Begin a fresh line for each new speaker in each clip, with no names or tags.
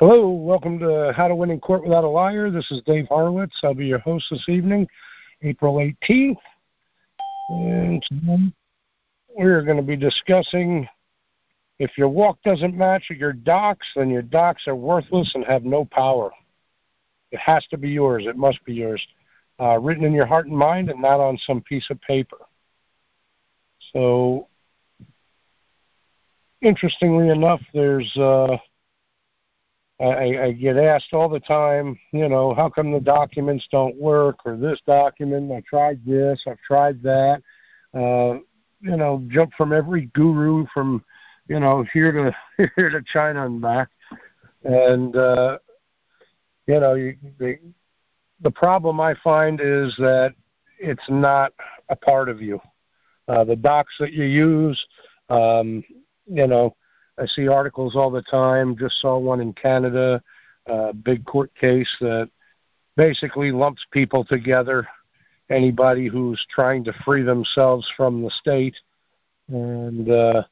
Hello, welcome to How to Win in Court Without a Liar. This is Dave Horowitz. I'll be your host this evening, April 18th. And we're going to be discussing if your walk doesn't match your docs, then your docs are worthless and have no power. It has to be yours. It must be yours. Uh, written in your heart and mind and not on some piece of paper. So, interestingly enough, there's uh, I, I get asked all the time, you know, how come the documents don't work or this document? I tried this, I've tried that. Uh, you know, jump from every guru from, you know, here to here to China and back, and uh, you know, you, the the problem I find is that it's not a part of you. Uh, the docs that you use, um, you know, I see articles all the time. Just saw one in Canada, a big court case that basically lumps people together. Anybody who's trying to free themselves from the state, and uh,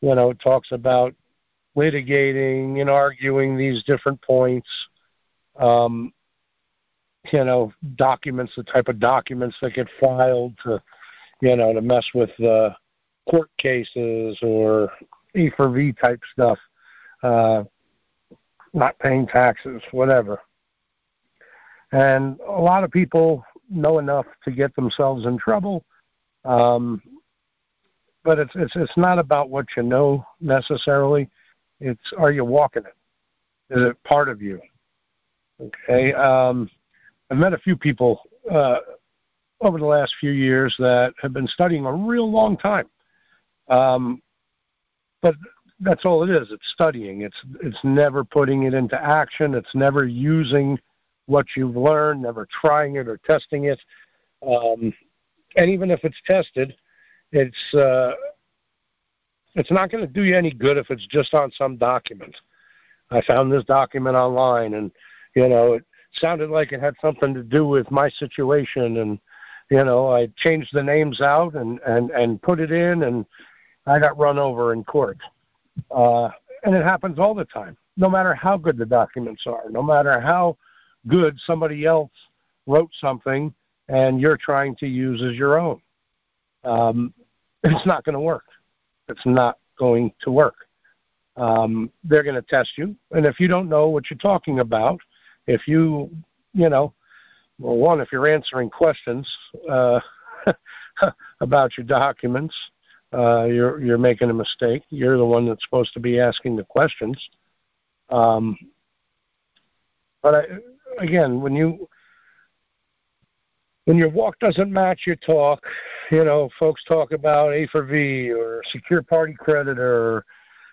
you know, it talks about litigating and arguing these different points. Um, you know, documents, the type of documents that get filed to, you know, to mess with uh, court cases or E for V type stuff, uh, not paying taxes, whatever. And a lot of people know enough to get themselves in trouble. Um, but it's it's it's not about what you know necessarily. It's are you walking it? Is it part of you? Okay. Um, I've met a few people uh, over the last few years that have been studying a real long time. Um, but that's all it is. It's studying. It's it's never putting it into action. It's never using what you've learned, never trying it or testing it. Um, and even if it's tested, it's uh, it's not going to do you any good if it's just on some document. I found this document online, and you know it sounded like it had something to do with my situation, and you know I changed the names out and and and put it in, and I got run over in court. Uh, and it happens all the time, no matter how good the documents are, no matter how good somebody else wrote something and you're trying to use as your own. Um, it's not going to work. It's not going to work. Um, they're going to test you, and if you don't know what you're talking about, if you, you know, well, one, if you're answering questions uh, about your documents, uh, you're you're making a mistake. You're the one that's supposed to be asking the questions. Um, but I, again, when you when your walk doesn't match your talk, you know, folks talk about A for V or secure party creditor, or,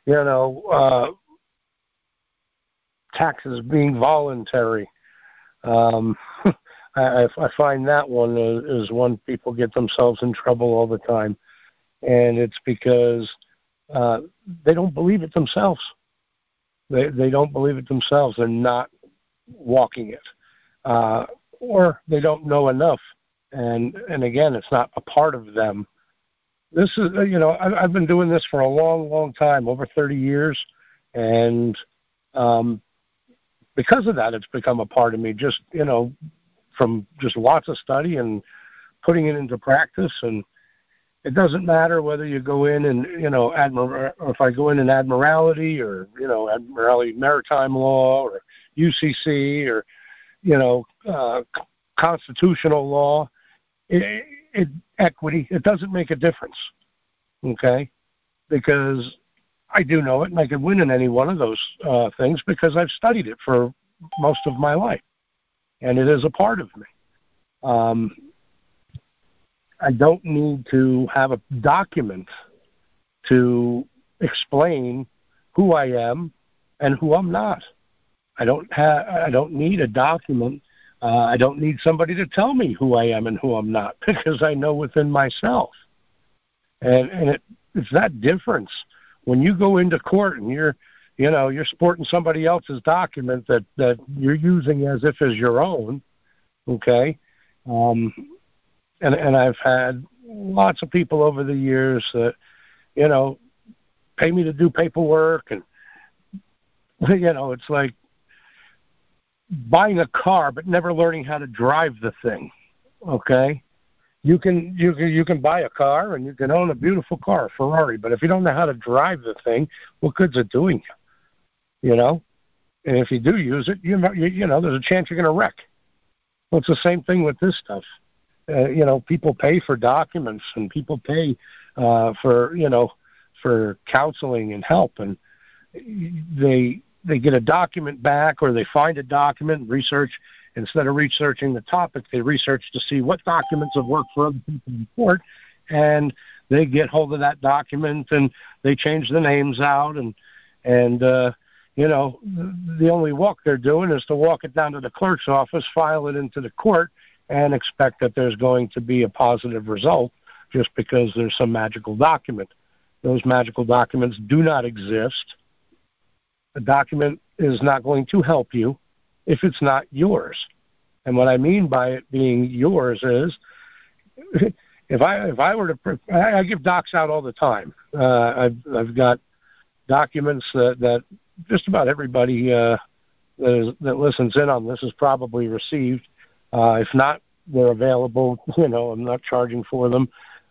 you know, uh, taxes being voluntary. Um, I, I find that one is, is one people get themselves in trouble all the time and it's because uh, they don't believe it themselves. They they don't believe it themselves. They're not walking it, uh, or they don't know enough. And and again, it's not a part of them. This is you know I've, I've been doing this for a long long time, over 30 years, and um, because of that, it's become a part of me. Just you know, from just lots of study and putting it into practice and it doesn't matter whether you go in and you know admir or if I go in in admiralty or you know admiralty maritime law or UCC or you know uh, constitutional law, it, it, equity. It doesn't make a difference, okay? Because I do know it, and I could win in any one of those uh, things because I've studied it for most of my life, and it is a part of me. Um, I don't need to have a document to explain who I am and who I'm not. I don't have. I don't need a document. Uh, I don't need somebody to tell me who I am and who I'm not because I know within myself. And and it, it's that difference when you go into court and you're, you know, you're sporting somebody else's document that that you're using as if as your own. Okay. Um, and and I've had lots of people over the years that you know pay me to do paperwork and you know, it's like buying a car but never learning how to drive the thing. Okay? You can you can you can buy a car and you can own a beautiful car, a Ferrari, but if you don't know how to drive the thing, what good's it doing you? You know? And if you do use it, you know, you, you know there's a chance you're going to wreck. Well, it's the same thing with this stuff. Uh, you know, people pay for documents and people pay uh, for you know for counseling and help, and they they get a document back or they find a document research instead of researching the topic they research to see what documents have worked for other people in court. And they get hold of that document and they change the names out. And and uh you know the only walk they're doing is to walk it down to the clerk's office file it into the court and expect that there's going to be a positive result just because there's some magical document those magical documents do not exist a document is not going to help you if it's not yours. And what I mean by it being yours is, if I if I were to, I give docs out all the time. Uh, I've I've got documents that that just about everybody uh, that is, that listens in on this has probably received. Uh, if not, they're available. You know, I'm not charging for them.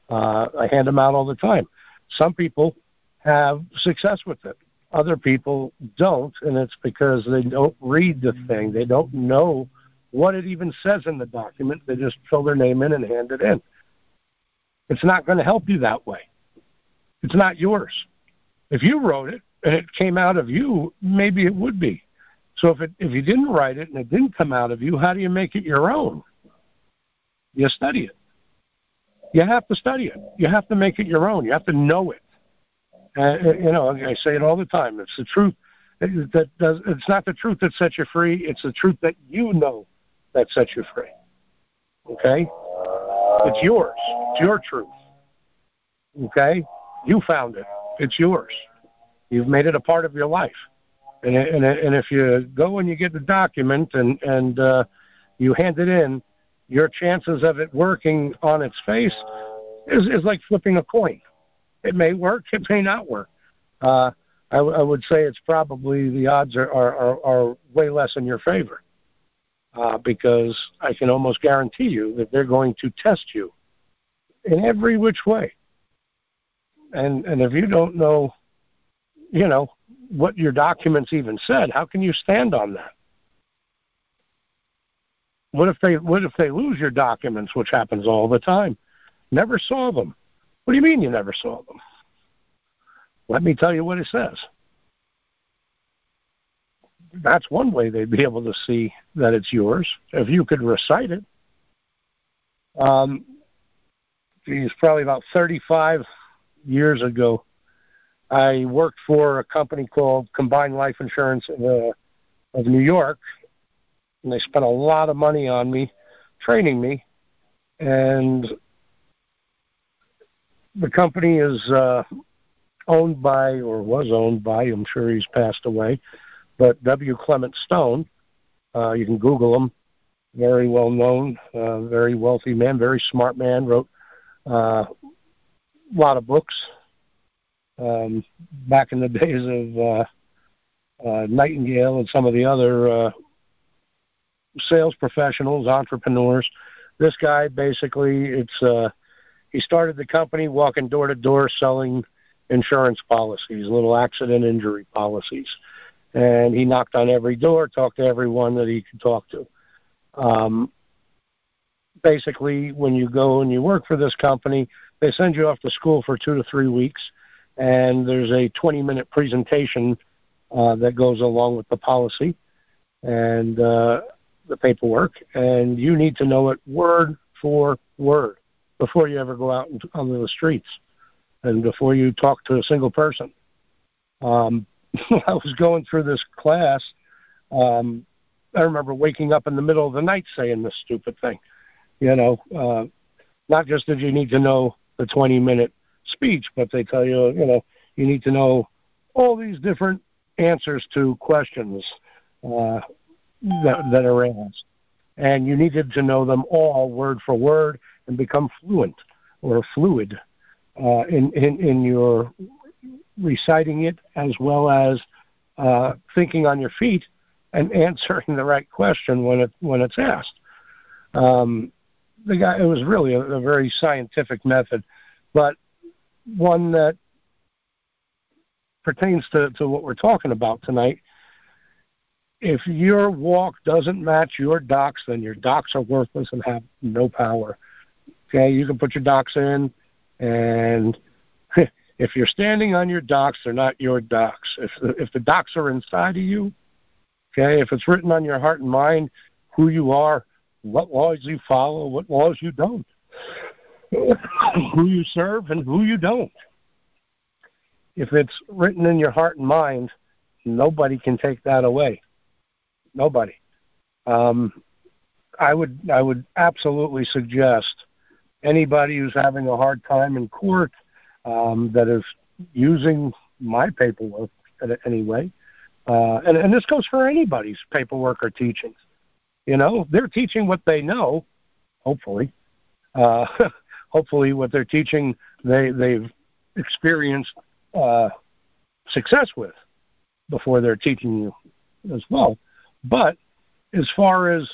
Uh, I hand them out all the time. Some people have success with it. Other people don't, and it's because they don't read the thing. They don't know what it even says in the document. They just fill their name in and hand it in. It's not going to help you that way. It's not yours. If you wrote it and it came out of you, maybe it would be. So if it if you didn't write it and it didn't come out of you, how do you make it your own? You study it. You have to study it. You have to make it your own. You have to know it. Uh, you know, I say it all the time. It's the truth that does. It's not the truth that sets you free. It's the truth that you know that sets you free. Okay, it's yours. It's your truth. Okay, you found it. It's yours. You've made it a part of your life. And and and if you go and you get the document and and uh, you hand it in, your chances of it working on its face is is like flipping a coin. It may work. It may not work. Uh, I, w- I would say it's probably the odds are, are, are, are way less in your favor uh, because I can almost guarantee you that they're going to test you in every which way. And and if you don't know, you know what your documents even said, how can you stand on that? What if they what if they lose your documents, which happens all the time? Never saw them. What do you mean you never saw them? Let me tell you what it says. That's one way they'd be able to see that it's yours if you could recite it. Um, geez, probably about 35 years ago, I worked for a company called Combined Life Insurance of, uh, of New York, and they spent a lot of money on me, training me, and the company is uh, owned by, or was owned by, I'm sure he's passed away, but W. Clement Stone. Uh, you can Google him. Very well known, uh, very wealthy man, very smart man. Wrote uh, a lot of books um, back in the days of uh, uh, Nightingale and some of the other uh, sales professionals, entrepreneurs. This guy basically, it's uh, he started the company walking door to door selling insurance policies, little accident injury policies. And he knocked on every door, talked to everyone that he could talk to. Um, basically, when you go and you work for this company, they send you off to school for two to three weeks, and there's a 20 minute presentation uh, that goes along with the policy and uh, the paperwork, and you need to know it word for word before you ever go out onto the streets and before you talk to a single person. Um, I was going through this class. Um, I remember waking up in the middle of the night saying this stupid thing. You know, uh, not just did you need to know the 20 minute speech, but they tell you, you know, you need to know all these different answers to questions uh, that, that are asked. And you needed to know them all word for word and become fluent or fluid uh, in, in, in your reciting it as well as uh, thinking on your feet and answering the right question when it when it's asked. Um, the guy it was really a, a very scientific method, but one that pertains to, to what we're talking about tonight. If your walk doesn't match your docs, then your docs are worthless and have no power. Okay, you can put your docs in, and if you're standing on your docs, they're not your docs. If the, if the docs are inside of you, okay, if it's written on your heart and mind who you are, what laws you follow, what laws you don't, who you serve, and who you don't. If it's written in your heart and mind, nobody can take that away. Nobody. Um, I would I would absolutely suggest anybody who's having a hard time in court um, that is using my paperwork anyway, uh, and, and this goes for anybody's paperwork or teachings. You know, they're teaching what they know, hopefully. Uh, hopefully, what they're teaching, they they've experienced uh, success with before they're teaching you as well. But as far as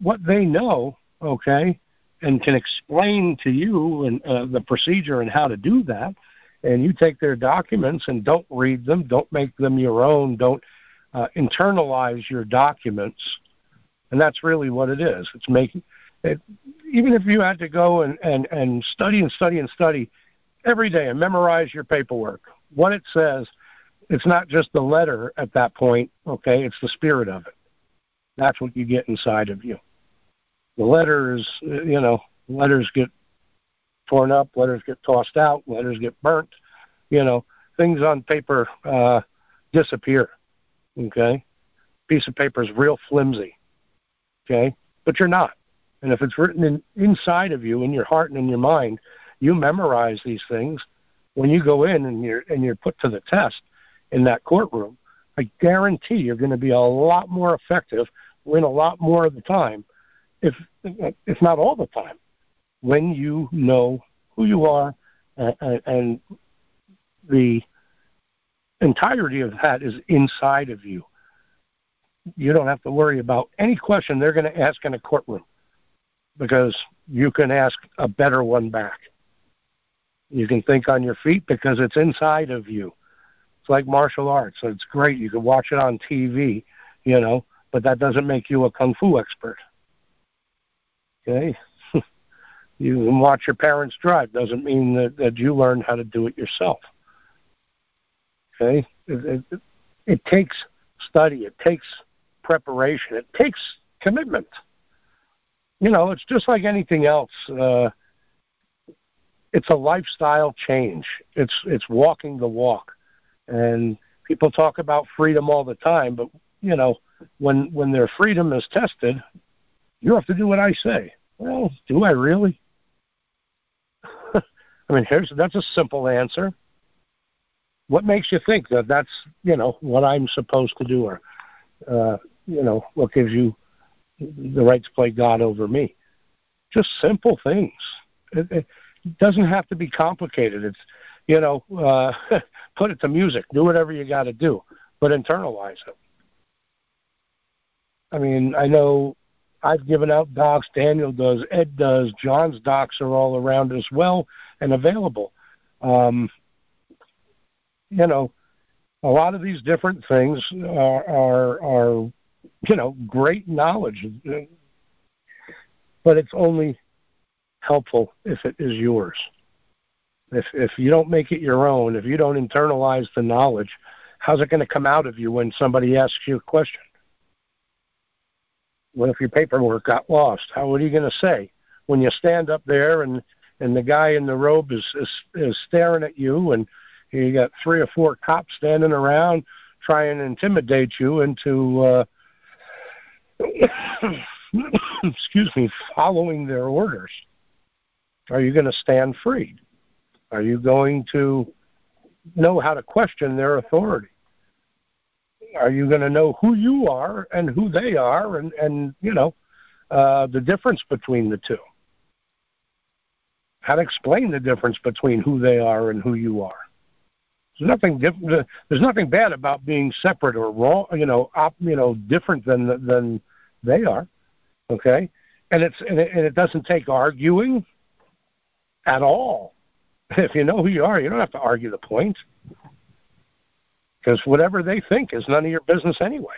what they know, okay, and can explain to you and uh, the procedure and how to do that, and you take their documents and don't read them, don't make them your own, don't uh, internalize your documents, and that's really what it is. It's making it, even if you had to go and, and, and study and study and study every day and memorize your paperwork, what it says, it's not just the letter at that point, okay? It's the spirit of it. That's what you get inside of you the letters, you know, letters get torn up, letters get tossed out, letters get burnt, you know, things on paper uh, disappear. Okay, piece of paper is real flimsy. Okay, but you're not. And if it's written in, inside of you, in your heart and in your mind, you memorize these things. When you go in and you're and you're put to the test in that courtroom, I guarantee you're going to be a lot more effective, win a lot more of the time if if not all the time, when you know who you are and, and the entirety of that is inside of you. You don't have to worry about any question they're going to ask in a courtroom because you can ask a better one back. You can think on your feet because it's inside of you. It's like martial arts. So it's great. You can watch it on TV, you know, but that doesn't make you a kung fu expert. Okay? you can watch your parents drive. Doesn't mean that, that you learn how to do it yourself. Okay? It, it, it takes study. It takes preparation. It takes commitment. You know, it's just like anything else. Uh, it's a lifestyle change. It's it's walking the walk, and people talk about freedom all the time, but you know, when when their freedom is tested, you have to do what I say. Well, do I really? I mean, here's that's a simple answer. What makes you think that that's you know what I'm supposed to do, or uh, you know what gives you the right to play God over me? Just simple things. It, it doesn't have to be complicated. It's you know uh, put it to music. Do whatever you got to do, but internalize it. I mean, I know I've given out docs. Daniel does. Ed does. John's docs are all around as well and available. Um, you know, a lot of these different things are, are, are, you know, great knowledge, but it's only helpful if it is yours. If if you don't make it your own, if you don't internalize the knowledge, how's it going to come out of you when somebody asks you a question? What if your paperwork got lost? How what are you going to say when you stand up there and and the guy in the robe is is, is staring at you and you got three or four cops standing around trying to intimidate you into uh excuse me following their orders are you going to stand free are you going to know how to question their authority are you going to know who you are and who they are and and you know uh, the difference between the two how to explain the difference between who they are and who you are There's nothing different. There's nothing bad about being separate or wrong. You know, op, you know, different than than they are. Okay, and it's and it, and it doesn't take arguing at all. If you know who you are, you don't have to argue the point because whatever they think is none of your business anyway.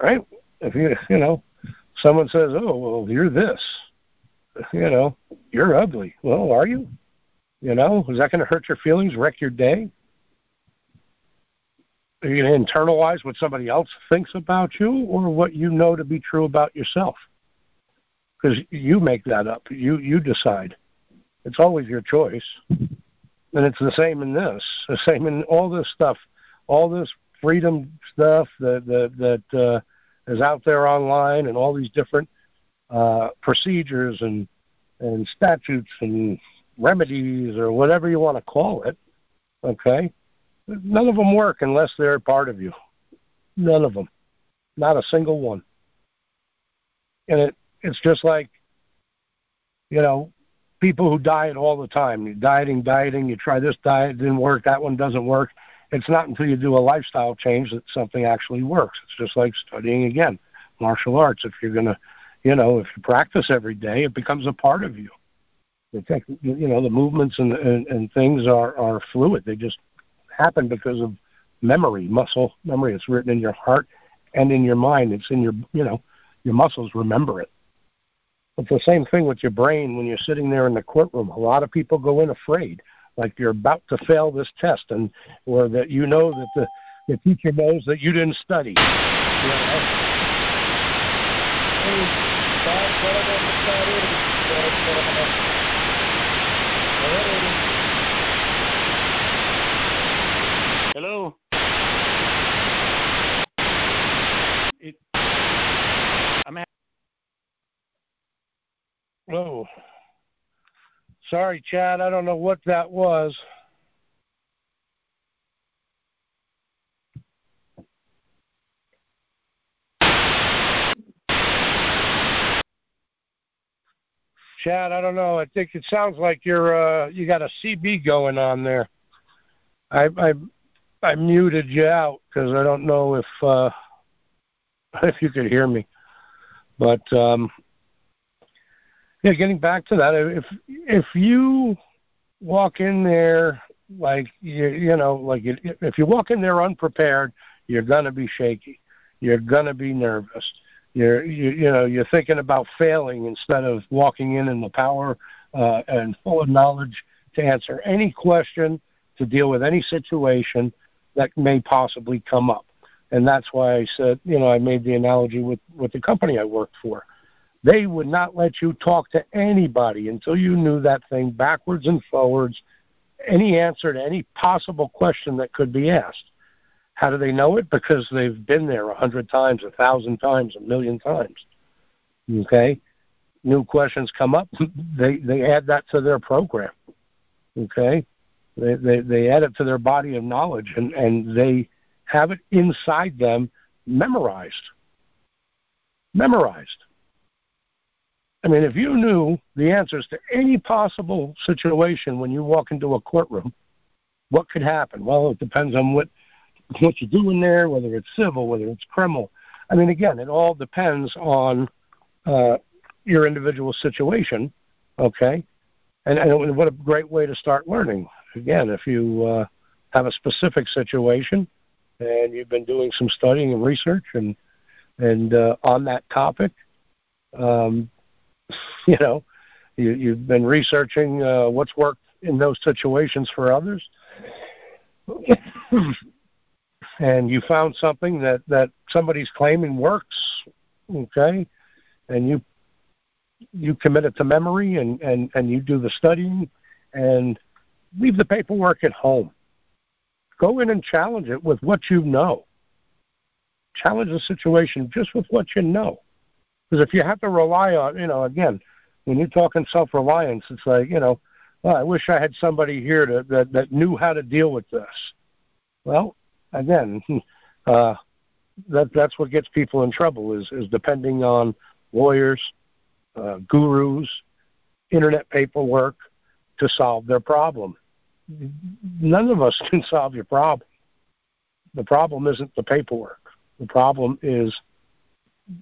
Right? If you you know, someone says, "Oh, well, you're this," you know, you're ugly. Well, are you? You know, is that going to hurt your feelings, wreck your day? You going to internalize what somebody else thinks about you, or what you know to be true about yourself? Because you make that up. You you decide. It's always your choice. And it's the same in this, the same in all this stuff, all this freedom stuff that that that uh, is out there online, and all these different uh, procedures and and statutes and remedies or whatever you want to call it. Okay, none of them work unless they're part of you. None of them, not a single one. And it it's just like you know people who diet all the time. You're dieting, dieting. You try this diet, didn't work. That one doesn't work. It's not until you do a lifestyle change that something actually works. It's just like studying again martial arts. If you're gonna, you know, if you practice every day, it becomes a part of you. The you know, the movements and, and and things are are fluid. They just happen because of memory, muscle memory. It's written in your heart and in your mind. It's in your, you know, your muscles remember it. It's the same thing with your brain when you're sitting there in the courtroom. A lot of people go in afraid, like you're about to fail this test, and or that you know that the the teacher knows that you didn't study. You know?
Hello. It, I'm
Oh, sorry, Chad. I don't know what that was. Chad, I don't know. I think it sounds like you're uh, you got a CB going on there. I I I muted you out because I don't know if uh, if you could hear me, but um, yeah, getting back to that, if if you walk in there like you you know like if you walk in there unprepared, you're gonna be shaky, you're gonna be nervous. You're you, you know you're thinking about failing instead of walking in in the power uh, and full of knowledge to answer any question, to deal with any situation that may possibly come up. And that's why I said, you know, I made the analogy with with the company I worked for they would not let you talk to anybody until you knew that thing backwards and forwards, any answer to any possible question that could be asked. How do they know it? Because they've been there a hundred times, a thousand times, a million times. Okay? New questions come up, they they add that to their program. Okay? They they, they add it to their body of knowledge and, and they have it inside them memorized. Memorized. I mean, if you knew the answers to any possible situation when you walk into a courtroom, what could happen? Well, it depends on what what you're doing there, whether it's civil, whether it's criminal. I mean, again, it all depends on uh, your individual situation. Okay, and, and what a great way to start learning. Again, if you uh, have a specific situation and you've been doing some studying and research and and uh, on that topic, um, you know, you, you've been researching uh, what's worked in those situations for others, and you found something that that somebody's claiming works, okay, and you you commit it to memory and and and you do the studying and leave the paperwork at home. Go in and challenge it with what you know. Challenge the situation just with what you know. Because if you have to rely on, you know, again, when you're talking self-reliance, it's like, you know, well, I wish I had somebody here to, that that knew how to deal with this. Well, again, uh, that that's what gets people in trouble is is depending on lawyers, uh, gurus, internet paperwork to solve their problem. none of us can solve your problem. The problem isn't the paperwork. The problem is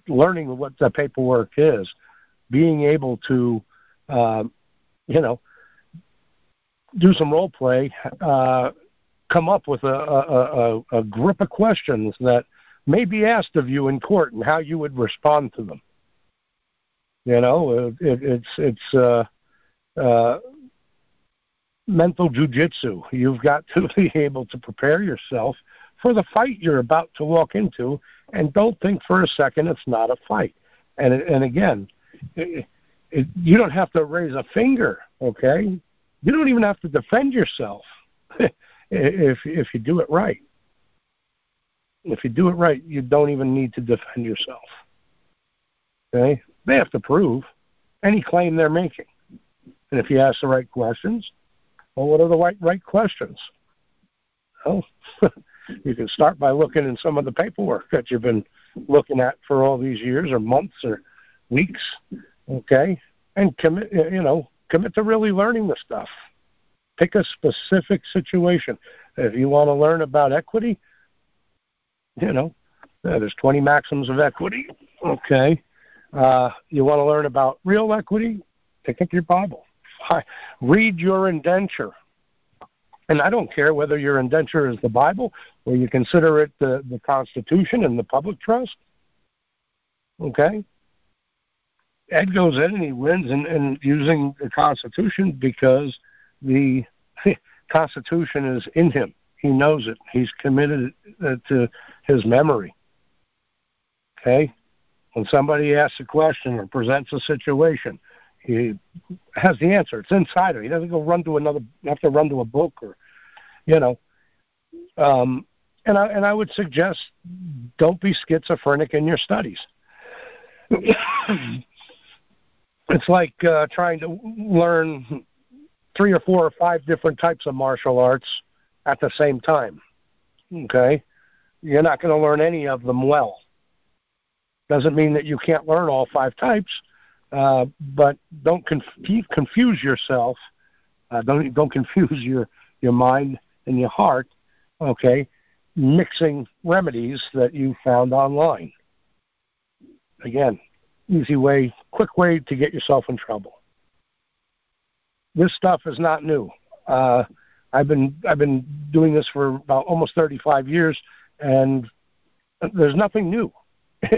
learning what the paperwork is, being able to, uh, you know, do some role play, uh, come up with a, a, a, a group of questions that may be asked of you in court and how you would respond to them. You know, it, it's it's uh, uh, mental jujitsu. You've got to be able to prepare yourself for the fight you're about to walk into, and don't think for a second it's not a fight. And and again, it, it, you don't have to raise a finger. Okay, you don't even have to defend yourself if if you do it right. If you do it right, you don't even need to defend yourself. Okay, they have to prove any claim they're making, and if you ask the right questions, well, what are the right right questions? Well, you can start by looking in some of the paperwork that you've been looking at for all these years, or months, or weeks. Okay, and commit. You know, commit to really learning the stuff. Pick a specific situation. If you want to learn about equity, you know, there's 20 maxims of equity. Okay. Uh, you want to learn about real equity? Pick up your Bible. Read your indenture. And I don't care whether your indenture is the Bible or you consider it the, the Constitution and the public trust. Okay? Ed goes in and he wins in, in using the Constitution because the Constitution is in him. He knows it. He's committed uh, to his memory. Okay? When somebody asks a question or presents a situation, he has the answer. It's inside him. He doesn't go run to another, have to run to a book or, you know. Um, and I and I would suggest don't be schizophrenic in your studies. it's like uh, trying to learn three or four or five different types of martial arts at the same time. Okay? You're not going to learn any of them well. Doesn't mean that you can't learn all five types, uh, but don't conf- confuse yourself. Uh, don't don't confuse your your mind and your heart. Okay, mixing remedies that you found online. Again, easy way, quick way to get yourself in trouble. This stuff is not new. Uh, I've been I've been doing this for about almost 35 years, and there's nothing new.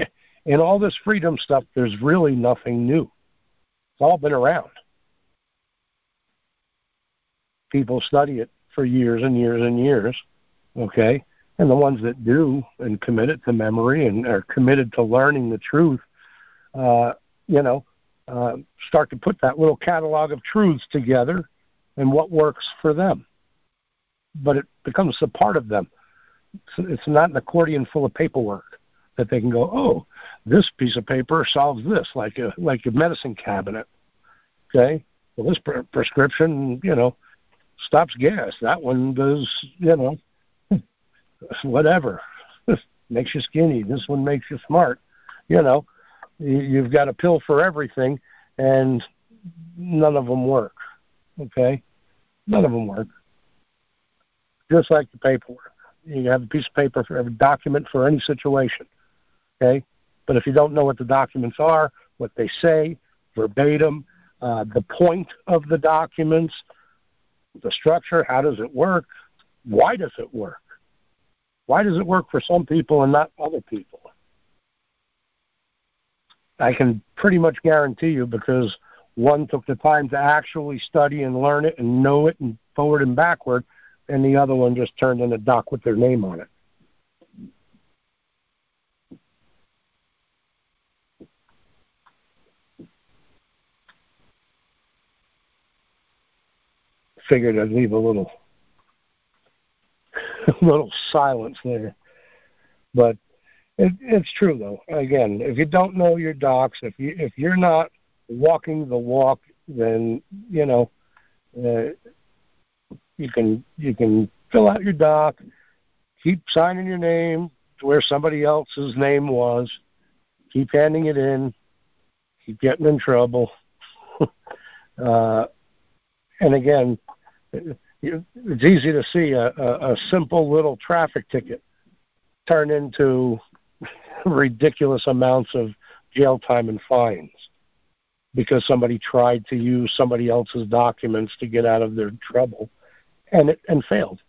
In all this freedom stuff, there's really nothing new. It's all been around. People study it for years and years and years, okay? And the ones that do and commit it to memory and are committed to learning the truth, uh, you know, uh, start to put that little catalog of truths together and what works for them but it becomes a part of them. It's not an accordion full of paperwork that they can go, oh, this piece of paper solves this, like a like a medicine cabinet. Okay, well, this pre- prescription, you know, stops gas. That one does, you know, whatever, makes you skinny. This one makes you smart. You know, you've got a pill for everything, and none of them work. Okay, none of them work just like the paperwork. You have a piece of paper for every document for any situation. Okay? But if you don't know what the documents are, what they say, verbatim, uh, the point of the documents, the structure, how does it work, why does it work? Why does it work for some people and not other people? I can pretty much guarantee you because one took the time to actually study and learn it and know it and forward and backward, and the other one just turned in a doc with their name on it. Figured I'd leave a little a little silence there. But it, it's true though. Again, if you don't know your docs, if you if you're not walking the walk, then you know uh, you can you can fill out your doc, keep signing your name to where somebody else's name was, keep handing it in, keep getting in trouble. uh, and again, it's easy to see a, a, a simple little traffic ticket turn into ridiculous amounts of jail time and fines because somebody tried to use somebody else's documents to get out of their trouble and it and failed.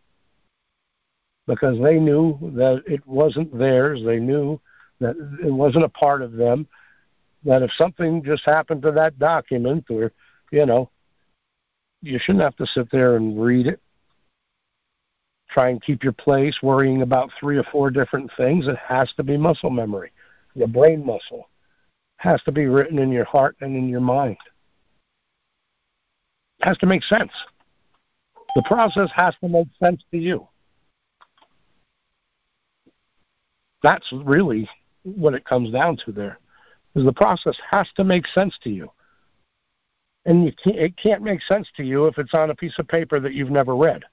Because they knew that it wasn't theirs. They knew that it wasn't a part of them that if something just happened to that document or you know you shouldn't have to sit there and read it try and keep your place worrying about three or four different things it has to be muscle memory your brain muscle has to be written in your heart and in your mind. It has to make sense. The process has to make sense to you. That's really what it comes down to there. Is the process has to make sense to you. And can't, it can't make sense to you if it's on a piece of paper that you've never read.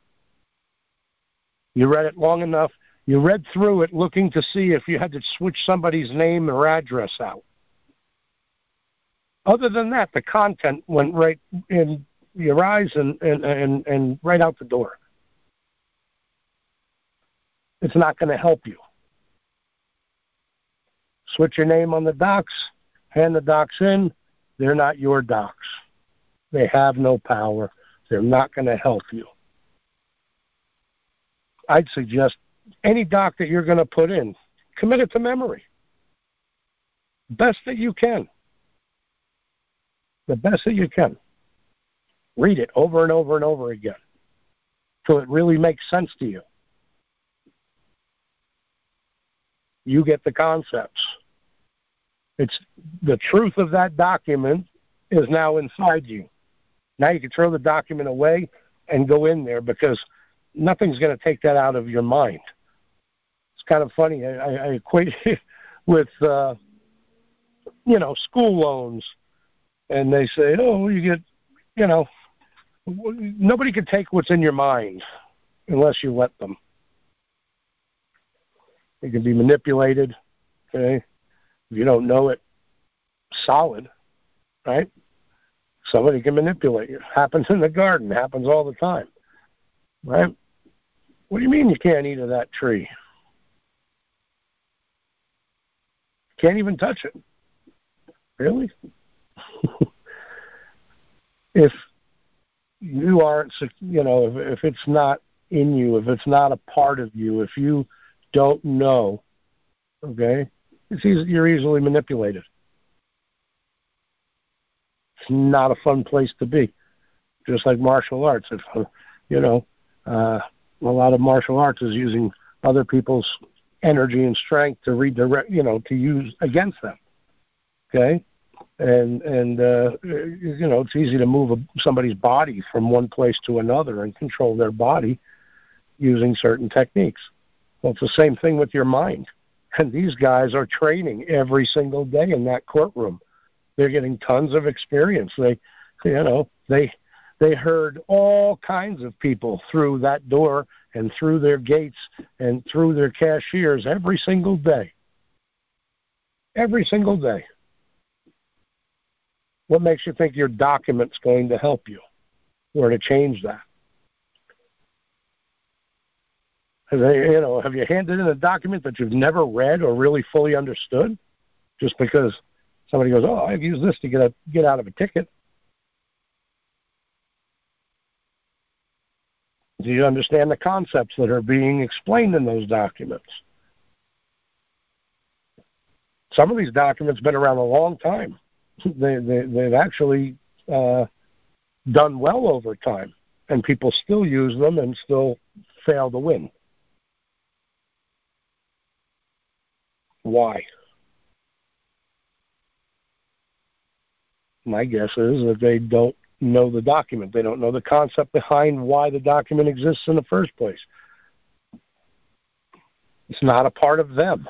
You read it long enough, you read through it looking to see if you had to switch somebody's name or address out. Other than that, the content went right in your eyes and, and, and, and right out the door. It's not going to help you. Switch your name on the docs, hand the docs in. They're not your docs. They have no power. They're not going to help you. I'd suggest any doc that you're going to put in, commit it to memory. Best that you can the best that you can. Read it over and over and over again till it really makes sense to you. You get the concepts. It's the truth of that document is now inside you. Now you can throw the document away and go in there because nothing's going to take that out of your mind. It's kind of funny. I, I I equate it with, uh, you know, school loans and they say, "Oh, you get, you know, nobody can take what's in your mind unless you let them. It can be manipulated. Okay, if you don't know it, solid, right? Somebody can manipulate you. Happens in the garden. Happens all the time, right? What do you mean you can't eat of that tree? Can't even touch it. Really? if you aren't, you know, if, if it's not in you, if it's not a part of you, if you don't know, okay, it's easy, you're easily manipulated. It's not a fun place to be. Just like martial arts, if you know, uh, a lot of martial arts is using other people's energy and strength to redirect, you know, to use against them. Okay, and and uh, you know it's easy to move somebody's body from one place to another and control their body using certain techniques. Well, it's the same thing with your mind. And these guys are training every single day in that courtroom. They're getting tons of experience. They, you know, they they heard all kinds of people through that door and through their gates and through their cashiers every single day. Every single day. What makes you think your document's going to help you or to change that? Have you know, have you handed in a document that you've never read or really fully understood, just because somebody goes, "Oh, I've used this to get a get out of a ticket." Do you understand the concepts that are being explained in those documents? Some of these documents have been around a long time they, they they've actually uh, done well over time, and people still use them and still fail to win. Why? My guess is that they don't know the document. They don't know the concept behind why the document exists in the first place. It's not a part of them.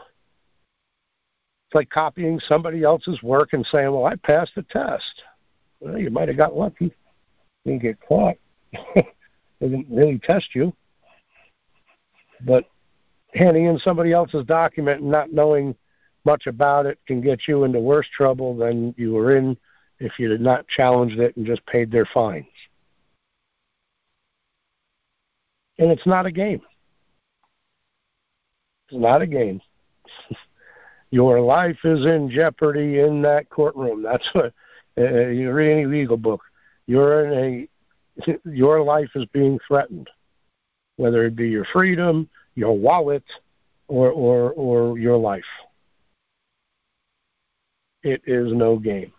It's like copying somebody else's work and saying, "Well, I passed the test." Well, you might have got lucky. Didn't get caught. they didn't really test you. But handing in somebody else's document and not knowing much about it can get you into worse trouble than you were in if you had not challenged it and just paid their fines. And it's not a game. It's not a game. Your life is in jeopardy in that courtroom. That's what uh, you read any legal book. You're in a your life is being threatened, whether it be your freedom, your wallet, or or or your life. It is no game.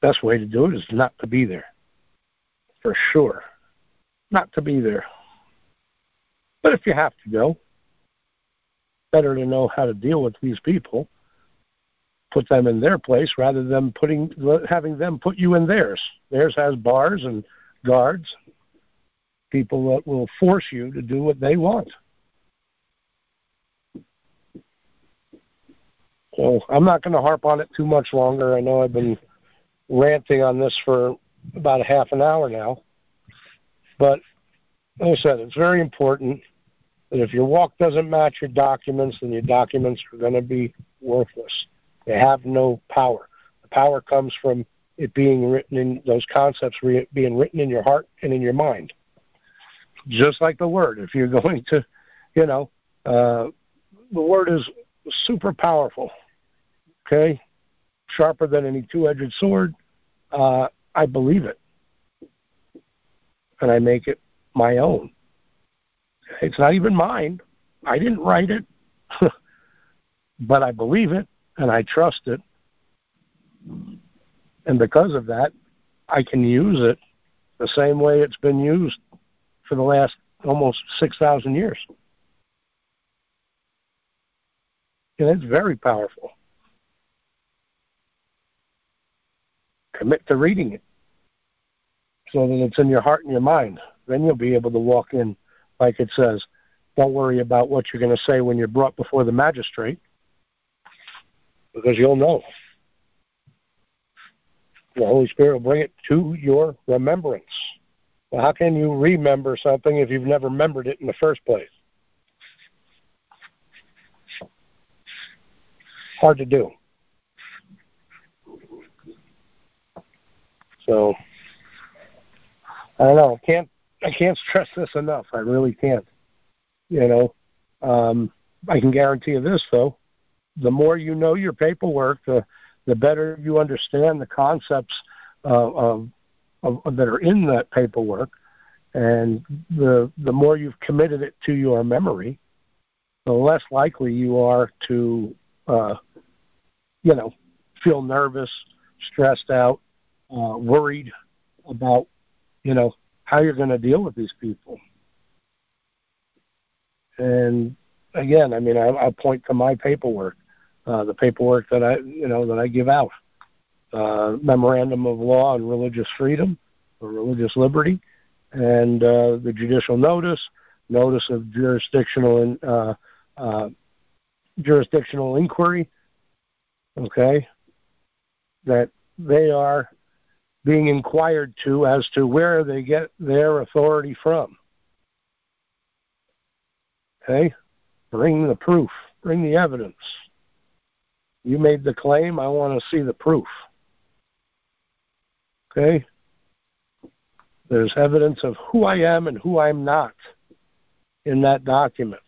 Best way to do it is not to be there. For sure. Not to be there. But if you have to go, better to know how to deal with these people, put them in their place rather than putting having them put you in theirs. Theirs has bars and guards, people that will force you to do what they want. So I'm not going to harp on it too much longer. I know I've been ranting on this for about a half an hour now. But like I said, it's very important that if your walk doesn't match your documents, then your documents are going to be worthless. They have no power. The power comes from it being written in those concepts being written in your heart and in your mind. Just like the word. If you're going to, you know, uh, the word is super powerful. Okay? Sharper than any two edged sword. Uh, I believe it. And I make it my own. It's not even mine. I didn't write it. but I believe it and I trust it. And because of that, I can use it the same way it's been used for the last almost 6,000 years. And it's very powerful. Commit to reading it so that it's in your heart and your mind. Then you'll be able to walk in, like it says. Don't worry about what you're going to say when you're brought before the magistrate, because you'll know. The Holy Spirit will bring it to your remembrance. Well, how can you remember something if you've never remembered it in the first place? Hard to do. So I don't know. I can't I can't stress this enough. I really can't. You know, um, I can guarantee you this though: the more you know your paperwork, the the better you understand the concepts uh, of, of, of that are in that paperwork, and the the more you've committed it to your memory, the less likely you are to, uh, you know, feel nervous, stressed out, uh, worried about, you know, how you're going to deal with these people. And again, I mean, I, I point to my paperwork, uh, the paperwork that I, you know, that I give out, uh, memorandum of law on religious freedom or religious liberty, and uh, the judicial notice, notice of jurisdictional uh, uh, jurisdictional inquiry. Okay, that they are being inquired to as to where they get their authority from. Okay? Bring the proof, bring the evidence. You made the claim, I want to see the proof. Okay? There's evidence of who I am and who I'm not in that document.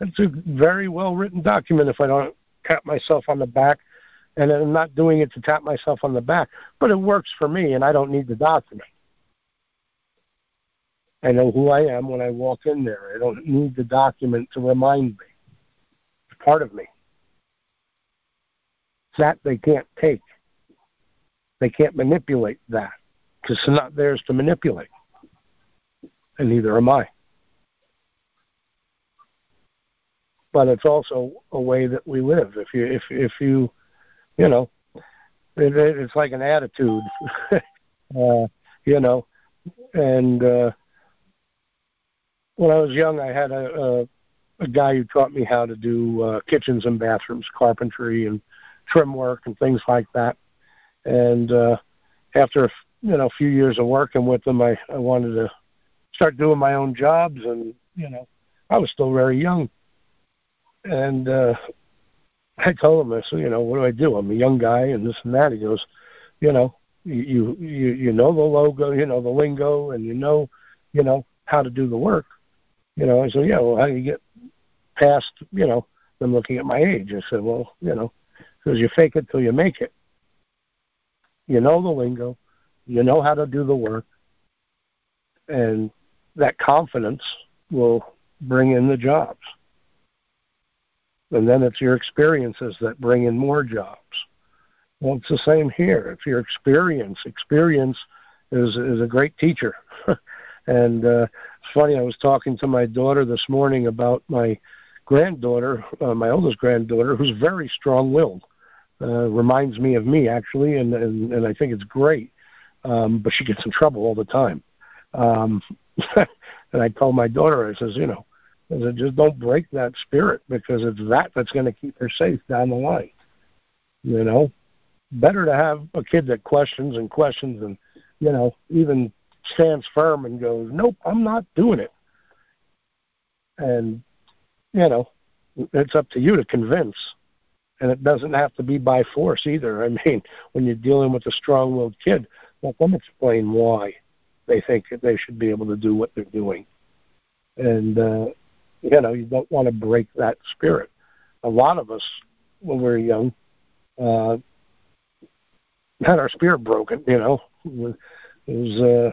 It's a very well written document if I don't pat myself on the back and I'm not doing it to tap myself on the back, but it works for me, and I don't need the document. I know who I am when I walk in there. I don't need the document to remind me. It's part of me. That they can't take. They can't manipulate that because it's not theirs to manipulate, and neither am I. But it's also a way that we live. If you if if you you know, it, it, it's like an attitude, uh, you know. And uh, when I was young, I had a, a a guy who taught me how to do uh, kitchens and bathrooms, carpentry and trim work and things like that. And uh, after you know a few years of working with him, I, I wanted to start doing my own jobs, and you know I was still very young. And uh, I told him, I said, you know, what do I do? I'm a young guy and this and that. He goes, you know, you you you know the logo, you know the lingo, and you know you know, how to do the work. You know, I said, yeah, well, how do you get past, you know, them looking at my age? I said, well, you know, because you fake it till you make it. You know the lingo, you know how to do the work, and that confidence will bring in the jobs. And then it's your experiences that bring in more jobs. Well, it's the same here. It's your experience. Experience is is a great teacher. and uh, it's funny. I was talking to my daughter this morning about my granddaughter, uh, my oldest granddaughter, who's very strong-willed. Uh, reminds me of me actually, and and, and I think it's great. Um, but she gets in trouble all the time. Um, and I told my daughter, I says, you know, I said, just don't break that spirit because it's that that's going to keep her safe down the line. You know, better to have a kid that questions and questions and you know even stands firm and goes, nope, I'm not doing it. And you know, it's up to you to convince. And it doesn't have to be by force either. I mean, when you're dealing with a strong-willed kid, let them explain why they think that they should be able to do what they're doing. And uh, you know, you don't want to break that spirit. A lot of us, when we were young, uh, had our spirit broken. You know, it was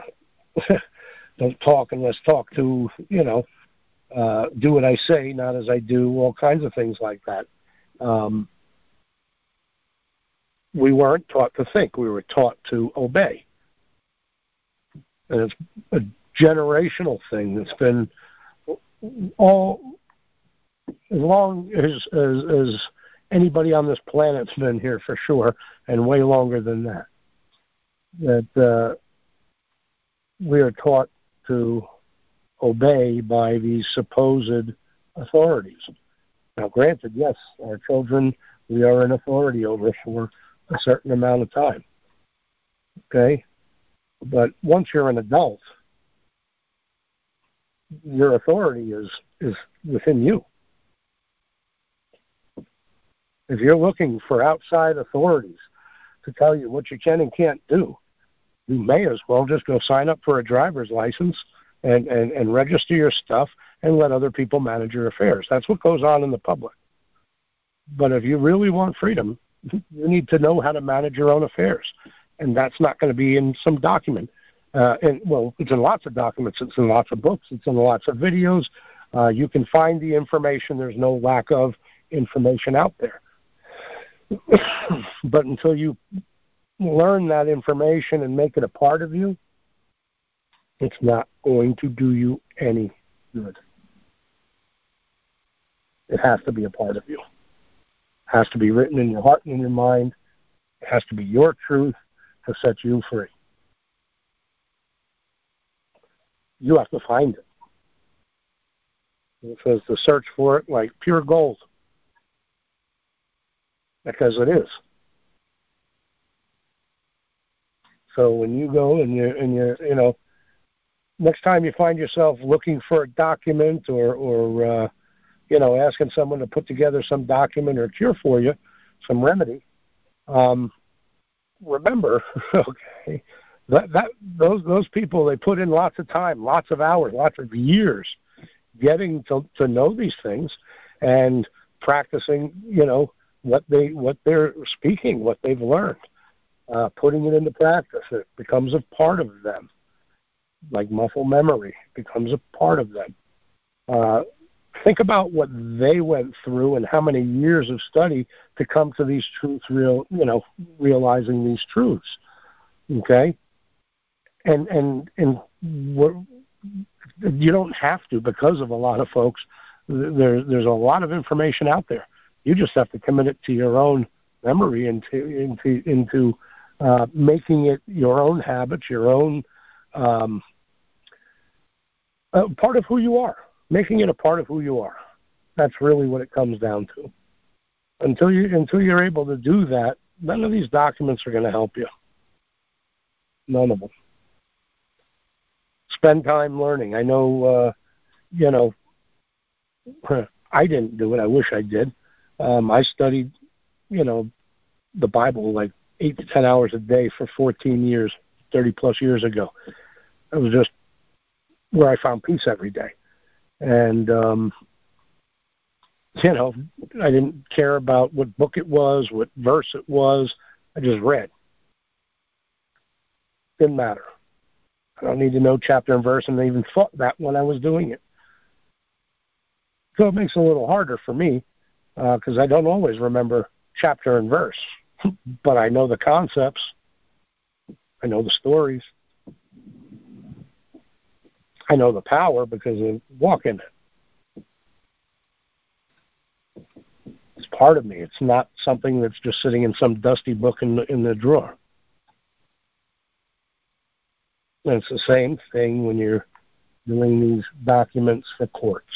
uh, don't talk unless talk to. You know, uh, do what I say, not as I do. All kinds of things like that. Um, we weren't taught to think; we were taught to obey, and it's a generational thing that's been all as long as as, as anybody on this planet's been here for sure, and way longer than that. That uh, we are taught to obey by these supposed authorities. Now, granted, yes, our children we are an authority over for a certain amount of time. Okay? But once you're an adult, your authority is is within you. If you're looking for outside authorities to tell you what you can and can't do, you may as well just go sign up for a driver's license and, and, and register your stuff and let other people manage your affairs. That's what goes on in the public. But if you really want freedom, you need to know how to manage your own affairs. And that's not going to be in some document. Uh, and well, it's in lots of documents. It's in lots of books. It's in lots of videos. Uh, you can find the information. There's no lack of information out there. but until you learn that information and make it a part of you, it's not going to do you any good. It has to be a part of you. It has to be written in your heart and in your mind. It has to be your truth to set you free. You have to find it. It says to search for it like pure gold. Because it is. So when you go and you and you you know, next time you find yourself looking for a document or or uh, you know asking someone to put together some document or cure for you, some remedy, um, remember, okay, that that those those people they put in lots of time, lots of hours, lots of years getting to to know these things and practicing, you know, what they what they're speaking, what they've learned, uh, putting it into practice. It becomes a part of them, like muscle memory becomes a part of them. Uh, think about what they went through and how many years of study to come to these truths. Real, you know, realizing these truths. Okay, and and and what you don't have to because of a lot of folks. There, there's a lot of information out there. You just have to commit it to your own memory into into into uh, making it your own habits, your own um, uh, part of who you are. Making it a part of who you are. That's really what it comes down to. Until you until you're able to do that, none of these documents are going to help you. None of them spend time learning. I know, uh, you know, I didn't do it. I wish I did. Um, I studied, you know, the Bible like eight to ten hours a day for 14 years, 30 plus years ago. I was just where I found peace every day. And um, you know, I didn't care about what book it was, what verse it was. I just read. Didn't matter. I don't need to know chapter and verse, and I even thought that when I was doing it. So it makes it a little harder for me because uh, I don't always remember chapter and verse, but I know the concepts. I know the stories. I know the power because I walk in it. It's part of me. It's not something that's just sitting in some dusty book in the, in the drawer. And it's the same thing when you're doing these documents for courts.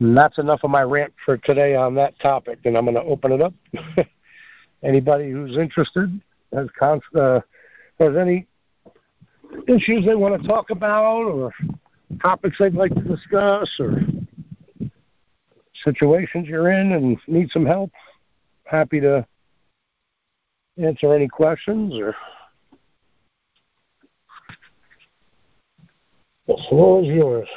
And that's enough of my rant for today on that topic, and I'm going to open it up. Anybody who's interested has, uh, has any issues they want to talk about or topics they'd like to discuss or situations you're in and need some help, happy to answer any questions or the floor is yours.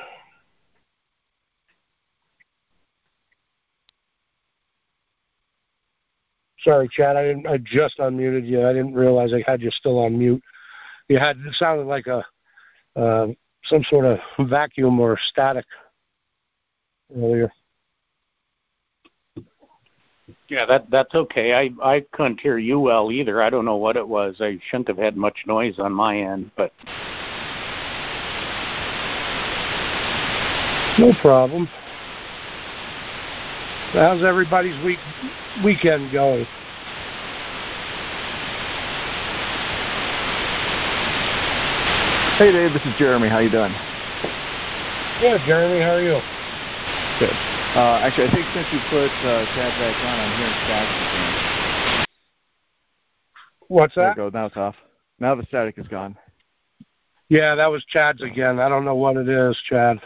Sorry, Chad. I didn't. I just unmuted you. I didn't realize I had you still on mute. You had it sounded like a uh, some sort of vacuum or static earlier.
Yeah, that that's okay. I I couldn't hear you well either. I don't know what it was. I shouldn't have had much noise on my end, but
no problem. How's everybody's week weekend going?
Hey Dave, this is Jeremy. How you doing?
Good, Jeremy. How are you?
Good. Uh, actually, I think since you put uh, Chad back on, I'm hearing static again.
What's that?
There you go. Now it's off. Now the static is gone.
Yeah, that was Chad's again. I don't know what it is, Chad.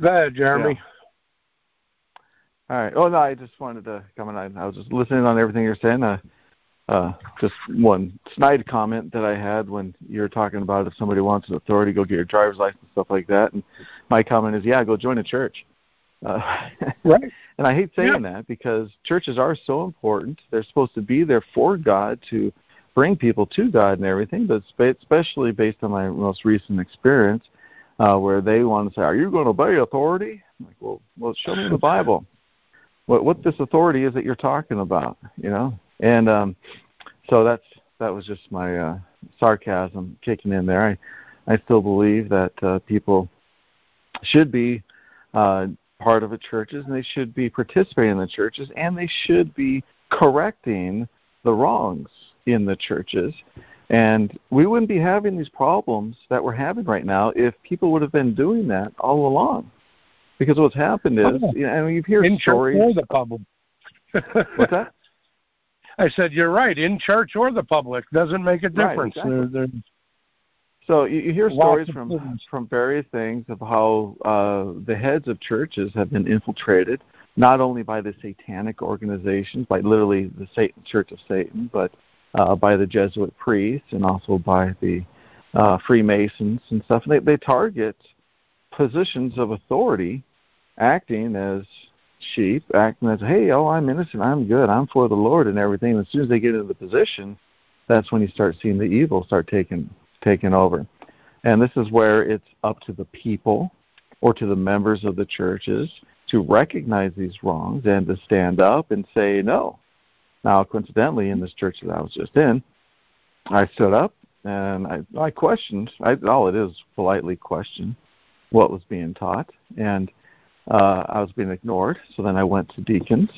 Go ahead, Jeremy.
Yeah. All right. Oh no, I just wanted to come in. I, I was just listening on everything you're saying. Uh, uh, just one snide comment that I had when you were talking about if somebody wants an authority, go get your driver's license, stuff like that. And my comment is, yeah, go join a church. Uh,
right.
And I hate saying
yeah.
that because churches are so important. They're supposed to be there for God to bring people to God and everything, but especially based on my most recent experience, uh, where they want to say, "Are you going to obey authority?" I'm like, well, well, show me the Bible what what this authority is that you're talking about, you know. And um, so that's that was just my uh, sarcasm kicking in there. I I still believe that uh, people should be uh, part of the churches and they should be participating in the churches and they should be correcting the wrongs in the churches. And we wouldn't be having these problems that we're having right now if people would have been doing that all along. Because what's happened is, oh, you know, you hear
in
stories.
Church the public.
what's that?
I said you're right. In church or the public doesn't make a difference.
Right, exactly.
They're, they're,
so you, you hear stories from from various things of how uh, the heads of churches have been infiltrated, not only by the satanic organizations, by literally the Satan Church of Satan, but uh, by the Jesuit priests and also by the uh, Freemasons and stuff. And they, they target positions of authority, acting as sheep, acting as, hey, oh, I'm innocent, I'm good, I'm for the Lord and everything. And as soon as they get into the position, that's when you start seeing the evil start taking taking over. And this is where it's up to the people or to the members of the churches to recognize these wrongs and to stand up and say no. Now, coincidentally, in this church that I was just in, I stood up and I, I questioned. I, all it is politely question what was being taught, and uh, I was being ignored. So then I went to deacons,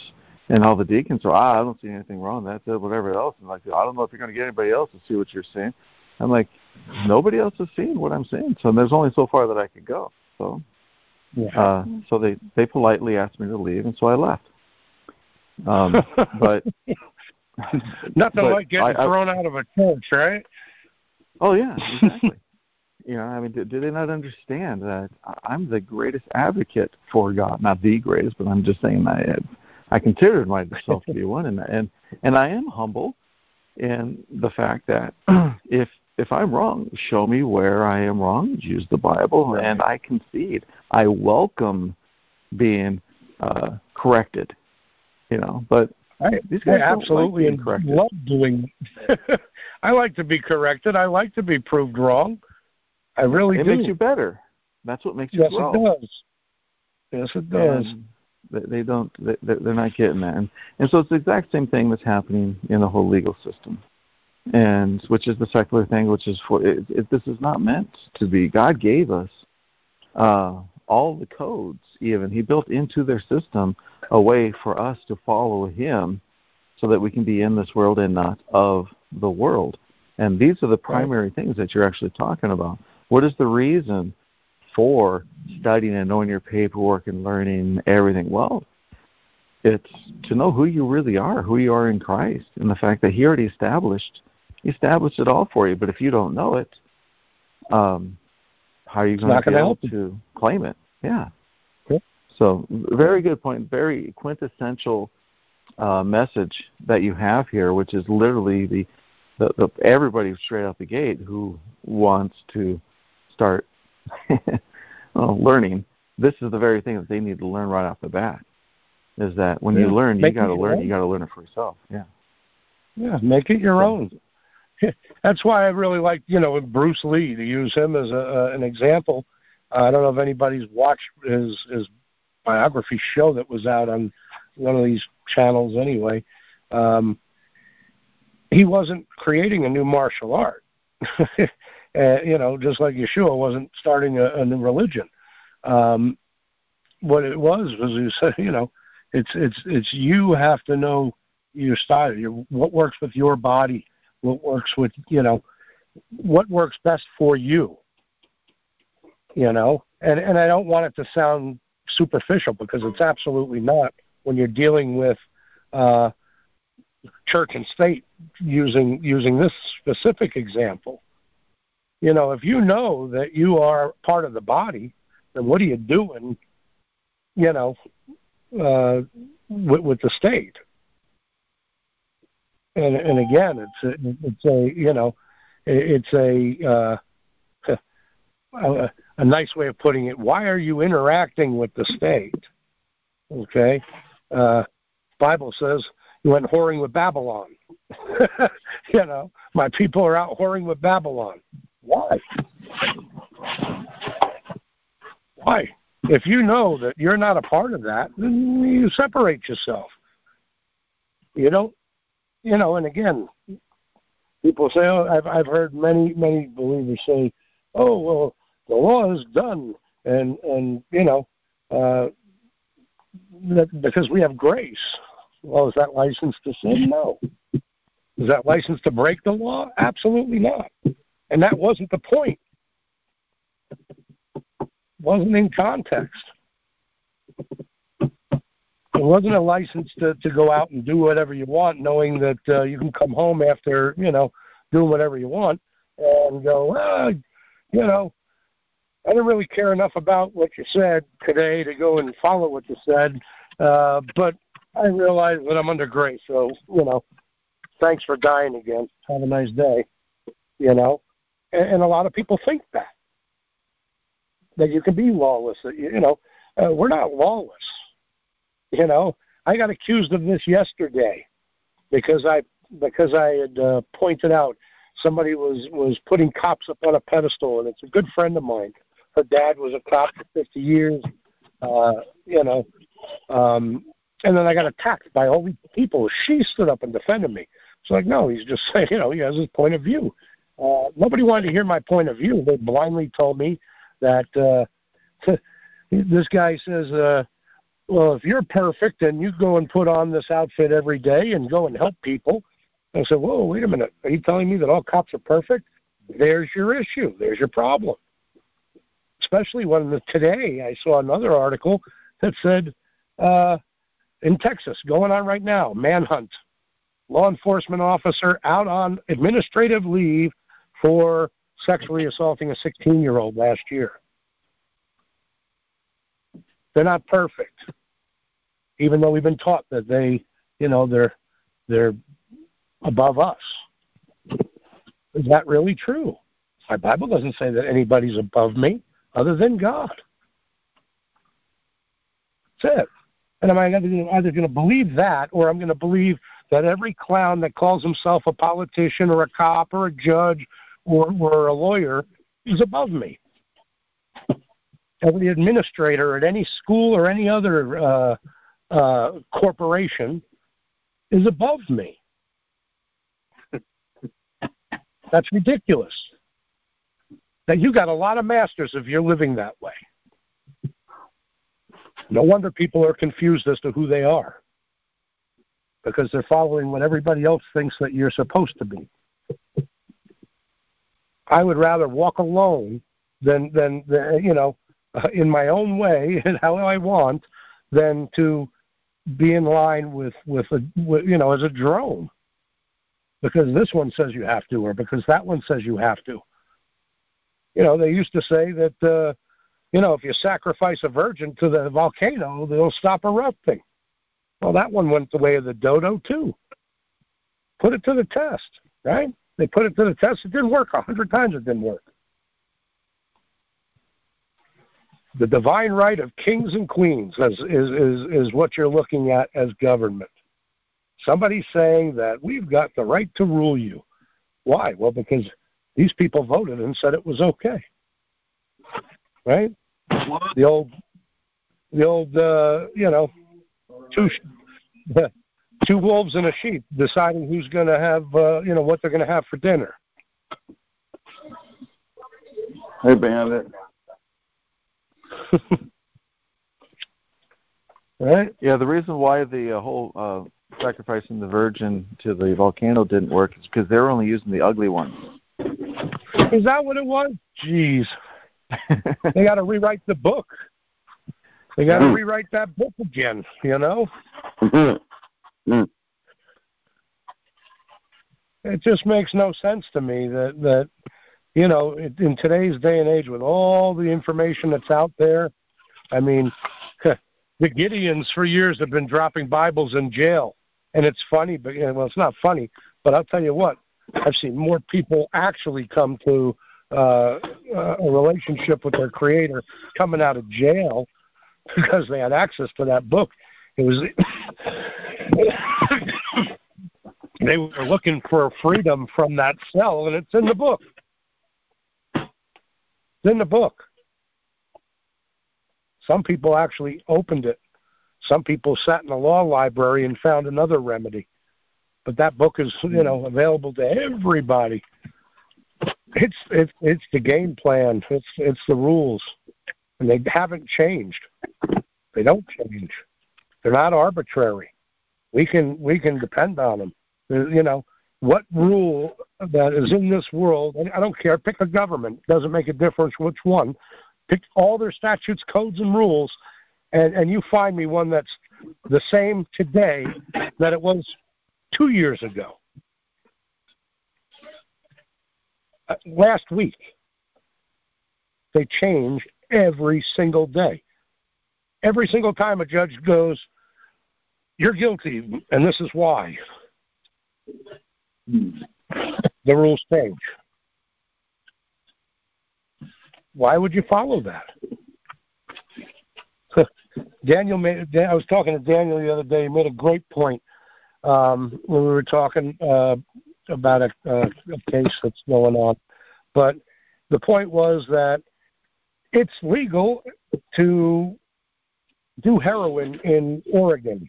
and all the deacons were, ah, I don't see anything wrong. That's it, whatever else. And like, I don't know if you're going to get anybody else to see what you're saying. I'm like, nobody else has seen what I'm seeing. so there's only so far that I could go. So, yeah. uh, so they they politely asked me to leave, and so I left. Um, but
nothing
but
like getting
I,
thrown out of a church, right?
Oh yeah, exactly. You know, I mean, do, do they not understand that I'm the greatest advocate for God? Not the greatest, but I'm just saying I I considered myself to be one, and and and I am humble in the fact that if if I'm wrong, show me where I am wrong. Use the Bible, and I concede. I welcome being uh, corrected. You know, but
I,
these guys
I absolutely
like
love doing. I like to be corrected. I like to be proved wrong. I really
it
do.
makes you better. That's what makes you
yes,
grow.
Yes, it does. Yes, it does.
And they don't. They're not getting that, and, and so it's the exact same thing that's happening in the whole legal system, and which is the secular thing, which is for it, it, this is not meant to be. God gave us uh, all the codes. Even He built into their system a way for us to follow Him, so that we can be in this world and not of the world. And these are the primary right. things that you're actually talking about. What is the reason for studying and knowing your paperwork and learning everything? Well, it's to know who you really are, who you are in Christ, and the fact that He already established He established it all for you. But if you don't know it, um, how are you going to be able to claim it? Yeah.
Okay.
So, very good point. Very quintessential uh, message that you have here, which is literally the, the, the everybody straight out the gate who wants to start well, learning, this is the very thing that they need to learn right off the bat. Is that when yeah. you learn, you got to learn. Own. You got to learn it for yourself. Yeah.
Yeah, make it your own. That's why I really like you know Bruce Lee to use him as a, uh, an example. Uh, I don't know if anybody's watched his his biography show that was out on one of these channels anyway. Um, he wasn't creating a new martial art. Uh, you know, just like Yeshua wasn't starting a, a new religion. Um, what it was was you said, you know, it's it's it's you have to know your style, your what works with your body, what works with you know, what works best for you. You know, and and I don't want it to sound superficial because it's absolutely not when you're dealing with uh, church and state using using this specific example. You know, if you know that you are part of the body, then what are you doing? You know, uh, with, with the state. And and again, it's a, it's a you know, it's a uh, a, a nice way of putting it. Why are you interacting with the state? Okay, uh, Bible says you went whoring with Babylon. you know, my people are out whoring with Babylon. Why? Why? If you know that you're not a part of that, then you separate yourself. You don't, you know. And again, people say, "Oh, I've I've heard many many believers say, oh well, the law is done, and and you know, uh, that because we have grace. Well, is that license to sin? No. Is that license to break the law? Absolutely not. And that wasn't the point. It wasn't in context. It wasn't a license to, to go out and do whatever you want, knowing that uh, you can come home after, you know, doing whatever you want and go, well, you know, I didn't really care enough about what you said today to go and follow what you said, uh, but I realize that I'm under grace, so you know, thanks for dying again. Have a nice day. You know, and, a lot of people think that that you can be lawless. That you, you know, uh, we're not lawless. You know, I got accused of this yesterday because I because I had uh, pointed out somebody was was putting cops up on a pedestal, and it's a good friend of mine. Her dad was a cop for 50 years. Uh, you know, um, and then I got attacked by all these people. She stood up and defended me. It's like, no, he's just saying, you know, he has his point of view. Uh, nobody wanted to hear my point of view. They blindly told me that uh, this guy says, uh, well, if you're perfect and you go and put on this outfit every day and go and help people, I said, whoa, wait a minute. Are you telling me that all cops are perfect? There's your issue. There's your problem. Especially when the, today I saw another article that said uh, in Texas, going on right now, manhunt, law enforcement officer out on administrative leave for sexually assaulting a 16 year old last year. They're not perfect. even though we've been taught that they, you know, they're they're above us. Is that really true? My Bible doesn't say that anybody's above me other than God. That's it. And am I either going to believe that or I'm going to believe that every clown that calls himself a politician or a cop or a judge or, or a lawyer is above me? Every administrator at any school or any other uh, uh, corporation is above me. That's ridiculous. That you got a lot of masters if you're living that way. No wonder people are confused as to who they are because they're following what everybody else thinks that you're supposed to be. I would rather walk alone than than, than you know uh, in my own way and how I want than to be in line with with a with, you know as a drone because this one says you have to or because that one says you have to. You know, they used to say that uh you know, if you sacrifice a virgin to the volcano, they'll stop erupting. Well, that one went the way of the dodo too. Put it to the test, right? They put it to the test. It didn't work. A hundred times it didn't work. The divine right of kings and queens is, is, is, is what you're looking at as government. Somebody saying that we've got the right to rule you. Why? Well, because these people voted and said it was okay right? The old, the old, uh, you know, two, two wolves and a sheep deciding who's going to have, uh, you know, what they're going to have for dinner.
Hey, Bandit.
right?
Yeah, the reason why the uh, whole uh, sacrificing the virgin to the volcano didn't work is because they were only using the ugly ones.
Is that what it was? Jeez. they got to rewrite the book. They got to mm. rewrite that book again. You know. Mm-hmm. It just makes no sense to me that that you know in today's day and age with all the information that's out there. I mean, the Gideons for years have been dropping Bibles in jail, and it's funny, but well, it's not funny. But I'll tell you what, I've seen more people actually come to uh, a relationship with their creator coming out of jail because they had access to that book. It was they were looking for freedom from that cell, and it's in the book. It's in the book. Some people actually opened it. Some people sat in the law library and found another remedy. But that book is, you know, available to everybody. It's it's it's the game plan. It's it's the rules, and they haven't changed. They don't change. They're not arbitrary. We can we can depend on them. You know what rule that is in this world. And I don't care. Pick a government. Doesn't make a difference which one. Pick all their statutes, codes, and rules, and and you find me one that's the same today that it was two years ago. Uh, last week. They change every single day. Every single time a judge goes, You're guilty, and this is why. The rules change. Why would you follow that? Daniel made. I was talking to Daniel the other day. He made a great point um, when we were talking uh, about a, a, a case that's going on. But the point was that it's legal to do heroin in Oregon.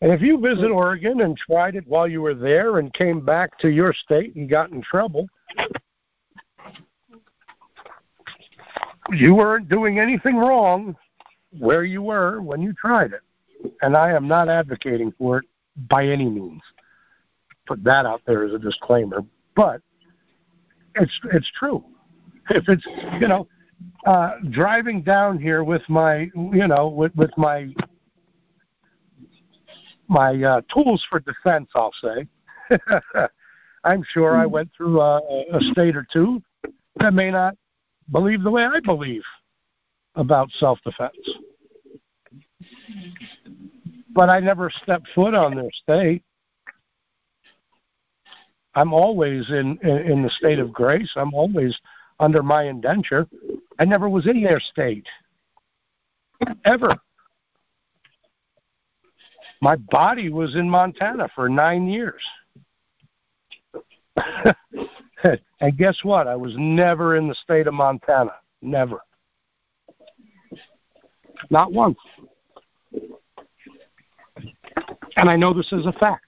And if you visit Oregon and tried it while you were there and came back to your state and got in trouble, you weren't doing anything wrong where you were when you tried it. And I am not advocating for it by any means put that out there as a disclaimer, but it's it's true. If it's you know uh, driving down here with my you know with with my my uh, tools for defense, I'll say. I'm sure I went through a, a state or two that may not believe the way I believe about self-defense. But I never stepped foot on their state. I'm always in, in, in the state of grace. I'm always under my indenture. I never was in their state. Ever. My body was in Montana for nine years. and guess what? I was never in the state of Montana. Never. Not once. And I know this is a fact.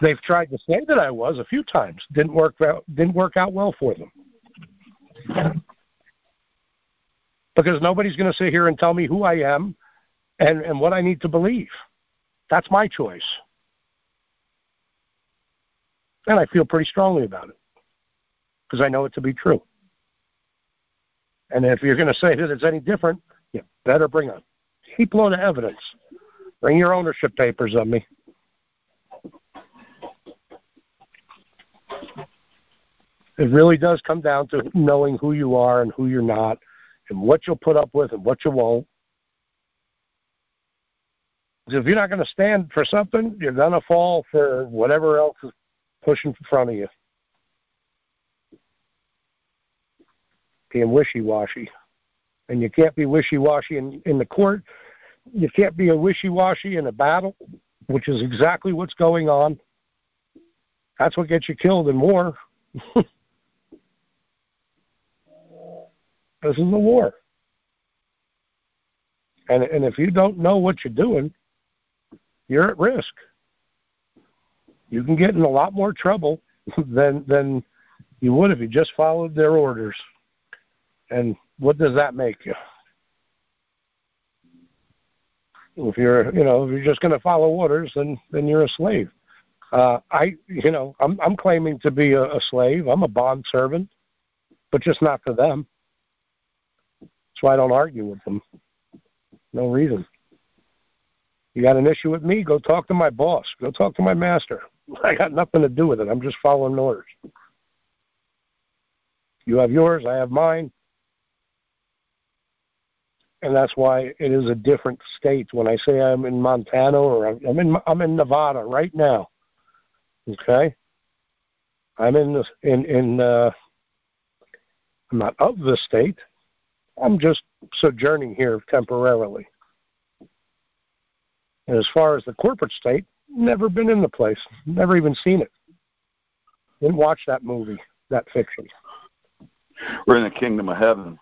They've tried to say that I was a few times. Didn't work out didn't work out well for them. Because nobody's going to sit here and tell me who I am and, and what I need to believe. That's my choice. And I feel pretty strongly about it because I know it to be true. And if you're going to say that it's any different, you better bring a heap load of evidence. Bring your ownership papers on me. It really does come down to knowing who you are and who you're not, and what you'll put up with and what you won't. If you're not going to stand for something, you're going to fall for whatever else is pushing in front of you. Being wishy washy. And you can't be wishy washy in, in the court. You can't be a wishy washy in a battle, which is exactly what's going on. That's what gets you killed in war. this is a war. And and if you don't know what you're doing, you're at risk. You can get in a lot more trouble than than you would if you just followed their orders. And what does that make you? If you're, you know, if you're just going to follow orders, then then you're a slave. Uh, I, you know, I'm I'm claiming to be a, a slave. I'm a bond servant, but just not to them. So I don't argue with them. No reason. You got an issue with me? Go talk to my boss. Go talk to my master. I got nothing to do with it. I'm just following orders. You have yours, I have mine. And that's why it is a different state. When I say I'm in Montana or I'm in I'm in Nevada right now. Okay? I'm in this in in uh I'm not of the state. I'm just sojourning here temporarily. And as far as the corporate state, never been in the place, never even seen it. Didn't watch that movie, that fiction.
We're in the kingdom of heaven.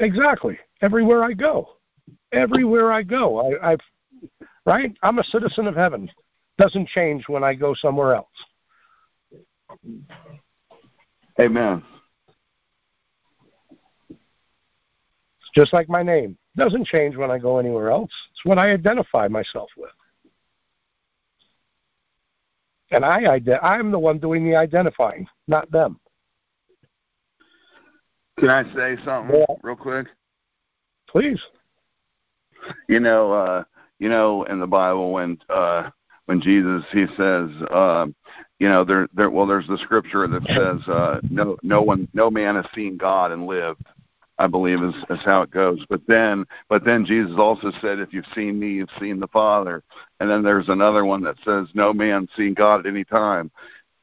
Exactly. Everywhere I go, everywhere I go, I, I've right. I'm a citizen of heaven. Doesn't change when I go somewhere else.
Amen.
It's just like my name. Doesn't change when I go anywhere else. It's what I identify myself with. And I, I'm the one doing the identifying, not them.
Can I say something yeah. real quick?
Please.
You know, uh, you know, in the Bible when uh, when Jesus he says, uh, you know, there, there, well, there's the scripture that says, uh, no, no one, no man has seen God and lived. I believe is, is how it goes. But then, but then Jesus also said, "If you've seen me, you've seen the Father." And then there's another one that says, "No man seen God at any time."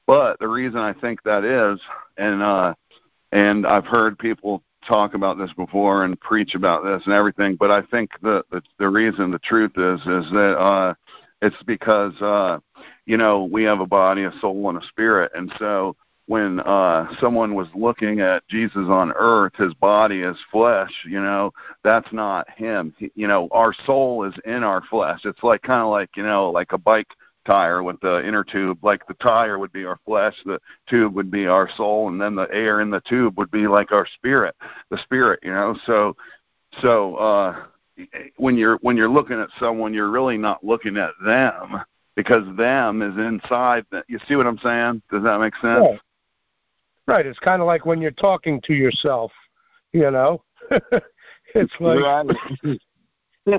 But the reason I think that is, and uh, and I've heard people talk about this before and preach about this and everything, but I think the the, the reason, the truth is, is that uh, it's because uh, you know we have a body, a soul, and a spirit, and so when uh someone was looking at Jesus on earth his body is flesh you know that's not him. He, you know our soul is in our flesh. It's like kind of like you know like a bike tire with the inner tube. Like the tire would be our flesh the tube would be our soul and then the air in the tube would be like our spirit the spirit you know? So so uh when you're when you're looking at someone you're really not looking at them because them is inside you see what i'm saying? Does that make sense?
Yeah. Right. It's kind of like when you're talking to yourself, you know. it's like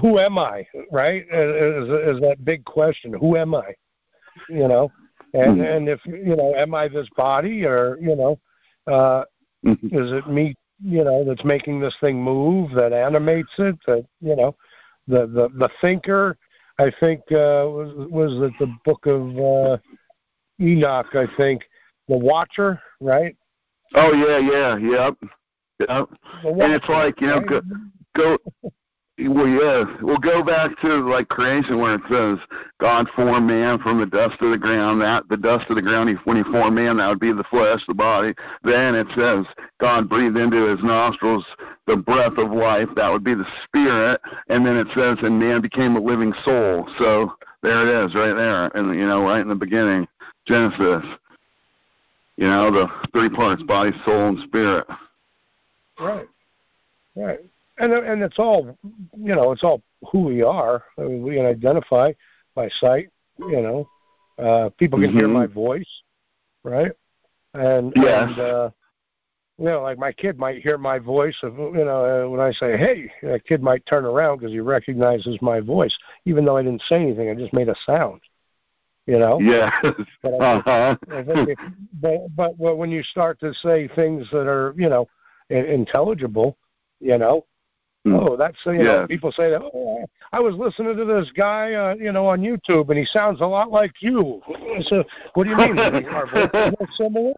who am I? Right? Is, is that big question? Who am I? You know, and mm-hmm. and if you know, am I this body or you know, uh, mm-hmm. is it me you know that's making this thing move, that animates it, that you know, the the the thinker. I think uh, was was it the book of uh, Enoch? I think the Watcher, right?
Oh yeah, yeah, yep, yep. And it's like you know, go, go well, yeah. We'll go back to like creation where it says God formed man from the dust of the ground. That the dust of the ground, he, when he formed man, that would be the flesh, the body. Then it says God breathed into his nostrils the breath of life. That would be the spirit. And then it says, and man became a living soul. So there it is, right there, and you know, right in the beginning, Genesis. You know, the three parts: body, soul, and spirit.
Right. Right and and it's all you know it's all who we are I mean, we can identify by sight you know uh people can mm-hmm. hear my voice right and
yes.
and uh you know like my kid might hear my voice of you know uh, when i say hey that kid might turn around because he recognizes my voice even though i didn't say anything i just made a sound you know
yeah
but,
uh-huh.
but but when you start to say things that are you know intelligible you know Hmm. Oh, that's you yeah. know people say that. Oh, I was listening to this guy, uh, you know, on YouTube, and he sounds a lot like you. So, what do you mean? Our voices are similar.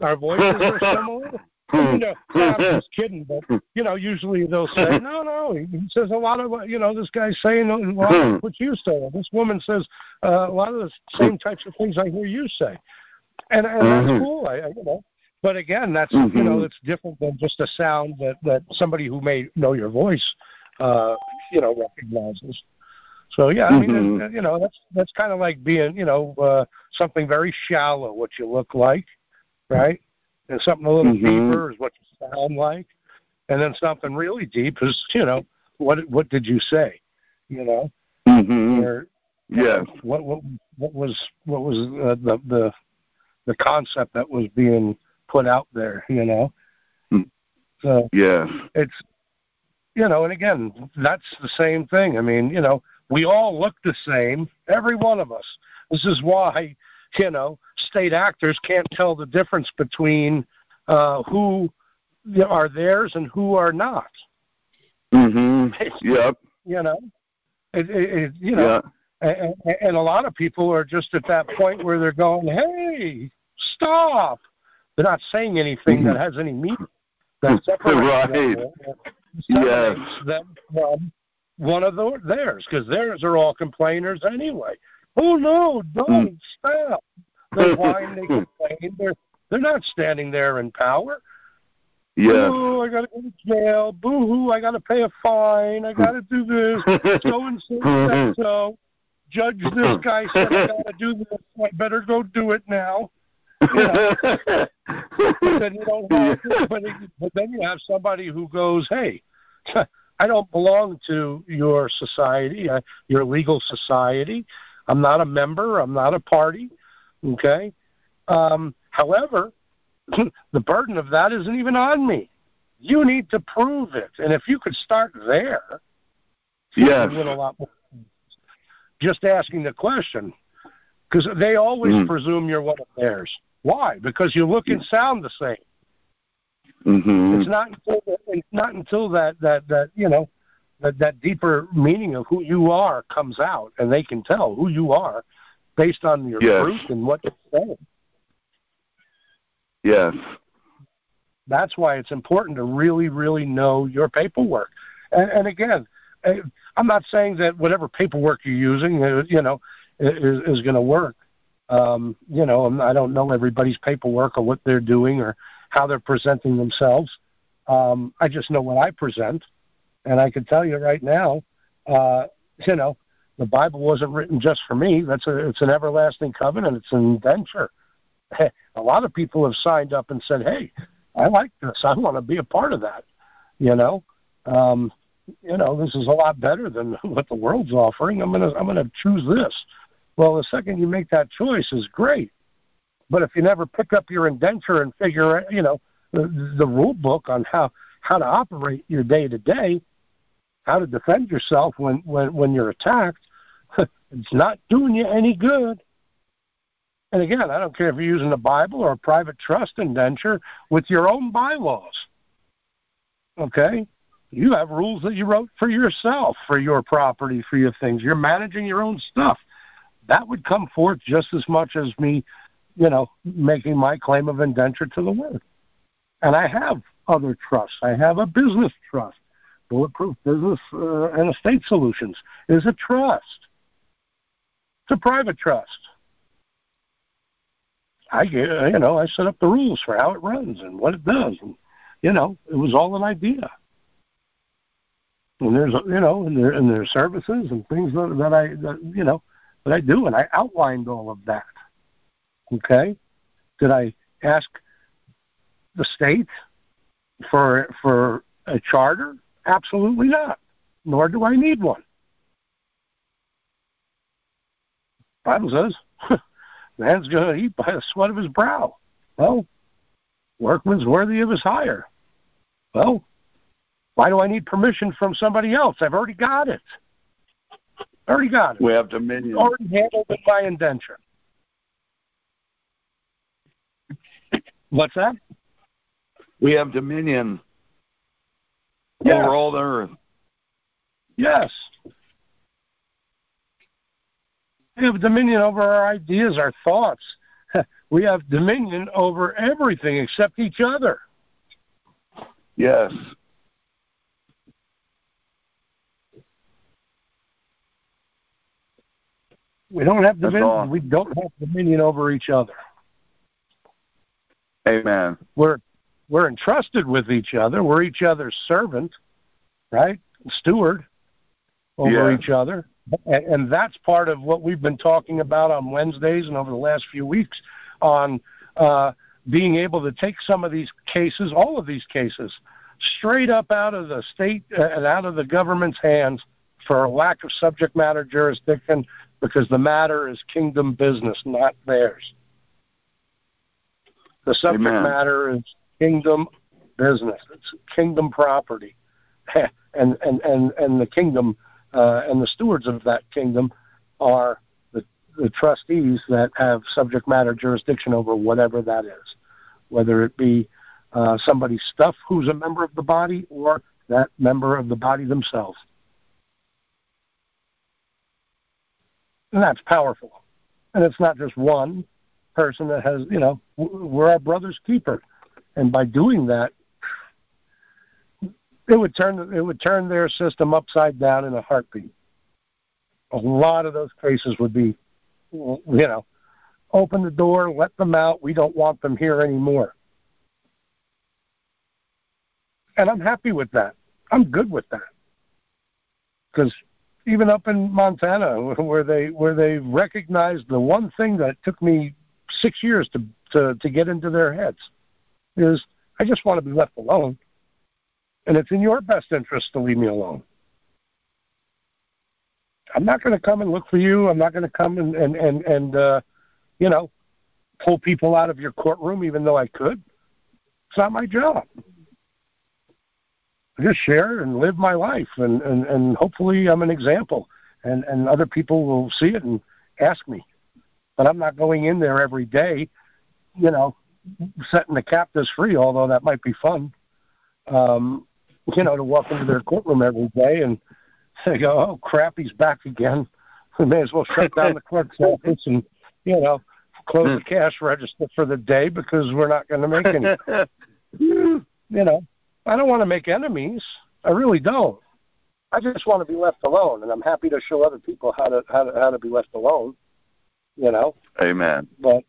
Our voices are similar. You know, I'm just kidding, but you know, usually they'll say, "No, no." He says a lot of you know, this guy's saying a lot of what you say. This woman says uh, a lot of the same types of things I hear you say, and and that's mm-hmm. cool. I, I you know, but again, that's mm-hmm. you know, it's different than just a sound that that somebody who may know your voice, uh, you know, recognizes. So yeah, I mean, mm-hmm. you know, that's that's kind of like being, you know, uh, something very shallow, what you look like, right? And something a little mm-hmm. deeper is what you sound like, and then something really deep is, you know, what what did you say, you know?
Mm-hmm. Or, yeah.
What what what was what was uh, the the the concept that was being put out there, you know.
Hmm. So yeah,
it's you know, and again, that's the same thing. I mean, you know, we all look the same, every one of us. This is why you know state actors can't tell the difference between uh, who are theirs and who are not.
Mhm. Yep.
You know, it, it, it you know, yeah. and, and a lot of people are just at that point where they're going, "Hey, stop! They're not saying anything that mm-hmm. has any meaning. That separates
right. them, yes.
them from one of the, theirs, because theirs are all complainers anyway. Oh no, don't mm. stop. They whine, they complain. They're they're not standing there in power.
Yeah.
Oh, I gotta go to jail. Boo hoo, I gotta pay a fine. I gotta do this. so and so said so. Judge, this guy said I gotta do this. I better go do it now. You then you don't have, but, but then you have somebody who goes, "Hey, I don't belong to your society, uh, your legal society. I'm not a member. I'm not a party. Okay. Um, however, the burden of that isn't even on me. You need to prove it, and if you could start there,
yes.
a lot more. Just asking the question, because they always mm. presume you're one of theirs. Why? Because you look and sound the same.
Mm-hmm.
It's not until it's not until that that that you know that that deeper meaning of who you are comes out, and they can tell who you are based on your
yes.
fruit and what you say.
Yes.
That's why it's important to really, really know your paperwork. And, and again, eh, I'm not saying that whatever paperwork you're using, uh, you know, is, is going to work. Um, you know, I don't know everybody's paperwork or what they're doing or how they're presenting themselves. Um, I just know what I present, and I can tell you right now, uh, you know, the Bible wasn't written just for me. That's a, it's an everlasting covenant. It's an indenture. A lot of people have signed up and said, "Hey, I like this. I want to be a part of that." You know, um, you know, this is a lot better than what the world's offering. I'm gonna I'm gonna choose this. Well, the second you make that choice is great. But if you never pick up your indenture and figure, you know, the, the rule book on how how to operate your day to day, how to defend yourself when when when you're attacked, it's not doing you any good. And again, I don't care if you're using the Bible or a private trust indenture with your own bylaws. Okay? You have rules that you wrote for yourself, for your property, for your things. You're managing your own stuff. That would come forth just as much as me, you know, making my claim of indenture to the word. And I have other trusts. I have a business trust. Bulletproof Business uh, and Estate Solutions is a trust. It's a private trust. I you know I set up the rules for how it runs and what it does, and you know it was all an idea. And there's you know and there and there's services and things that, that I that, you know that I do, and I outlined all of that. Okay, did I ask the state for for a charter? Absolutely not. Nor do I need one. Bible says, man's going to eat by the sweat of his brow. Well, workman's worthy of his hire. Well, why do I need permission from somebody else? I've already got it. Already got it.
We have dominion.
Already handled it by indenture. What's that?
We have dominion
yeah.
over all the earth.
Yes. We have dominion over our ideas, our thoughts. We have dominion over everything except each other.
Yes.
We don't have dominion. We don't have dominion over each other.
Amen.
We're we're entrusted with each other. We're each other's servant, right? Steward over
yeah.
each other. And, and that's part of what we've been talking about on Wednesdays and over the last few weeks on uh, being able to take some of these cases, all of these cases, straight up out of the state uh, and out of the government's hands for a lack of subject matter jurisdiction because the matter is kingdom business, not theirs. The subject
Amen.
matter is kingdom business. It's kingdom property, and and and and the kingdom uh, and the stewards of that kingdom are the the trustees that have subject matter jurisdiction over whatever that is, whether it be uh, somebody's stuff who's a member of the body or that member of the body themselves. And that's powerful. And it's not just one person that has, you know, we're our brother's keeper and by doing that, it would turn it would turn their system upside down in a heartbeat. A lot of those cases would be, you know, open the door, let them out. We don't want them here anymore. And I'm happy with that. I'm good with that. Because even up in Montana, where they where they recognized the one thing that took me six years to to, to get into their heads is I just want to be left alone. And it's in your best interest to leave me alone. I'm not going to come and look for you. I'm not going to come and and and, and uh, you know pull people out of your courtroom, even though I could. It's not my job. I just share and live my life, and and and hopefully I'm an example, and and other people will see it and ask me. But I'm not going in there every day, you know, setting the captives free, although that might be fun. Um, you know, to walk into their courtroom every day and they go, "Oh crap, he's back again." We may as well shut down the clerk's office and you know close the cash register for the day because we're not going to make any. you know, I don't want to make enemies. I really don't. I just want to be left alone, and I'm happy to show other people how to how to how to be left alone. You know.
Amen.
But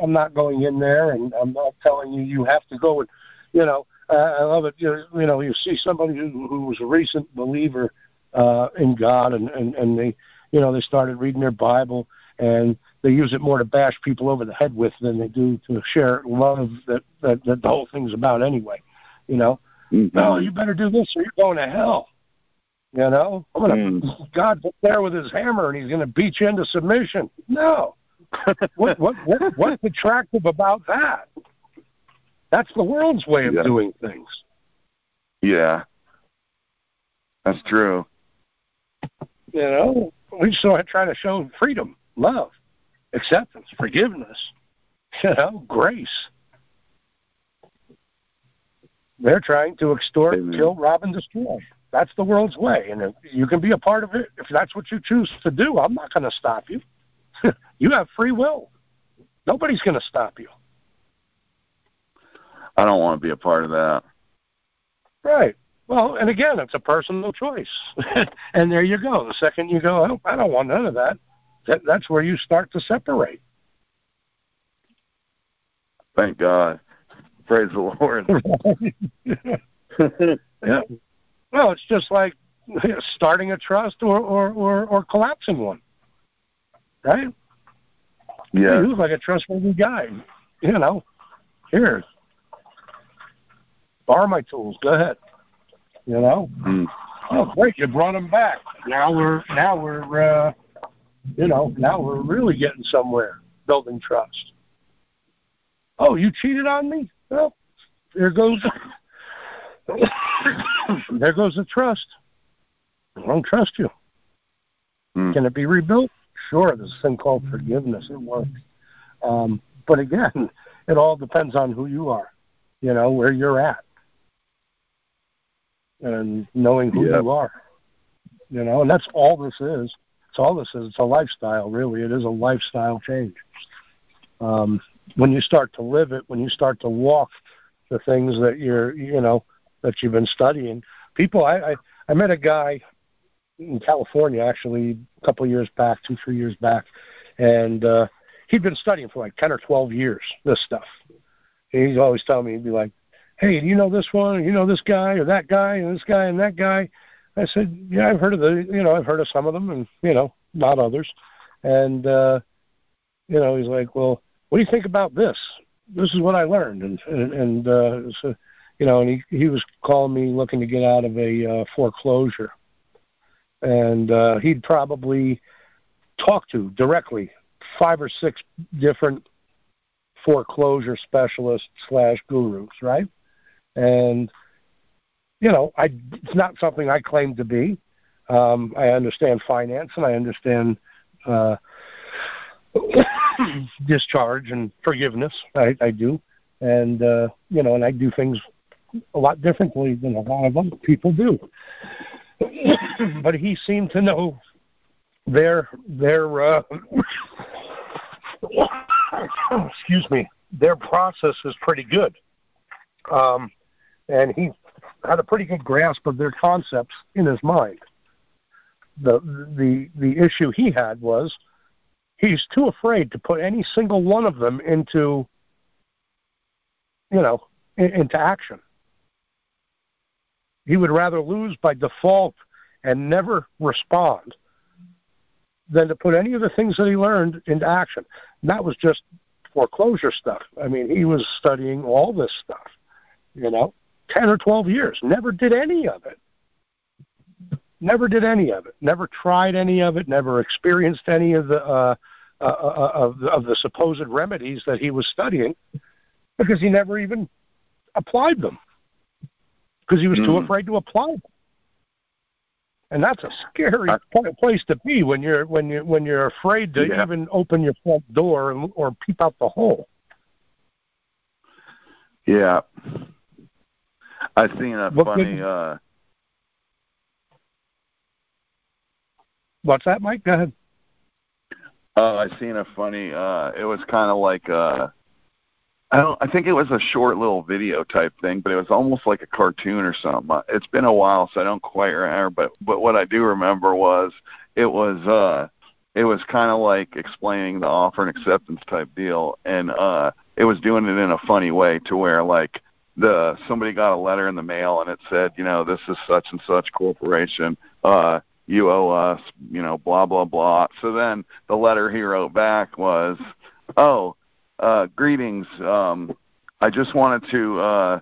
I'm not going in there, and I'm not telling you you have to go. And you know, uh, I love it. You, you know, you see somebody who, who was a recent believer uh, in God, and and and they, you know, they started reading their Bible, and they use it more to bash people over the head with than they do to share love that that, that the whole thing's about anyway. You know,
mm-hmm.
no, you better do this or you're going to hell. You know, I'm gonna
mm.
God's up there with his hammer and he's gonna beat you into submission. No, what, what, what, what's attractive about that? That's the world's way of
yeah.
doing things.
Yeah, that's true.
You know, we just try to show freedom, love, acceptance, forgiveness, you know, grace. They're trying to extort, Amen. kill, rob, and destroy. That's the world's way, and you can be a part of it if that's what you choose to do. I'm not going to stop you. you have free will. Nobody's going to stop you.
I don't want to be a part of that.
Right. Well, and again, it's a personal choice. and there you go. The second you go, oh, I don't want none of that, that that's where you start to separate.
Thank God. Praise the Lord.
yeah. Well, it's just like starting a trust or, or, or, or collapsing one. Right?
Yeah.
You look like a trustworthy guy. You know, here, borrow my tools. Go ahead. You know. Mm. Oh, great! You brought them back. Now we're now we're uh, you know now we're really getting somewhere building trust. Oh, you cheated on me? Well, there goes there goes the trust. I don't trust you. Mm. Can it be rebuilt? Sure. There's a thing called forgiveness. It works. Um, but again, it all depends on who you are. You know where you're at, and knowing who yep. you are. You know, and that's all this is. It's all this is. It's a lifestyle, really. It is a lifestyle change. Um, when you start to live it, when you start to walk the things that you're, you know, that you've been studying, people. I I, I met a guy in California actually a couple of years back, two three years back, and uh, he'd been studying for like ten or twelve years this stuff. And he's always telling me he'd be like, "Hey, do you know this one? Or you know this guy or that guy and this guy and that guy?" I said, "Yeah, I've heard of the, you know, I've heard of some of them, and you know, not others." And uh, you know, he's like, "Well." what do you think about this? This is what I learned, and and, and uh, so, you know, and he he was calling me looking to get out of a uh, foreclosure, and uh, he'd probably talk to directly five or six different foreclosure specialists slash gurus, right? And you know, I it's not something I claim to be. Um, I understand finance and I understand uh, discharge and forgiveness. I, I do, and uh, you know, and I do things a lot differently than a lot of other people do. but he seemed to know their their uh, excuse me their process is pretty good, um, and he had a pretty good grasp of their concepts in his mind. The the the issue he had was he's too afraid to put any single one of them into you know in, into action he would rather lose by default and never respond than to put any of the things that he learned into action. And that was just foreclosure stuff. I mean he was studying all this stuff you know 10 or 12 years. Never did any of it. Never did any of it. Never tried any of it. Never experienced any of the uh uh, uh, of, of the supposed remedies that he was studying because he never even applied them because he was mm. too hmm. afraid to apply them. And that's a scary place to be when you're when you when you're afraid to yeah. even open your front door and, or peep out the hole.
Yeah, I've seen a what funny. Uh
What's that, Mike? Go ahead.
Oh, I seen a funny. uh It was kind of like uh I don't. I think it was a short little video type thing, but it was almost like a cartoon or something. It's been a while, so I don't quite remember. But but what I do remember was it was uh it was kind of like explaining the offer and acceptance type deal, and uh it was doing it in a funny way to where like the somebody got a letter in the mail and it said, you know, this is such and such corporation. Uh you owe us, you know, blah blah blah. So then the letter he wrote back was, "Oh, uh, greetings. Um, I just wanted to, uh,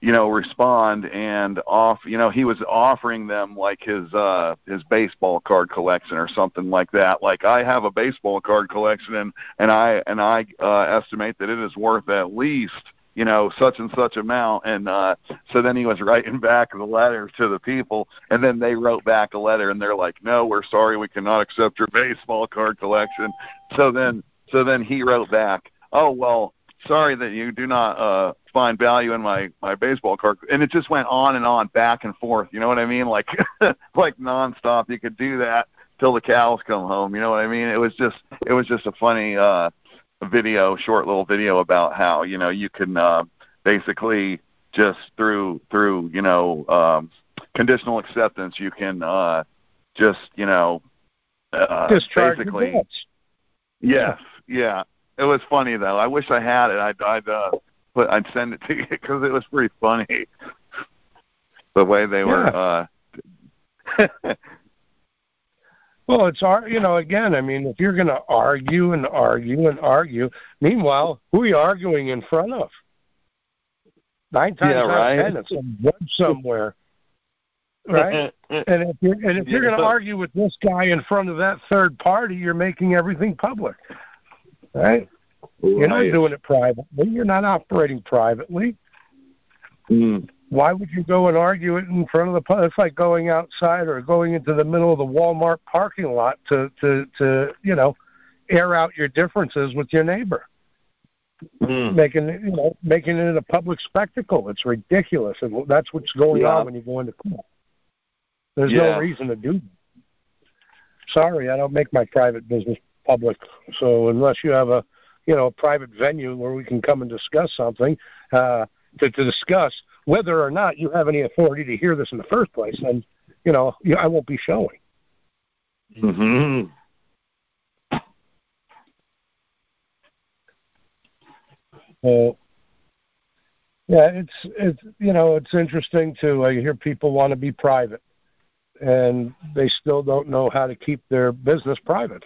you know, respond and off. You know, he was offering them like his uh, his baseball card collection or something like that. Like I have a baseball card collection and and I and I uh, estimate that it is worth at least." you know, such and such amount. And uh, so then he was writing back the letter to the people, and then they wrote back a letter, and they're like, "No, we're sorry, we cannot accept your baseball card collection." So then, so then he wrote back, "Oh well, sorry that you do not uh find value in my my baseball card. And it just went on and on back and forth. You know what i mean? Like like nonstop. You could do that till the cows come home. You know what i mean? It was just it was just a funny uh video short little video about how you know you can uh basically just through through you know um conditional acceptance you can uh just you know uh basically yes. Yeah it was funny though. I wish I had it. I'd I'd uh, put I'd send it to you because it was pretty funny. the way they were. uh
Well, it's our you know again. I mean, if you're going to argue and argue and argue, meanwhile, who are you arguing in front of? Nine times
yeah,
out
right.
of ten, it's some web somewhere, right? and if you're and if you're going to argue with this guy in front of that third party, you're making everything public right? You're not doing it privately. You're not operating privately.
Mm.
Why would you go and argue it in front of the? It's like going outside or going into the middle of the Walmart parking lot to to to you know air out your differences with your neighbor.
Mm.
Making you know making it a public spectacle. It's ridiculous, and that's what's going
yeah.
on when you go into court. There's
yeah.
no reason to do. That. Sorry, I don't make my private business public. So unless you have a you know a private venue where we can come and discuss something uh, to, to discuss whether or not you have any authority to hear this in the first place, then you know I won't be showing.
Mm-hmm.
So yeah, it's it's you know it's interesting to uh, hear people want to be private, and they still don't know how to keep their business private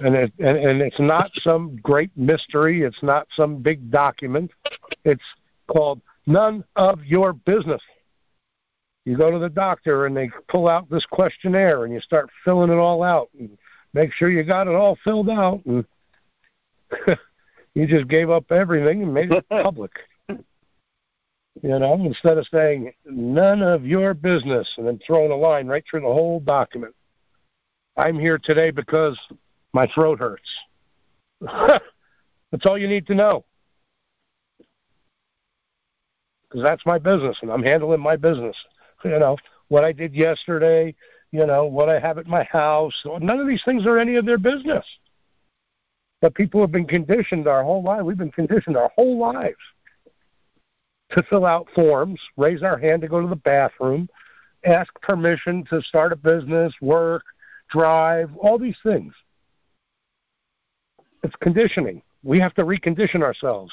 and it and, and it's not some great mystery. It's not some big document. It's called none of your business. You go to the doctor and they pull out this questionnaire and you start filling it all out and make sure you got it all filled out and you just gave up everything and made it public. You know, instead of saying none of your business and then throwing a line right through the whole document. I'm here today because my throat hurts. that's all you need to know. Because that's my business, and I'm handling my business. You know, what I did yesterday, you know, what I have at my house, none of these things are any of their business. But people have been conditioned our whole life. We've been conditioned our whole lives to fill out forms, raise our hand to go to the bathroom, ask permission to start a business, work, drive, all these things. It's conditioning. We have to recondition ourselves.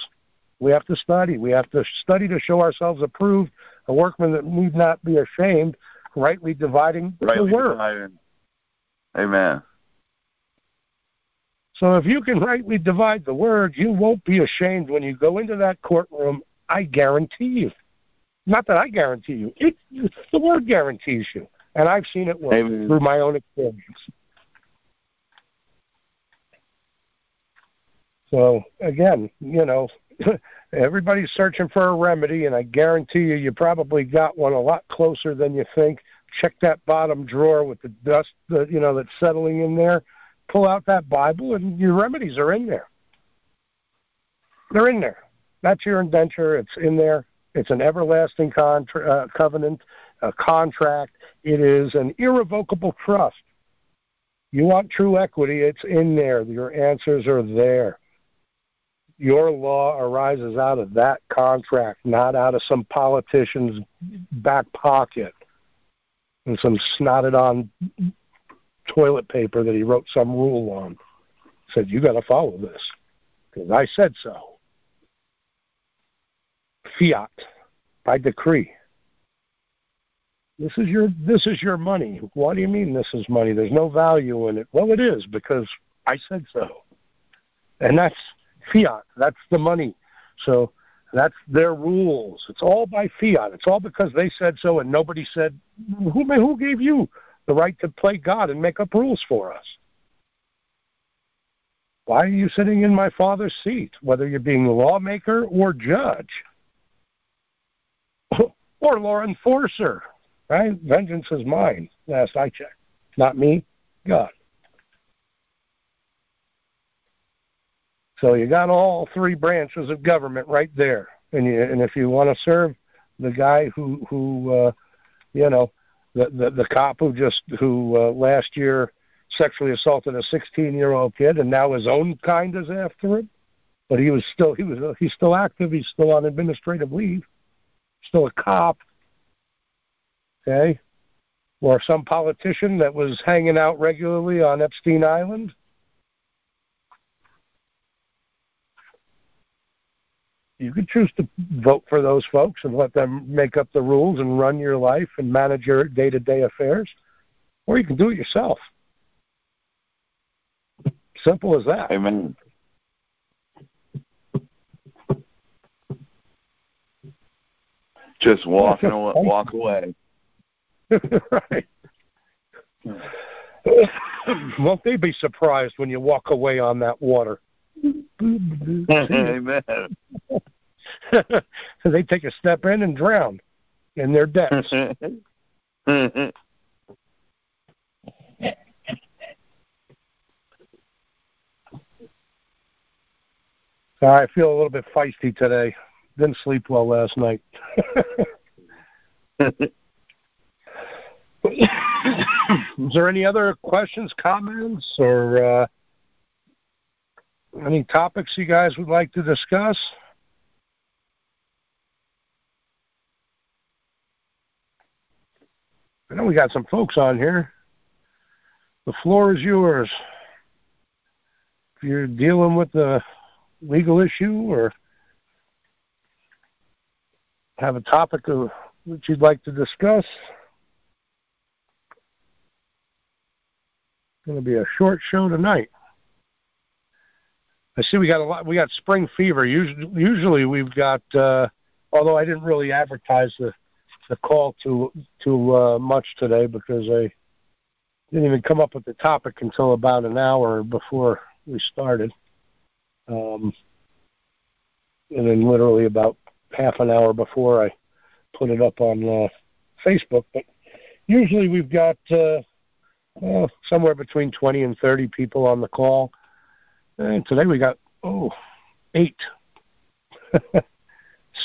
We have to study. We have to study to show ourselves approved, a workman that need not be ashamed, rightly dividing
rightly
the word.
Dividing. Amen.
So if you can rightly divide the word, you won't be ashamed when you go into that courtroom. I guarantee you. Not that I guarantee you. It, the word guarantees you. And I've seen it work
Amen.
through my own experience. So again, you know, everybody's searching for a remedy, and I guarantee you, you probably got one a lot closer than you think. Check that bottom drawer with the dust, the, you know, that's settling in there. Pull out that Bible, and your remedies are in there. They're in there. That's your indenture. It's in there. It's an everlasting contra- uh, covenant, a contract. It is an irrevocable trust. You want true equity, it's in there. Your answers are there your law arises out of that contract, not out of some politician's back pocket and some snotted on toilet paper that he wrote some rule on. Said, You got to follow this because I said so. Fiat by decree. This is your this is your money. What do you mean this is money? There's no value in it. Well, it is because I said so. And that's fiat. That's the money. So that's their rules. It's all by fiat. It's all because they said so, and nobody said, "Who who gave you the right to play God and make up rules for us?" Why are you sitting in my father's seat, whether you're being lawmaker or judge or law enforcer? Right? Vengeance is mine. Last I checked, not me, God. So you got all three branches of government right there, and you, and if you want to serve the guy who who uh, you know the, the the cop who just who uh, last year sexually assaulted a 16 year old kid and now his own kind is after him but he was still he was he's still active he's still on administrative leave still a cop okay or some politician that was hanging out regularly on Epstein Island you could choose to vote for those folks and let them make up the rules and run your life and manage your day to day affairs, or you can do it yourself. Simple as that.
Amen. Just walk and walk away.
right. Hmm. Won't they be surprised when you walk away on that water?
Amen.
they take a step in and drown in their depths. I feel a little bit feisty today. Didn't sleep well last night. Is there any other questions, comments, or uh, any topics you guys would like to discuss? I know we got some folks on here. The floor is yours. If you're dealing with a legal issue or have a topic of, that you'd like to discuss, it's going to be a short show tonight. I see we got a lot. We got spring fever. Usually, usually we've got. Uh, although I didn't really advertise the the call too too uh, much today because I didn't even come up with the topic until about an hour before we started, um, and then literally about half an hour before I put it up on uh, Facebook. But usually we've got uh, uh, somewhere between 20 and 30 people on the call. And today we got oh eight.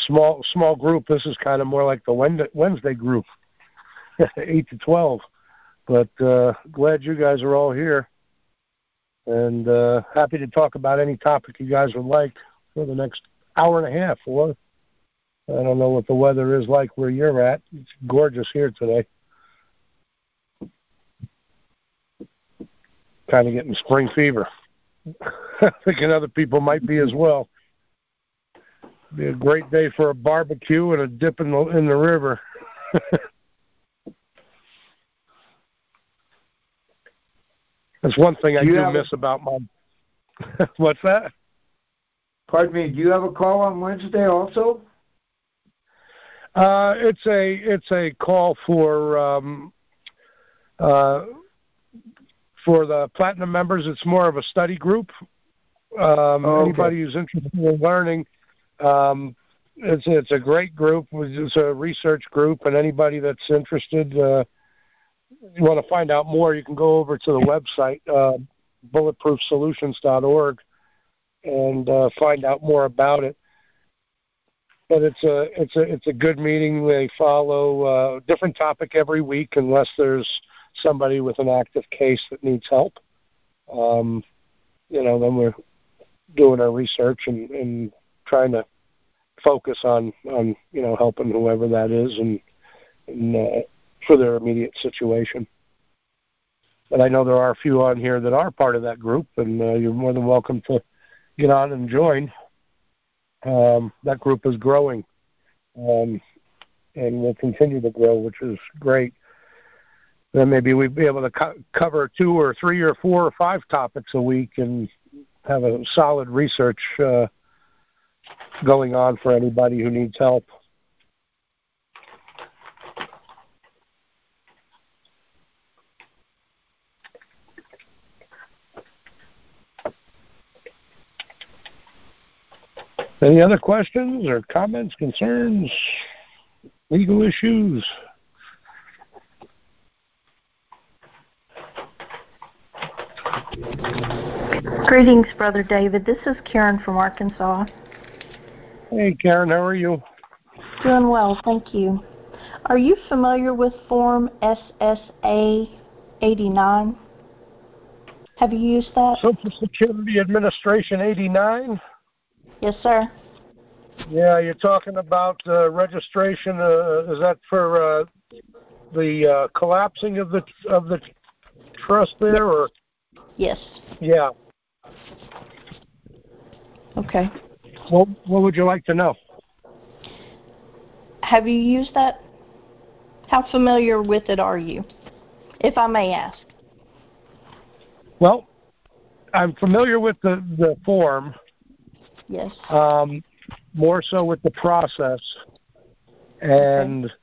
small small group. This is kind of more like the Wednesday group, eight to twelve. But uh, glad you guys are all here, and uh, happy to talk about any topic you guys would like for the next hour and a half. Or I don't know what the weather is like where you're at. It's gorgeous here today. Kind of getting spring fever. thinking other people might be as well. Be a great day for a barbecue and a dip in the in the river. That's one thing I do, do miss a, about my. What's that?
Pardon me. Do you have a call on Wednesday also?
Uh, it's a it's a call for um, uh, for the platinum members, it's more of a study group. Um, oh, okay. Anybody who's interested in learning, um, it's it's a great group. It's a research group, and anybody that's interested, uh, you want to find out more, you can go over to the website uh, bulletproofsolutions.org and uh, find out more about it. But it's a it's a it's a good meeting. They follow a uh, different topic every week, unless there's somebody with an active case that needs help. Um, you know, then we're doing our research and, and trying to focus on on you know helping whoever that is and, and uh, for their immediate situation. But I know there are a few on here that are part of that group, and uh, you're more than welcome to get on and join. Um, that group is growing, um, and will continue to grow, which is great then maybe we'd be able to co- cover two or three or four or five topics a week and have a solid research uh, going on for anybody who needs help. Any other questions or comments, concerns, legal issues?
Greetings, Brother David. This is Karen from Arkansas.
Hey, Karen, how are you?
Doing well, thank you. Are you familiar with Form SSA 89? Have you used that?
Social Security Administration 89?
Yes, sir.
Yeah, you're talking about uh, registration. Uh, is that for uh, the uh, collapsing of the of the trust there, or?
Yes.
Yeah.
Okay.
What What would you like to know?
Have you used that? How familiar with it are you, if I may ask?
Well, I'm familiar with the the form.
Yes.
Um, more so with the process, and
okay.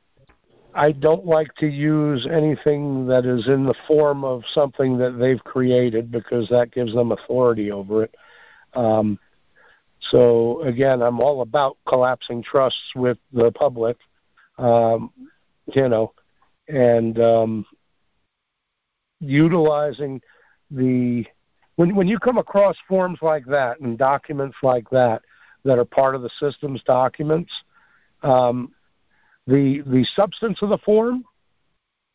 I don't like to use anything that is in the form of something that they've created because that gives them authority over it. Um, so again, I'm all about collapsing trusts with the public, um, you know, and um, utilizing the when when you come across forms like that and documents like that that are part of the system's documents, um, the the substance of the form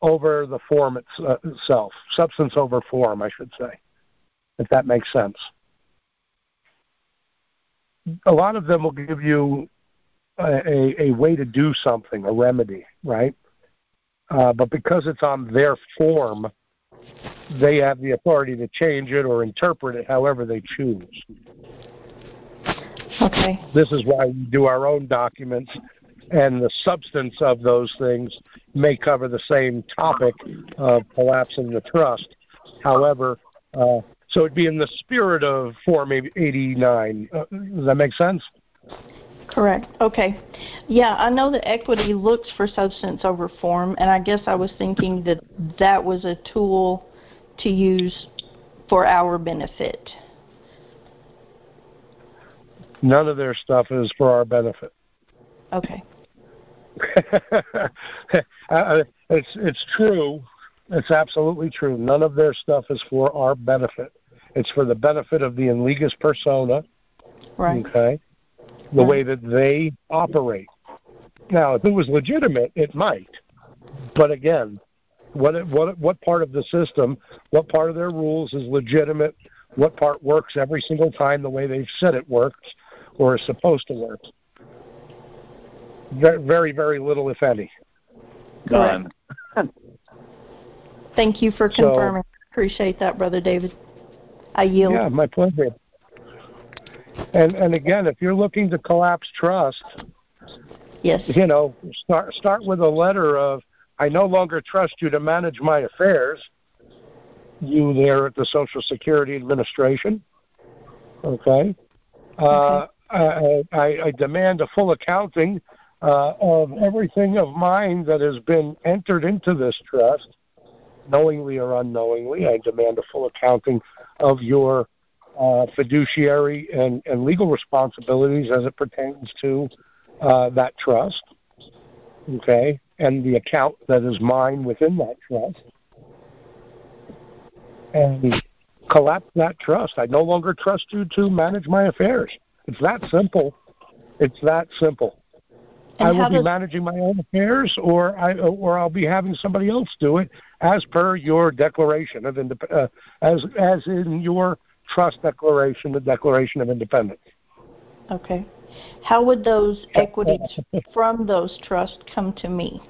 over the form uh, itself, substance over form, I should say, if that makes sense. A lot of them will give you a, a, a way to do something, a remedy, right? Uh, but because it's on their form, they have the authority to change it or interpret it however they choose.
Okay.
This is why we do our own documents, and the substance of those things may cover the same topic of collapsing the trust. However, uh, so it'd be in the spirit of Form 89. Uh, does that make sense?
Correct. Okay. Yeah, I know that equity looks for substance over form, and I guess I was thinking that that was a tool to use for our benefit.
None of their stuff is for our benefit.
Okay.
Uh, it's it's true. It's absolutely true. None of their stuff is for our benefit. It's for the benefit of the in persona.
Right.
Okay. The
right.
way that they operate. Now, if it was legitimate, it might. But again, what what what part of the system, what part of their rules is legitimate? What part works every single time the way they've said it works or is supposed to work? Very, very little, if any.
None.
Thank you for confirming. So, Appreciate that, Brother David. I yield.
Yeah, my pleasure. And and again, if you're looking to collapse trust,
yes,
you know, start start with a letter of I no longer trust you to manage my affairs. You there at the Social Security Administration. Okay. Uh, I, I, I demand a full accounting uh, of everything of mine that has been entered into this trust, knowingly or unknowingly. I demand a full accounting of your uh, fiduciary and, and legal responsibilities as it pertains to uh, that trust. Okay, and the account that is mine within that trust. And collapse that trust. I no longer trust you to manage my affairs. It's that simple. It's that simple.
And
I will be
does,
managing my own affairs, or I or I'll be having somebody else do it, as per your declaration of indep- uh, as as in your trust declaration, the Declaration of Independence.
Okay. How would those equities from those trusts come to me?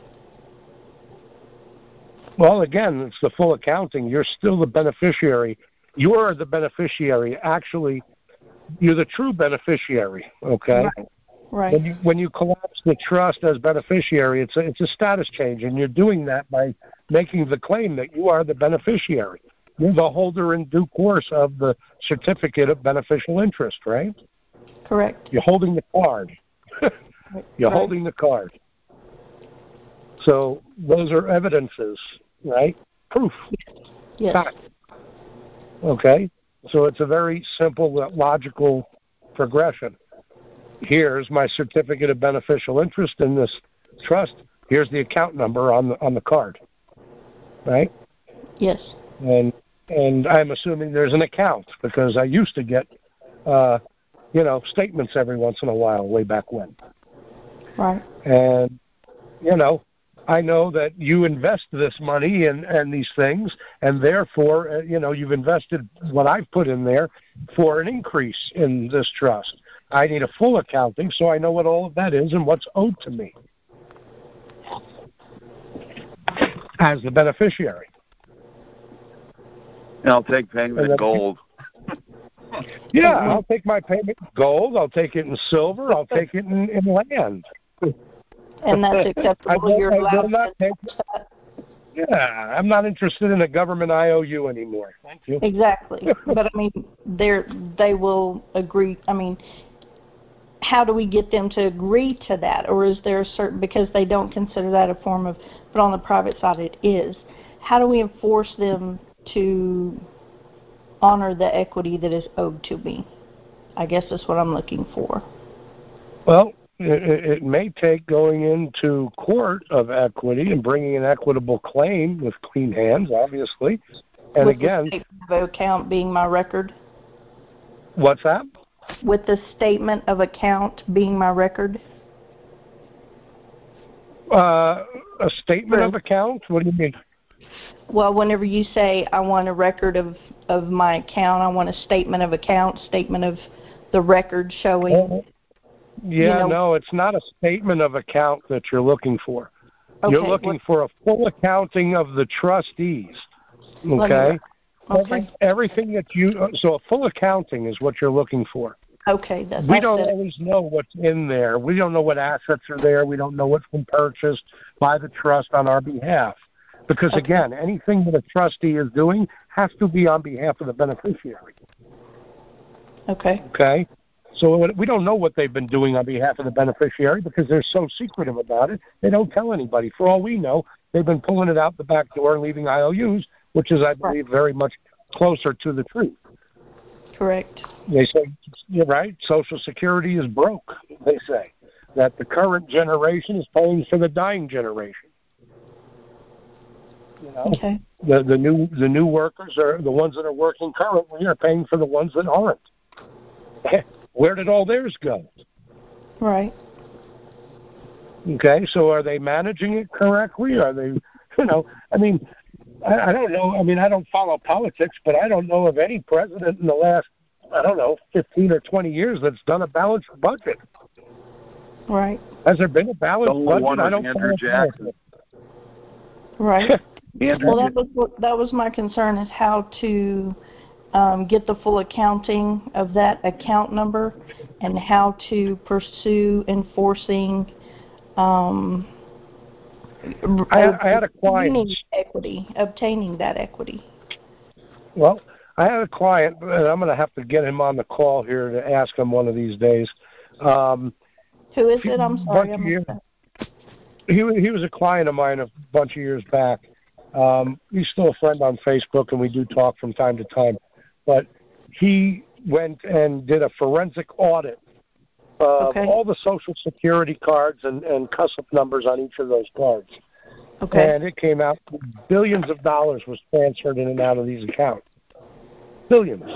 Well, again, it's the full accounting. You're still the beneficiary. You're the beneficiary. Actually, you're the true beneficiary. Okay.
Right. Right.
When you when you collapse the trust as beneficiary, it's a, it's a status change, and you're doing that by making the claim that you are the beneficiary. You're the holder in due course of the certificate of beneficial interest, right?
Correct.
You're holding the card. you're
right.
holding the card. So those are evidences, right? Proof.
Yes.
Fact. Okay. So it's a very simple, logical progression here's my certificate of beneficial interest in this trust. Here's the account number on the on the card. Right?
Yes.
And and I'm assuming there's an account because I used to get, uh, you know, statements every once in a while, way back when.
Right.
And you know, I know that you invest this money and and these things, and therefore, uh, you know, you've invested what I've put in there for an increase in this trust. I need a full accounting so I know what all of that is and what's owed to me as the beneficiary.
And I'll take payment in gold.
Yeah, I'll take my payment in gold. I'll take it in silver. I'll take it in, in land.
And that's acceptable. You're allowed to take,
Yeah, I'm not interested in a government IOU anymore. Thank you.
Exactly, but I mean, they're they will agree. I mean, how do we get them to agree to that, or is there a certain because they don't consider that a form of, but on the private side it is. How do we enforce them to honor the equity that is owed to me? I guess that's what I'm looking for.
Well, it, it may take going into court of equity and bringing an equitable claim with clean hands, obviously. And
with
again,
the account being my record.
What's that?
With the statement of account being my record.
Uh, a statement of account? What do you mean?
Well, whenever you say I want a record of of my account, I want a statement of account, statement of the record showing.
Well, yeah,
you know,
no, it's not a statement of account that you're looking for.
Okay,
you're looking
what,
for a full accounting of the trustees. Okay.
Okay.
Every, everything that you uh, so a full accounting is what you're looking for.
Okay, that,
we don't
it.
always know what's in there. We don't know what assets are there. We don't know what's been purchased by the trust on our behalf. Because
Okay.
again, anything that a trustee is doing has to be on behalf of the beneficiary.
Okay.
Okay? So we don't know what they've been doing on behalf of the beneficiary because they're so secretive about it. They don't tell anybody. For all we know, they've been pulling it out the back door and leaving IOUs, which is, I believe, very much closer to the truth.
Correct.
They say, you're right, Social Security is broke, they say. That the current generation is paying for the dying generation. You know,
Okay.
the the new the new workers are the ones that are working currently are paying for the ones that aren't. Where did all theirs go?
Right.
Okay, so are they managing it correctly? Are they, you know, I mean, I, I don't know. I mean, I don't follow politics, but I don't know of any president in the last, I don't know, 15 or 20 years that's done a balanced budget.
Right.
Has there been a balanced
The
budget?
one
I
was
don't
Andrew
follow
Jackson.
Right.
politics. Andrew,
Well, that was what, that was my concern is how to um, get the full accounting of that account number and how to pursue enforcing um,
I, I had a client.
obtaining equity, obtaining that equity.
Well, I had a client, and I'm going to have to get him on the call here to ask him one of these days. Um,
Who is it? I'm sorry.
Bunch
I
of
missed
years- he he was a client of mine a bunch of years back. Um, he's still a friend on Facebook, and we do talk from time to time. But he went and did a forensic audit of
Okay.
all the Social Security cards and and CUSIP numbers on each of those cards,
Okay.
and it came out billions of dollars was transferred in and out of these accounts. Billions.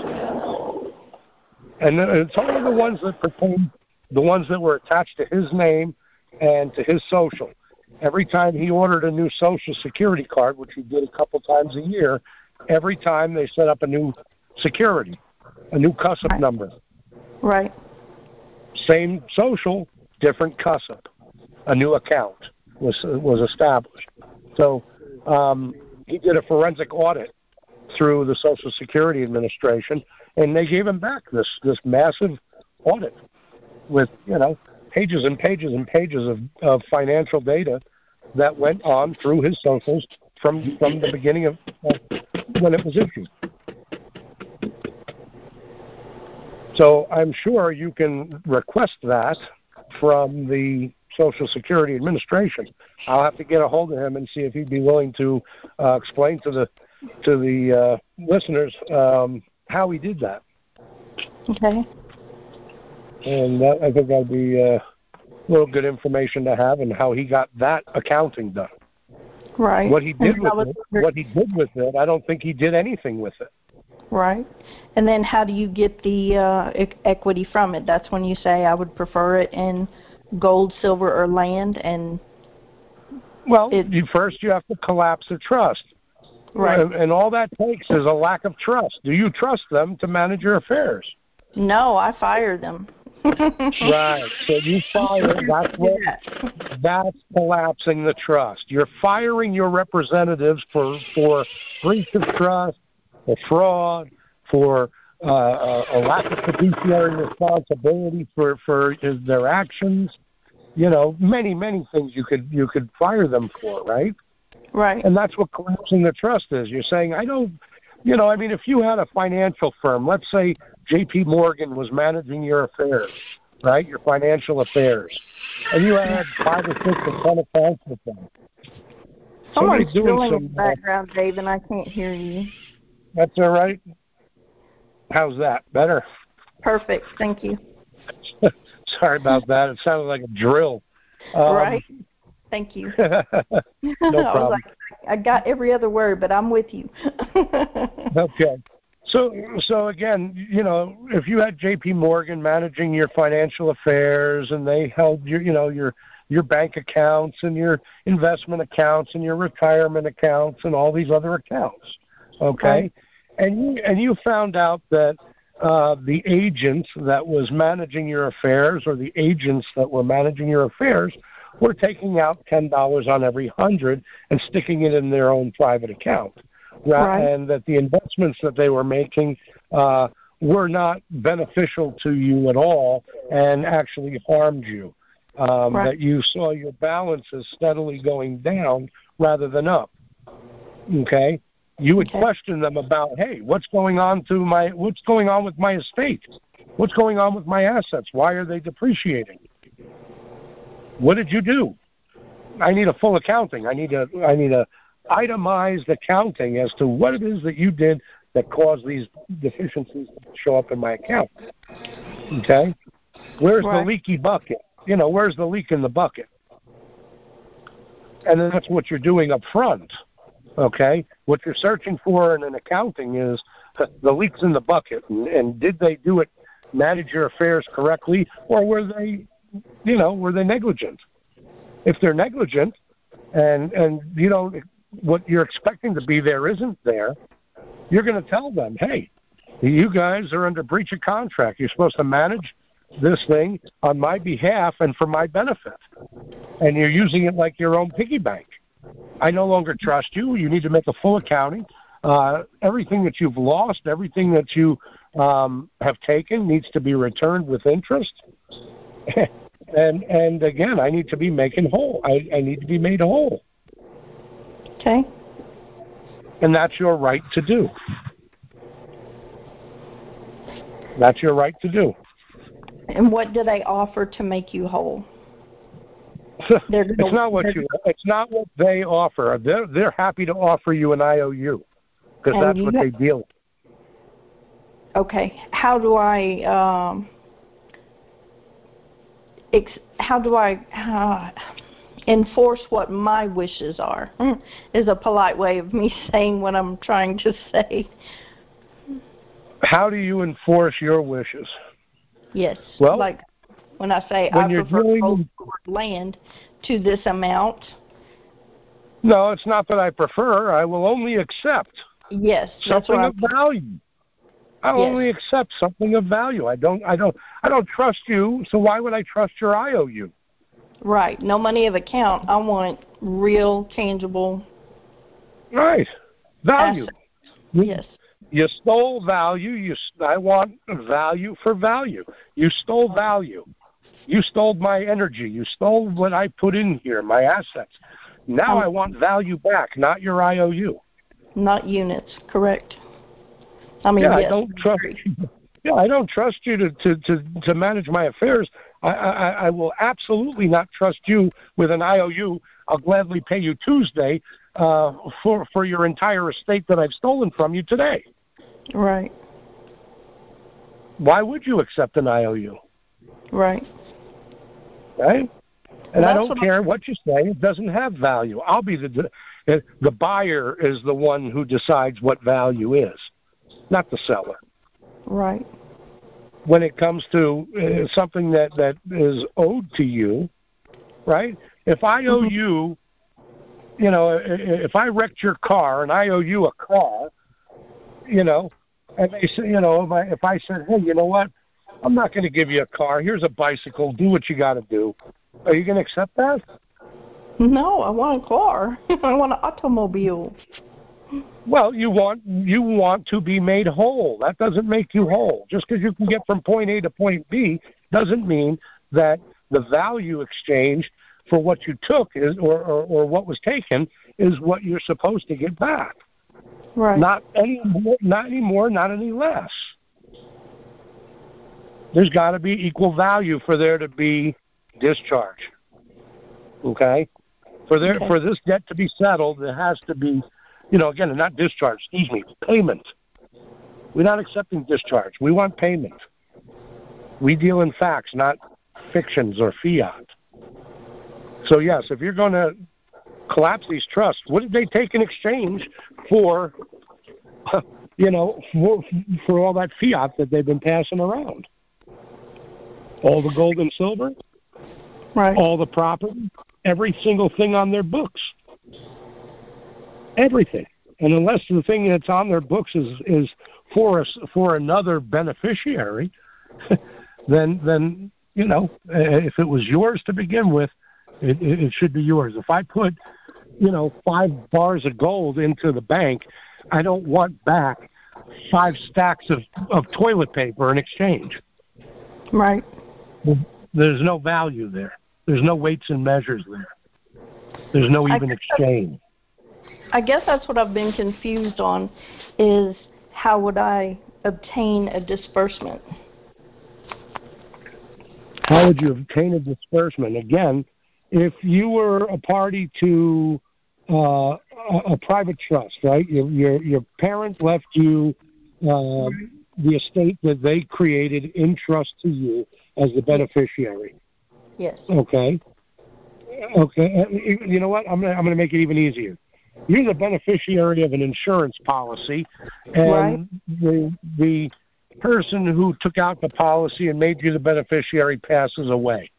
And it's only the ones that pertain, the ones that were attached to his name and to his social. Every time he ordered a new Social Security card, which he did a couple times a year, every time they set up a new security, a new
Right.
number.
Right.
Same social, different CUSIP. A new account was was established. So um, he did a forensic audit through the Social Security Administration, and they gave him back this this massive audit with you know pages and pages and pages of, of financial data that went on through his socials from from the beginning of uh, when it was issued. So I'm sure you can request that from the Social Security Administration. I'll have to get a hold of him and see if he'd be willing to uh, explain to the to the uh, listeners um, how he did that.
Okay.
And that, I think that'd be uh, a little good information to have, and how he got that accounting done.
Right.
What he did with it, what he did with it, I don't think he did anything with it.
Right. And then how do you get the uh, e- equity from it? That's when you say I would prefer it in gold, silver, or land, and
well,
it,
you first you have to collapse the trust.
Right.
And, and all that takes is a lack of trust. Do you trust them to manage your affairs?
No, I fire them.
right. So you fire. That's what. That's collapsing the trust. You're firing your representatives for for breach of trust, for fraud, for uh, a lack of fiduciary responsibility for for their actions. You know, many many things you could you could fire them for, right?
Right.
And that's what collapsing the trust is. You're saying I don't. You know, I mean, if you had a financial firm, let's say J.P. Morgan was managing your affairs, right? Your financial affairs, and you had five or six or ten accounts with them.
Someone's
doing some,
in the background, Dave, and I can't hear you.
That's all right. How's that? Better.
Perfect. Thank you.
Sorry about that. It sounded like a drill. Um,
right. Thank you.
no
I
problem.
like, I got every other word, but I'm with you.
Okay. So, so again, you know, if you had J.P. Morgan managing your financial affairs, and they held your, you know, your your bank accounts and your investment accounts and your retirement accounts and all these other accounts, okay,
Right.
And you and you found out that uh, the agent that was managing your affairs or the agents that were managing your affairs were taking out ten dollars on every hundred and sticking it in their own private account
Right.
and that the investments that they were making uh, were not beneficial to you at all and actually harmed you. Um,
Right.
That you saw your balances steadily going down rather than up. Okay, you would
Okay.
question them about, hey, what's going on to my, what's going on with my estate? What's going on with my assets? Why are they depreciating? What did you do? I need a full accounting. I need a, I need a itemized accounting as to what it is that you did that caused these deficiencies to show up in my account. Okay? Where's
Right.
the leaky bucket? You know, where's the leak in the bucket? And then that's what you're doing up front. Okay? What you're searching for in an accounting is the leaks in the bucket and, and did they do it manage your affairs correctly or were they you know, were they negligent? If they're negligent and and you know what you're expecting to be there isn't there, you're going to tell them, hey, you guys are under breach of contract. You're supposed to manage this thing on my behalf and for my benefit, and you're using it like your own piggy bank. I no longer trust you. You need to make a full accounting. Uh, everything that you've lost, everything that you um, have taken, needs to be returned with interest. and and again, I need to be making whole. I, I need to be made whole,
okay.
and that's your right to do. That's your right to do.
And what do they offer to make you whole? They're gonna-
it's not what you. It's not what they offer. They're they're happy to offer you an IOU because that's what
ha-
they deal. with.
Okay. How do I um ex- how do I uh, enforce what my wishes are? Hmm, Is a polite way of me saying what I'm trying to say.
How do you enforce your wishes?
Yes.
Well,
like when I say
when
I
you're
prefer gold land to this amount.
No, it's not that I prefer. I will only accept
Yes, that's
something
what
of
I'm,
value. I'll
Yes.
only accept something of value. I don't. I don't. I don't trust you. So why would I trust your IOU?
right. No money of account. I want real, tangible.
Right. Value.
assets. Yes.
You stole value. You. I want value for value. You stole value. You stole my energy. You stole what I put in here, my assets. Now
Um,
I want value back, not your IOU.
Not units. Correct. I mean,
yeah,
yes.
I don't trust. You. Yeah, I don't trust you to to to, to manage my affairs. I, I I will absolutely not trust you with an IOU. I'll gladly pay you Tuesday uh, for for your entire estate that I've stolen from you today.
Right.
Why would you accept an IOU?
Right.
Right? And I don't care what you say; it doesn't have value. I'll be the the buyer is the one who decides what value is, not the seller.
Right.
When it comes to uh, something that that is owed to you, right? If I owe mm-hmm. you, you know, if I wrecked your car and I owe you a car, you know, and they say, you know, if I, if I said, hey, you know what, I'm not going to give you a car. Here's a bicycle. Do what you got to do. Are you going to accept that?
No, I want a car. I want an automobile.
Well, you want you want to be made whole. That doesn't make you whole. Just because you can get from point A to point B doesn't mean that the value exchange for what you took is or, or, or what was taken is what you're supposed to get back.
Right.
Not any more, not any more, not any less. There's got to be equal value for there to be discharge. Okay? For there okay. for this debt to be settled, there has to be, you know, again, not discharge, excuse me, payment. We're not accepting discharge. We want payment. We deal in facts, not fictions or fiat. So yes, if you're going to collapse these trusts, what did they take in exchange for, you know, for, for all that fiat that they've been passing around? All the gold and silver,
right?
All the property, every single thing on their books, everything. And unless the thing that's on their books is is for us for another beneficiary, then then you know if it was yours to begin with, it, it should be yours. If I put, you know, five bars of gold into the bank, I don't want back five stacks of, of toilet paper in exchange.
Right.
There's no value there. There's no weights and measures there. There's no even I exchange.
I guess that's what I've been confused on is how would I obtain a disbursement?
How would you obtain a disbursement? Again, if you were a party to uh, a, a private trust, right? Your your, your parents left you uh, the estate that they created in trust to you as the beneficiary.
Yes.
Okay. Okay. You know what? I'm gonna I'm gonna make it even easier. You're the beneficiary of an insurance policy, and right. the the person who took out the policy and made you the beneficiary passes away.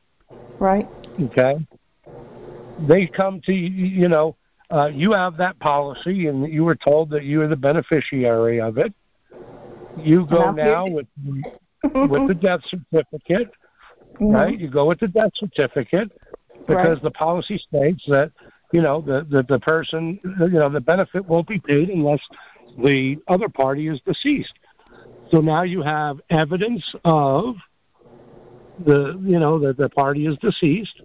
Right.
Okay they come to you you know uh, you have that policy and you were told that you are the beneficiary of it. You go now with with the death certificate, mm-hmm. right? You go with the death certificate because right. the policy states that you know the, the the person you know the benefit won't be paid unless the other party is deceased. So now you have evidence of the you know that the party is deceased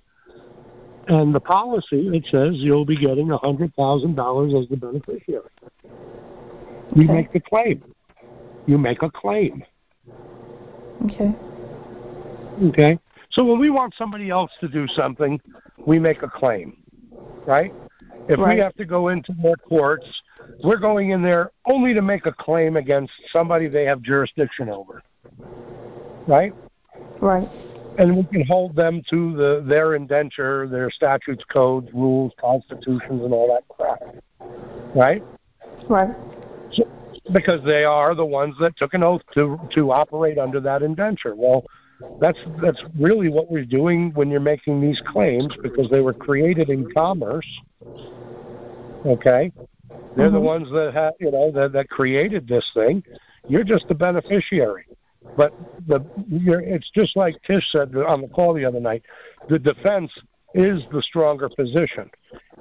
and the policy, it says you'll be getting a $100,000 as the beneficiary. You okay. make the claim. You make a claim.
Okay.
Okay. So when we want somebody else to do something, we make a claim, right? If right. we have to go into more courts, we're going in there only to make a claim against somebody they have jurisdiction over, right?
Right
and we can hold them to the their indenture, their statutes, codes, rules, constitutions, and all that crap. Right?
Right.
So, because they are the ones that took an oath to to operate under that indenture. Well, that's that's really what we're doing when you're making these claims because they were created in commerce. Okay, they're mm-hmm. the ones that have you know that that created this thing. You're just the beneficiary. But the you're, it's just like Tish said on the call the other night. The defense is the stronger position.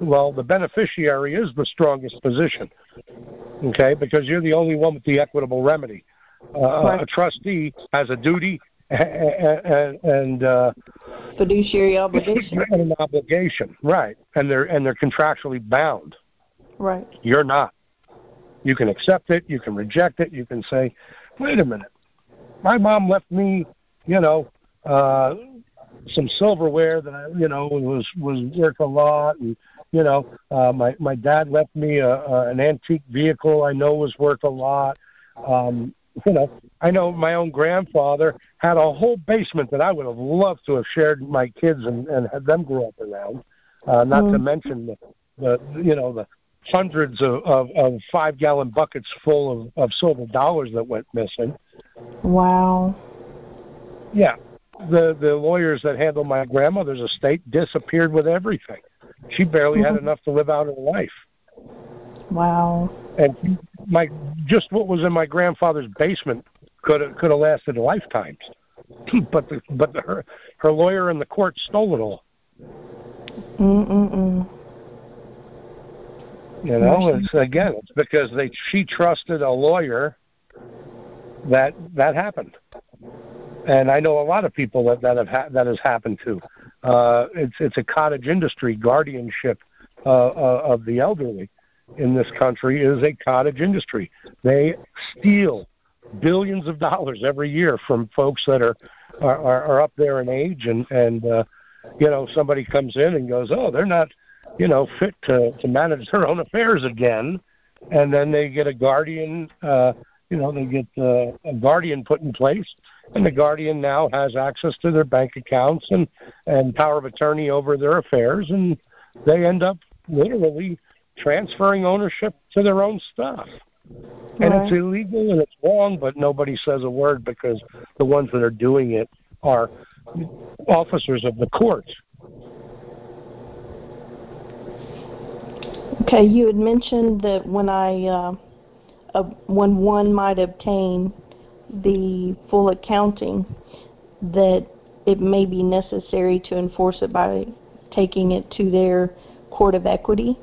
Well, the beneficiary is the strongest position. Okay, because you're the only one with the equitable remedy. Uh, right. A trustee has a duty and, and uh,
fiduciary obligation
and an obligation, right? And they're and they're contractually bound.
Right.
You're not. You can accept it. You can reject it. You can say, "Wait a minute my mom left me, you know, uh, some silverware that I, you know, was was worth a lot, and you know, uh, my my dad left me a, a, an antique vehicle I know was worth a lot. Um, you know, I know my own grandfather had a whole basement that I would have loved to have shared with my kids and, and had them grow up around. Uh, not mm. to mention the, the you know the hundreds of, of, of five gallon buckets full of, of silver dollars that went missing.
Wow.
Yeah. The the lawyers that handled my grandmother's estate disappeared with everything. She barely mm-hmm. had enough to live out her life.
Wow.
And my just what was in my grandfather's basement could have could have lasted lifetimes. but the but the, her her lawyer in the court stole it all.
Mm mm mm.
You know, it's again, it's because they she trusted a lawyer that that happened, and I know a lot of people that that have ha- that has happened to. Uh, it's it's a cottage industry guardianship uh, uh, of the elderly in this country is a cottage industry. They steal billions of dollars every year from folks that are are, are up there in age, and and uh, you know somebody comes in and goes, oh, they're not you know, fit to, to manage their own affairs again, and then they get a guardian. Uh, you know, they get uh, a guardian put in place, and the guardian now has access to their bank accounts and and power of attorney over their affairs, and they end up literally transferring ownership to their own stuff. And right. it's illegal and it's wrong, but nobody says a word because the ones that are doing it are officers of the courts
Okay, you had mentioned that when I uh, uh, when one might obtain the full accounting, that it may be necessary to enforce it by taking it to their court of equity.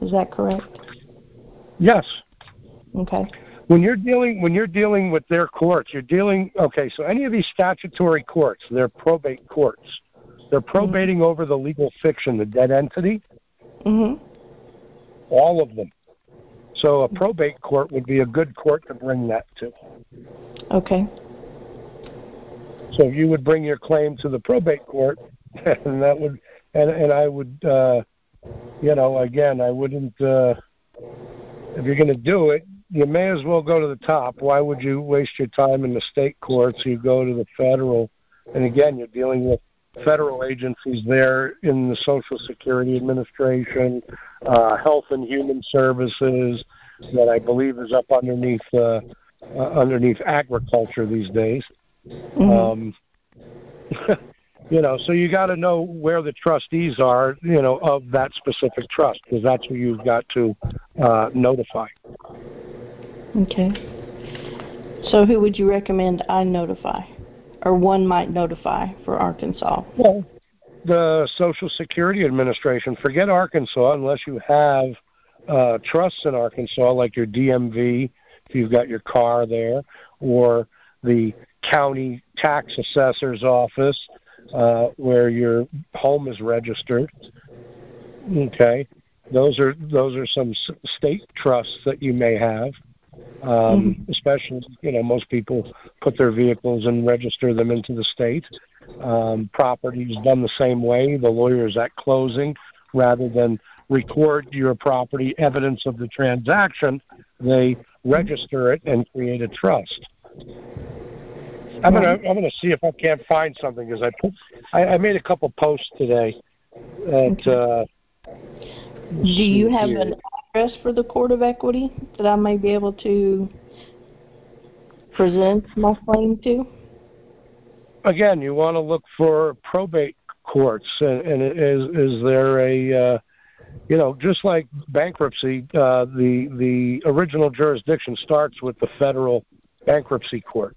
Is that correct?
Yes.
Okay.
When you're dealing when you're dealing with their courts, you're dealing okay. So any of these statutory courts, they're probate courts. They're probating mm-hmm. over the legal fiction, the dead entity.
Mm-hmm
all of them. So a probate court would be a good court to bring that to.
Okay.
So you would bring your claim to the probate court, and that would, and and I would, uh, you know, again, I wouldn't. Uh, if you're going to do it, you may as well go to the top. Why would you waste your time in the state courts? You go to the federal, and again, you're dealing with federal agencies there in the Social Security Administration, uh, Health and Human Services, that I believe is up underneath uh, uh, underneath agriculture these days. Mm-hmm. Um, you know, so you got to know where the trustees are, you know, of that specific trust because that's who you've got to uh, notify.
Okay. So who would you recommend I notify? Or one might notify for Arkansas?
Well, the Social Security Administration. Forget Arkansas unless you have uh, trusts in Arkansas, like your DMV, if you've got your car there, or the county tax assessor's office, uh, where your home is registered. Okay, those are those are some s- state trusts that you may have um, mm-hmm. especially you know most people put their vehicles and register them into the state. Um, property is done the same way. The lawyers at closing, rather than record your property evidence of the transaction, they register it and create a trust. I'm gonna I'm gonna see if I can't find something because I put I, I made a couple posts today. At, uh,
Do you have an address for the Court of Equity that I may be able to present my claim to?
Again, you want to look for probate courts, and, and is is there a uh, you know just like bankruptcy, uh, the the original jurisdiction starts with the federal bankruptcy court.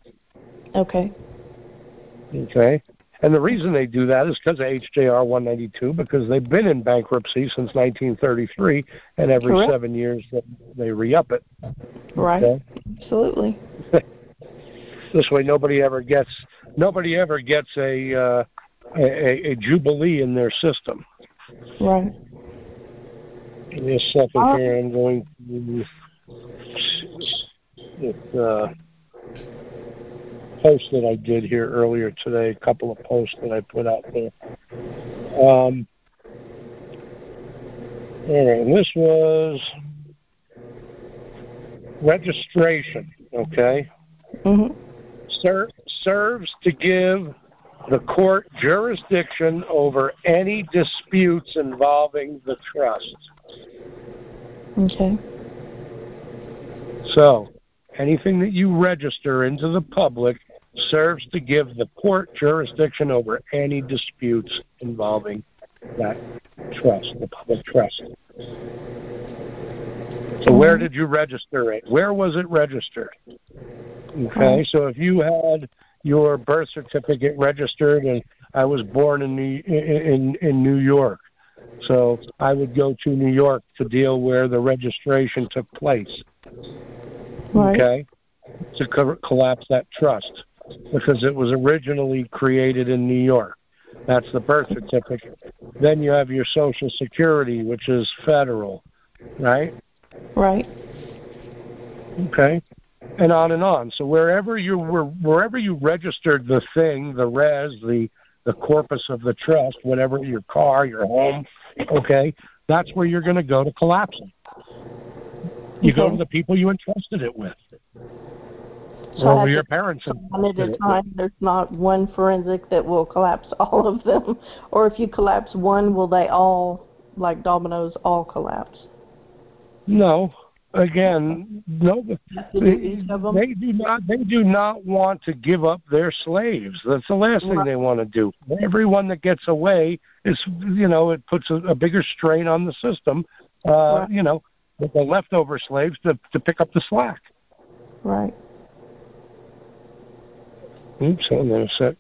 Okay.
Okay. And the reason they do that is because of HJR 192, because they've been in bankruptcy since 1933, and every
Correct.
seven years they re-up it.
Right. Okay? Absolutely.
this way, nobody ever gets nobody ever gets a, uh, a a jubilee in their system.
Right.
In a second uh, here, I'm going to. Uh, post that I did here earlier today, a couple of posts that I put out there. Um, all right, and this was registration, okay?
Mm-hmm.
Ser- serves to give the court jurisdiction over any disputes involving the trust.
Okay.
So, anything that you register into the public serves to give the court jurisdiction over any disputes involving that trust, the public trust. So where did you register it? Where was it registered? Okay, so if you had your birth certificate registered and I was born in New, in in New York, so I would go to New York to deal where the registration took place.
Right.
Okay, to co- collapse that trust because it was originally created in New York. That's the birth certificate. Then you have your Social Security, which is federal, right?
Right.
Okay, and on and on. So wherever you were, wherever you registered the thing, the res, the the corpus of the trust, whatever your car, your home, okay, that's where you're going to go to collapse it. You go to the people you entrusted it with.
So
or your parents.
One at a time. There's not one forensic that will collapse all of them, or if you collapse one, will they all, like dominoes, all collapse?
No. Again, no. They, they do not. They do not want to give up their slaves. That's the last thing they want to do. Everyone that gets away is, you know, it puts a, a bigger strain on the system. Uh,
right.
You know, with the leftover slaves to to pick up the slack.
Right.
Oops, hold on a sec.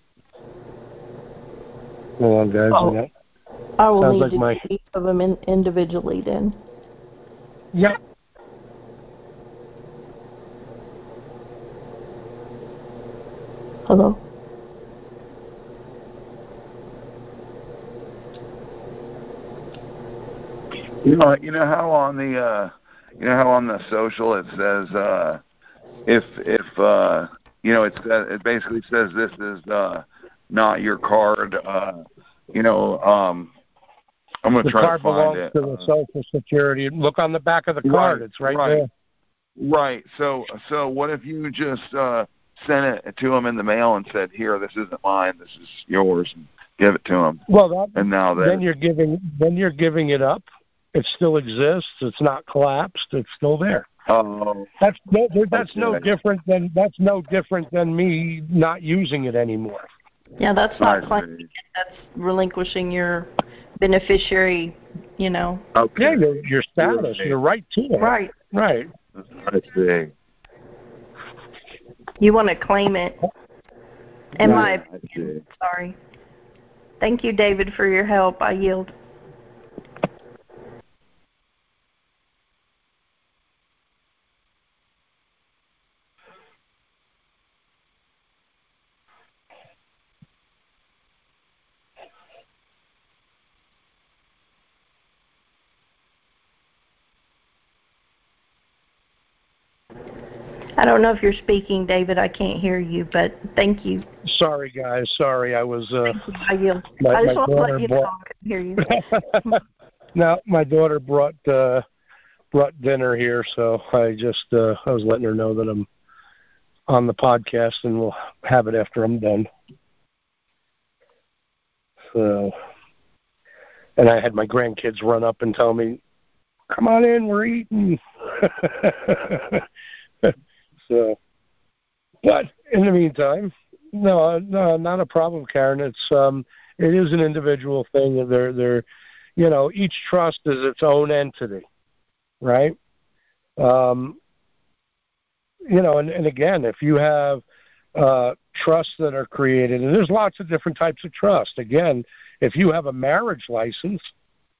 Hold on, guys.
Oh,
yeah.
I will
Sounds
need
like
to
my-
each of them in, individually then.
Yep.
Hello?
You know, you know how on the uh you know how on the social it says uh if if uh you know it says it basically says this is uh not your card uh you know um I'm going to try
card
to find
belongs
it.
to the
Uh,
Social Security. Look on the back of the card.
Right,
it's right,
right.
there.
Right. So so what if you just uh sent it to them in the mail and said, "Here, this isn't mine. This is yours," and give it to them.
Well, that,
And now that
then you're giving then you're giving it up. It still exists. It's not collapsed. It's still there.
Oh
That's no that's no different than that's no different than me not using it anymore.
Yeah, that's not claiming it. That's relinquishing your beneficiary, you know.
Okay.
Yeah, your your status,
Right.
your right to it.
Right.
Right.
I see.
You want to claim it. In my
Yeah, I see.
sorry. Thank you, David, for your help. I yield. I don't know if you're speaking, David. I can't hear you, but thank you.
Sorry, guys. Sorry, I was. Uh,
I yield.
My-
I just want to let you
bought-
talk and hear you.
no, my daughter brought uh, brought dinner here, so I just uh, I was letting her know that I'm on the podcast, and we'll have it after I'm done. So, and I had my grandkids run up and tell me, "Come on in, we're eating." so, but in the meantime, no, no, not a problem, Karen. It's um, it is an individual thing. They're they're, you know, each trust is its own entity, right? Um, you know, and, and again, if you have uh, trusts that are created, and there's lots of different types of trust. Again, if you have a marriage license,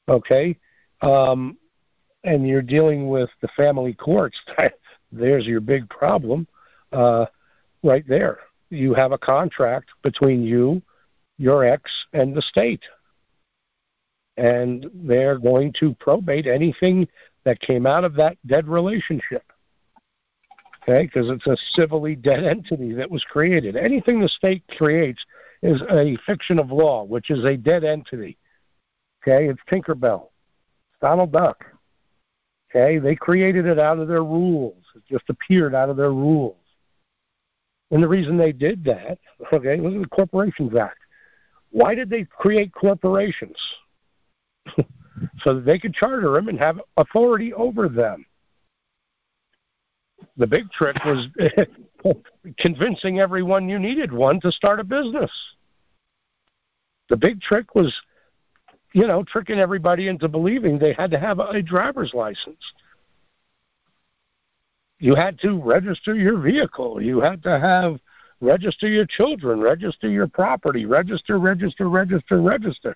okay, um, and you're dealing with the family courts, there's your big problem uh, right there. You have a contract between you, your ex, and the state. And they're going to probate anything that came out of that dead relationship. Okay, because it's a civilly dead entity that was created. Anything the state creates is a fiction of law, which is a dead entity. Okay, it's Tinkerbell, it's Donald Duck. Okay, they created it out of their rules. It just appeared out of their rules. And the reason they did that, okay, was the Corporations Act. Why did they create corporations? so that they could charter them and have authority over them. The big trick was convincing everyone you needed one to start a business. The big trick was, you know, tricking everybody into believing they had to have a driver's license. You had to register your vehicle. You had to have register your children, register your property, register, register, register, register.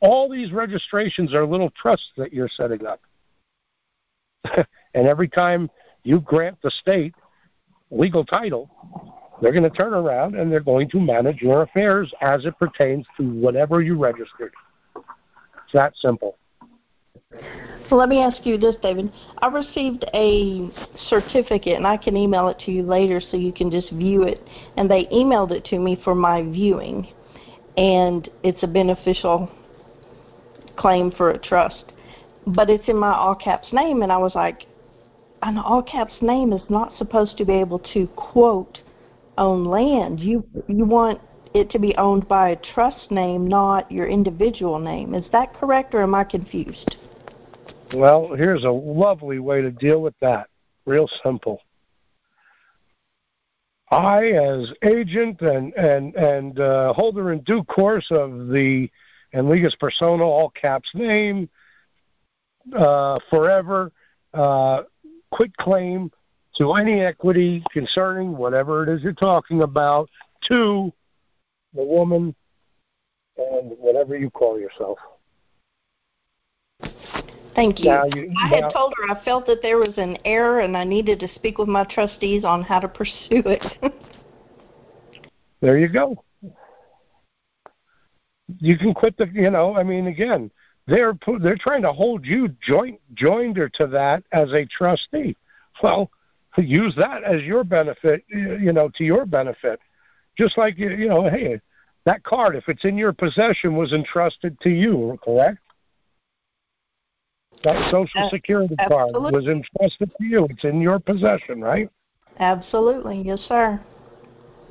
All these registrations are little trusts that you're setting up. and every time you grant the state legal title, they're going to turn around and they're going to manage your affairs as it pertains to whatever you registered. It's that simple.
So let me ask you this, David. I received a certificate, and I can email it to you later so you can just view it. And they emailed it to me for my viewing, and it's a beneficial claim for a trust. But it's in my all caps name, and I was like, an all caps name is not supposed to be able to quote own land. You you want it to be owned by a trust name, not your individual name. Is that correct, or am I confused?
Well, here's a lovely way to deal with that. Real simple. I, as agent and and and uh, holder in due course of the and legis persona all caps name, uh, forever, uh, quit claim to any equity concerning whatever it is you're talking about to the woman and whatever you call yourself.
Thank you. you I had told her I felt that there was an error and I needed to speak with my trustees on how to pursue it.
there you go. You can quit the, you know, I mean, again, they're they're trying to hold you joint joinder to that as a trustee. Well, use that as your benefit, you know, to your benefit. Just like you know, hey, that card, if it's in your possession, was entrusted to you, correct? That social security card was entrusted to you. It's in your possession, right?
Absolutely, yes, sir.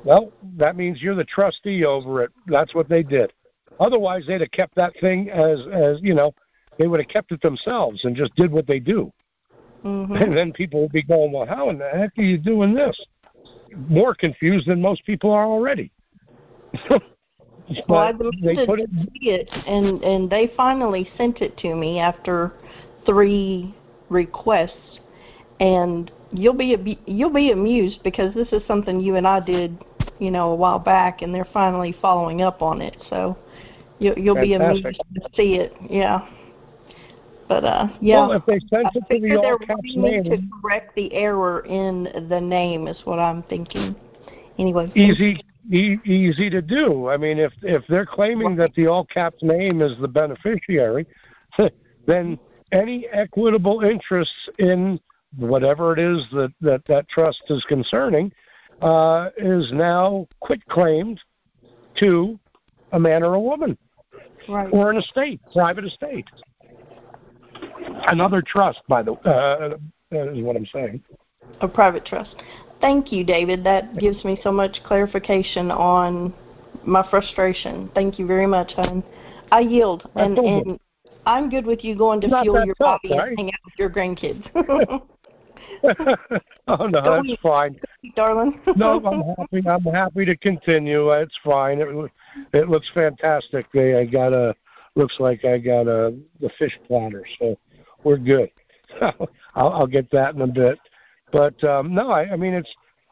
Well, that means you're the trustee over it. That's what they did. Otherwise, they'd have kept that thing as as you know, they would have kept it themselves and just did what they do.
Mm-hmm.
And then people would be going, "Well, how in the heck are you doing this?" More confused than most people are already.
well, I they put it, it, and and they finally sent it to me after three requests, and you'll be you'll be amused because this is something you and I did, you know, a while back, and they're finally following up on it. So you, you'll Fantastic. be amused to see it. Yeah. But uh, yeah,
well, if they sent it to the all caps name,
to correct the error in the name is what I'm thinking. Anyway,
easy, e- easy to do. I mean, if if they're claiming that the all caps name is the beneficiary, then any equitable interests in whatever it is that that, that trust is concerning uh, is now quit claimed to a man or a woman,
right.
or an estate, private estate. Another trust, by the uh, is what I'm saying.
A private trust. Thank you, David. That gives me so much clarification on my frustration. Thank you very much, hon. I yield, and, and I'm good with you going to fuel your tough, body right? and hang out with your grandkids.
oh no, Go that's eat. fine,
darling.
no, I'm happy. I'm happy to continue. It's fine. It, it looks fantastic. I got a looks like I got a the fish platter, so we're good. I'll, I'll get that in a bit. But um, no, I, I mean it's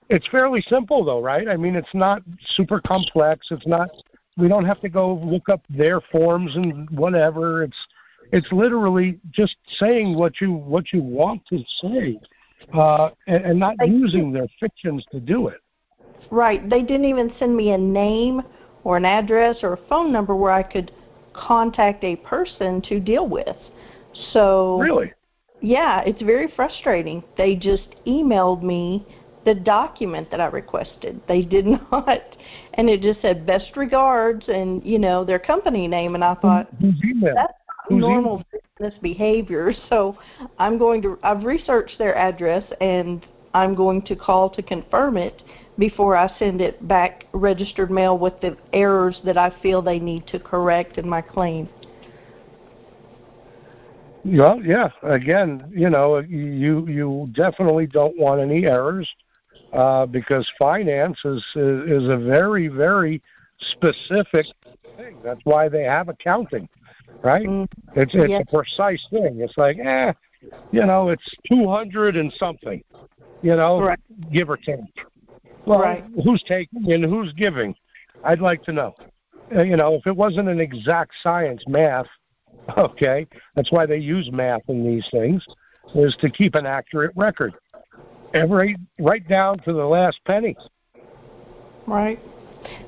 it's fairly simple though, right? I mean it's not super complex. It's not. We don't have to go look up their forms and whatever. It's it's literally just saying what you what you want to say, uh, and, and not using their fictions to do it.
Right. They didn't even send me a name or an address or a phone number where I could contact a person to deal with. So
Really?
Yeah, it's very frustrating. They just emailed me the document that I requested. They did not, and it just said best regards and you know their company name, and I thought that's normal business behavior. So I'm going to I've researched their address and I'm going to call to confirm it before I send it back registered mail with the errors that I feel they need to correct in my claim.
Well, yeah. Again, you know, you you definitely don't want any errors uh, because finance is, is is a very very specific thing. That's why they have accounting, right? Mm, it's it's yes. a precise thing. It's like, eh, you know, it's two hundred and something, you know, right. give or take. Well, right. who's taking and who's giving? I'd like to know. Uh, you know, if it wasn't an exact science, math, okay, that's why they use math in these things, is to keep an accurate record, every right down to the last penny.
Right.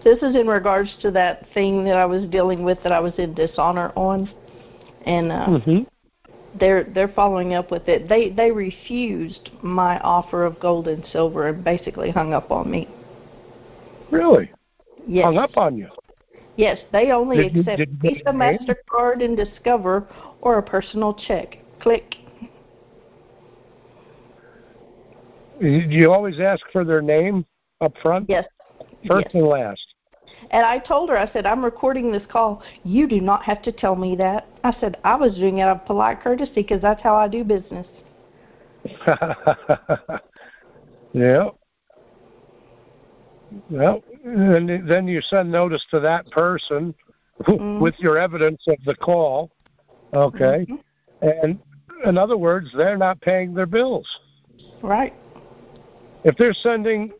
This is in regards to that thing that I was dealing with that I was in dishonor on, and uh, mm-hmm. they're they're following up with it. They they refused my offer of gold and silver and basically hung up on me.
Really?
Yes.
Hung up on you.
Yes, they only did accept Visa, Mastercard, and Discover, or a personal check. Click.
Do you always ask for their name up front?
Yes.
First
yes.
and last.
And I told her, I said, I'm recording this call. You do not have to tell me that. I said, I was doing it out of polite courtesy because that's how I do business.
yeah. Well, and then you send notice to that person mm-hmm. with your evidence of the call. Okay. Mm-hmm. And in other words, they're not paying their bills.
Right.
If they're sending,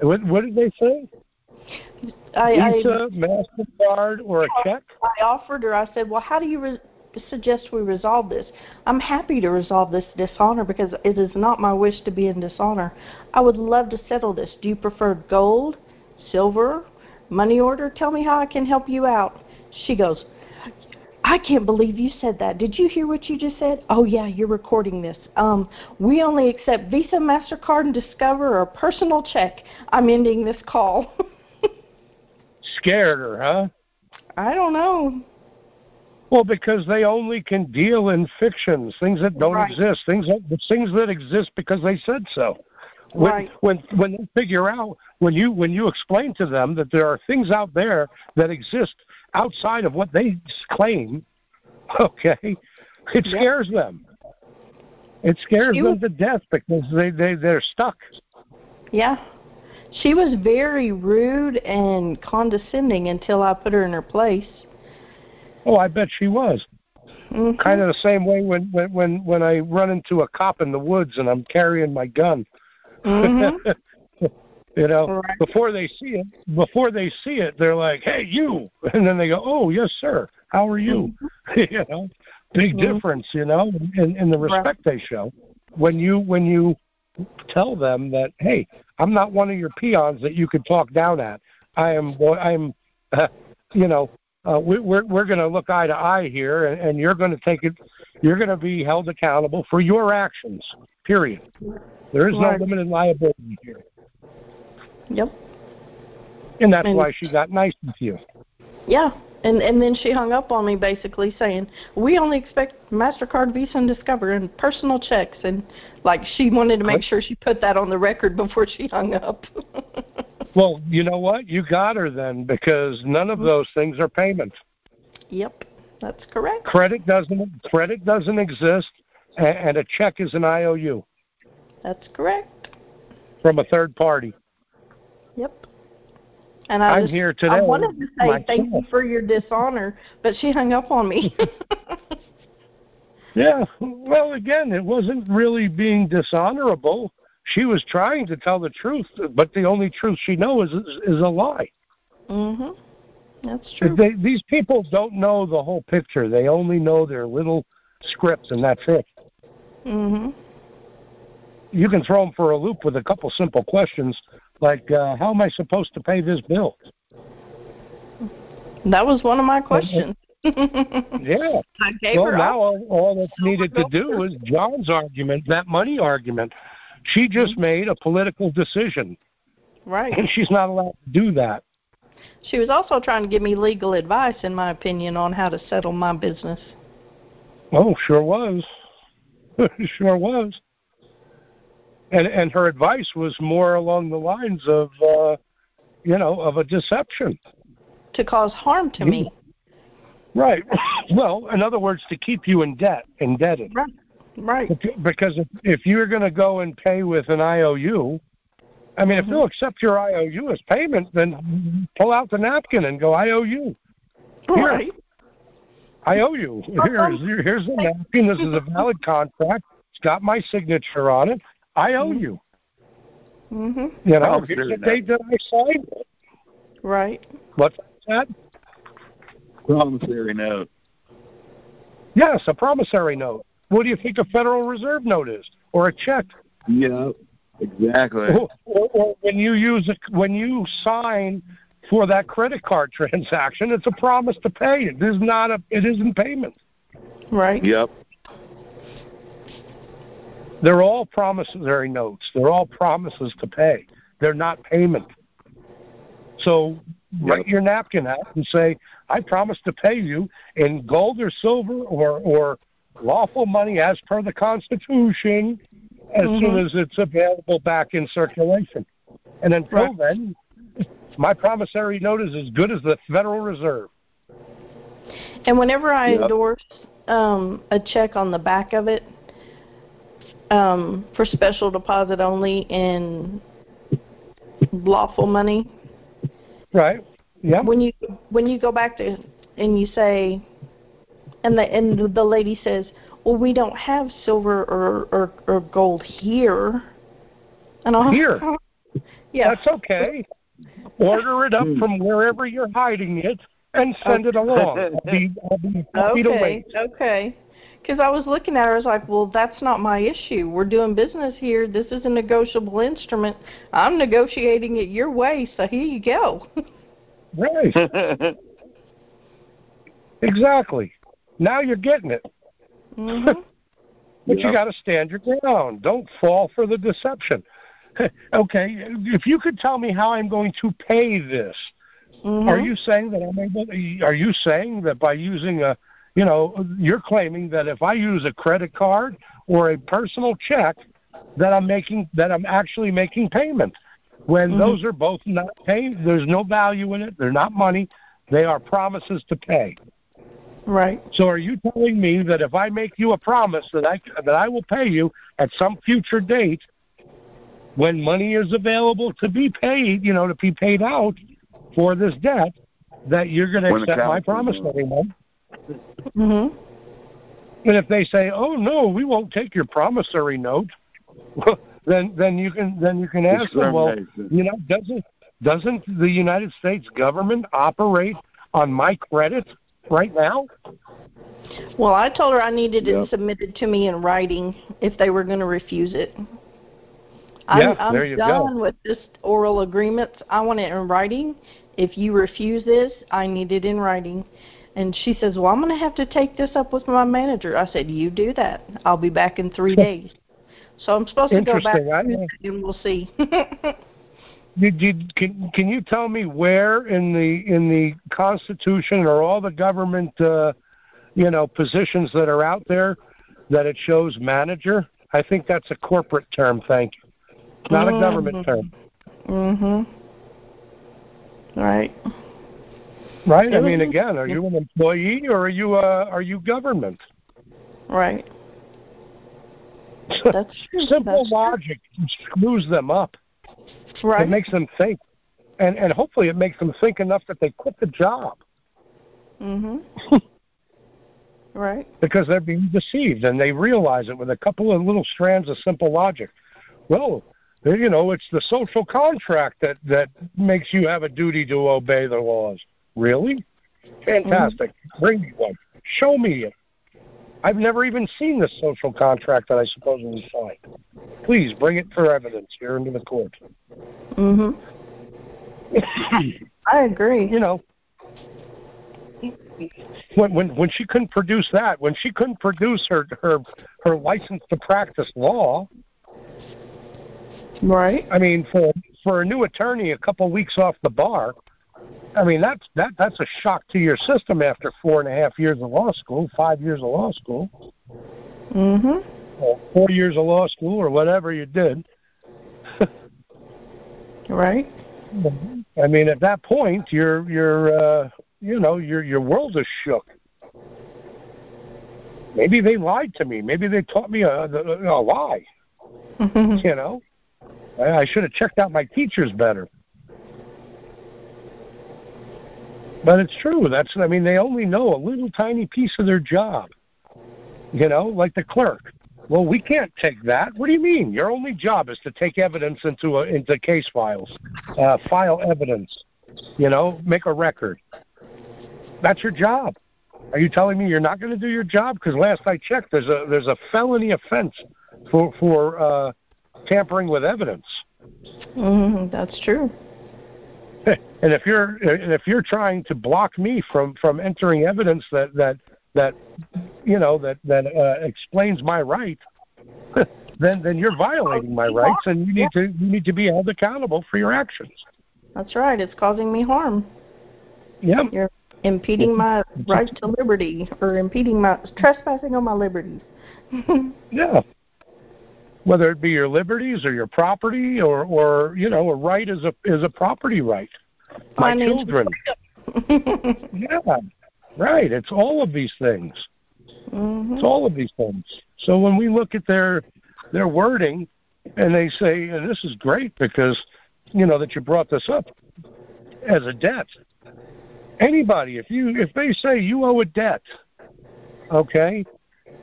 what, what did they say?
I,
Visa, I, Mastercard, or a check?
I offered her. I said, "Well, how do you re- suggest we resolve this? I'm happy to resolve this dishonor because it is not my wish to be in dishonor. I would love to settle this. Do you prefer gold, silver, money order? Tell me how I can help you out." She goes, I can't believe you said that. Did you hear what you just said? Oh yeah, you're recording this. Um, we only accept Visa, Mastercard, and Discover or personal check. I'm ending this call.
Scared her, huh?
I don't know.
Well, because they only can deal in fictions, things that don't
right.
exist, things that things that exist because they said so. When,
right.
when when they figure out when you when you explain to them that there are things out there that exist outside of what they claim, okay, it scares yep. them. It scares them to death because they they they're stuck.
Yeah. She was very rude and condescending until I put her in her place.
Oh, I bet she was.
Mm-hmm.
Kind of the same way when when when when I run into a cop in the woods and I'm carrying my gun.
Mm-hmm.
you know,
right.
before they see it, before they see it, they're like, "Hey, you," and then they go, "Oh, yes, sir. How are you?"
Mm-hmm.
you know, big mm-hmm. difference, you know, in, in the respect right. they show when you when you tell them that, "Hey, I'm not one of your peons that you could talk down at. I am, I'm, uh, you know, uh, we, we're we're going to look eye to eye here, and, and you're going to take it. You're going to be held accountable for your actions. Period. There is no limited liability here.
Yep.
And that's and, why she got nice with you.
Yeah, and and then she hung up on me basically saying we only expect Mastercard, Visa, and Discover and personal checks, and like she wanted to make sure she put that on the record before she hung up.
Well, you know what? You got her then because none of mm-hmm. those things are payments.
Yep, that's correct.
Credit doesn't credit doesn't exist, and a check is an IOU.
That's correct.
From a third party.
Yep. And I
am here today.
I wanted to say
myself.
thank you for your dishonor, but she hung up on me.
yeah. Well, again, it wasn't really being dishonorable she was trying to tell the truth, but the only truth she knows is, is a lie.
Mhm. That's true.
They, these people don't know the whole picture. They only know their little scripts, and that's it.
Mhm.
You can throw them for a loop with a couple simple questions, like, uh, "How am I supposed to pay this bill?"
That was one of my questions.
yeah. well, now all, all that's needed to do is John's argument, that money argument. She just mm-hmm. made a political decision.
Right.
And she's not allowed to do that.
She was also trying to give me legal advice, in my opinion, on how to settle my business.
Oh, sure was. sure was. And and her advice was more along the lines of uh you know of a deception
to cause harm to me
right well in other words to keep you in debt indebted
right right
because if, if you're going to go and pay with an iou i mean mm-hmm. if they'll accept your iou as payment then pull out the napkin and go i owe you
Here, right
I owe you. Here's here's the napkin. This is a valid contract. It's got my signature on it. I owe
mm-hmm.
you.
Mm-hmm.
You know, here's the date that I signed it.
Right.
What's that?
Promissory note.
Yes, a promissory note. What do you think a Federal Reserve note is, or a check?
Yeah, exactly.
Or, or, or when you use a, when you sign for that credit card transaction, it's a promise to pay. It is not a. It isn't payment.
Right.
Yep.
They're all promissory notes. They're all promises to pay. They're not payment. So write your napkin out and say, I promise to pay you in gold or silver or, or lawful money as per the Constitution as mm-hmm. soon as it's available back in circulation. And until right. then, my promissory note is as good as the Federal Reserve.
And whenever I yep. endorse um, a check on the back of it, um, for special deposit only in lawful money.
Right. Yeah.
When you when you go back to and you say, and the and the lady says, "Well, we don't have silver or or, or gold here."
And I'll, here.
yeah.
That's okay. Order it up from wherever you're hiding it and send okay. it along. I'll be, I'll be happy
okay.
to.
Okay because I was looking at her, I was like, well, that's not my issue. We're doing business here. This is a negotiable instrument. I'm negotiating it your way, so here you go.
right. exactly. Now you're getting it.
Mm-hmm.
but you got to stand your ground. Don't fall for the deception. okay, if you could tell me how I'm going to pay this,
mm-hmm.
are you saying that I'm able? Are you saying that by using a you know, you're claiming that if I use a credit card or a personal check, that I'm making that I'm actually making payment. When mm-hmm. those are both not paid, there's no value in it. They're not money. They are promises to pay.
Right.
So are you telling me that if I make you a promise that I that I will pay you at some future date when money is available to be paid, you know, to be paid out for this debt, that you're going to accept my promise every month?
Mm-hmm.
And if they say, "Oh no, we won't take your promissory note," then then you can then you can ask them, "Well, you know, doesn't doesn't the United States government operate on my credit right now?"
Well, I told her I needed yep. it submitted to me in writing if they were going to refuse it.
Yeah,
I'm,
yeah, I'm
done
go.
with this oral agreement. I want it in writing. If you refuse this, I need it in writing. And she says, Well, I'm going to have to take this up with my manager. I said, You do that. I'll be back in three days. So I'm supposed to go back and we'll see.
did, did, can, can you tell me where in the in the Constitution or all the government uh, you know positions that are out there that it shows manager? I think that's a corporate term. Thank you, not
mm-hmm.
a government term.
Mm Mhm. Right.
Right. I mean, again, are you an employee or are you uh, are you government?
Right. That's true.
Simple
That's
logic true. screws them up.
Right.
It makes them think, and and hopefully it makes them think enough that they quit the job.
Mhm. right.
Because they're being deceived and they realize it with a couple of little strands of simple logic. Well, you know, it's the social contract that that makes you have a duty to obey the laws. Really? Fantastic. Mm-hmm. Bring me one. Show me it. I've never even seen the social contract that I supposedly signed. Please bring it for evidence here into the court.
Mhm. I agree.
You know, when when when she couldn't produce that, when she couldn't produce her her her license to practice law,
right?
I mean, for for a new attorney, a couple of weeks off the bar, I mean, that's that that's a shock to your system after four and a half years of law school, five years of law school,
mhm,
or four years of law school, or whatever you did.
Right.
I mean, at that point, your your uh, you know your your world is shook. Maybe they lied to me. Maybe they taught me a, a, a lie. you know, I, I should have checked out my teachers better. But it's true. That's I mean, they only know a little tiny piece of their job. You know, like the clerk. Well, we can't take that. What do you mean? Your only job is to take evidence into a, into case files, uh, file evidence. You know, make a record. That's your job. Are you telling me you're not going to do your job? Because last I checked, there's a there's a felony offense for for uh, tampering with evidence.
Mm, that's true.
And if you're and if you're trying to block me from from entering evidence that that that you know that that uh, explains my right, then then you're violating my rights, and you need to you need to be held accountable for your actions.
That's right. It's causing me harm.
Yeah.
You're impeding my right to liberty or impeding my trespassing on my liberties.
yeah. Whether it be your liberties or your property or or you know a right is a is a property right. My children. yeah. Right. It's all of these things.
Mm-hmm.
It's all of these things. So when we look at their their wording and they say, and this is great because you know that you brought this up as a debt anybody if you if they say you owe a debt okay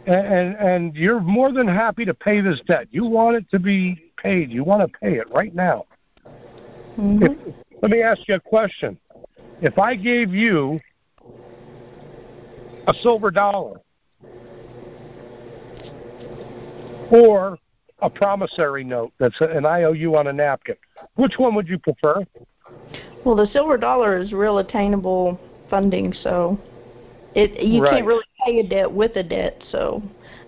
and and you're more than happy to pay this debt. You want it to be paid. You want to pay it right now.
Mm-hmm.
if, let me ask you a question. If i gave you a silver dollar or a promissory note that's an iou on a napkin which one would you prefer?
Well, the silver dollar is real attainable funding, so it you
right.
can't really pay a debt with a debt. So,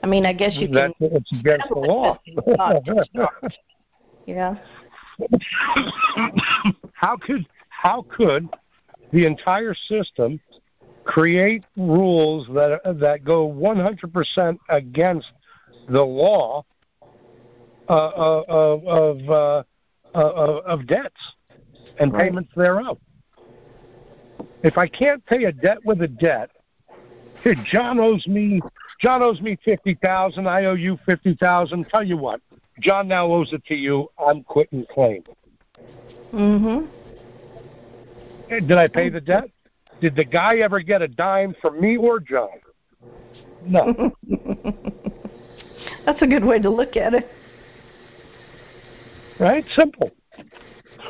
I mean, I guess you
can.
That's
it's against the law.
yeah.
how could how could the entire system create rules that that go 100% against the law uh, uh of of, uh, of of debts? and payments thereof. If I can't pay a debt with a debt, John owes me John owes me fifty thousand. I owe you fifty thousand. Tell you what, John now owes it to you. I'm quitting claim.
Mhm.
Did I pay the debt? Did the guy ever get a dime from me or John? No.
That's a good way to look at it.
Right? Simple.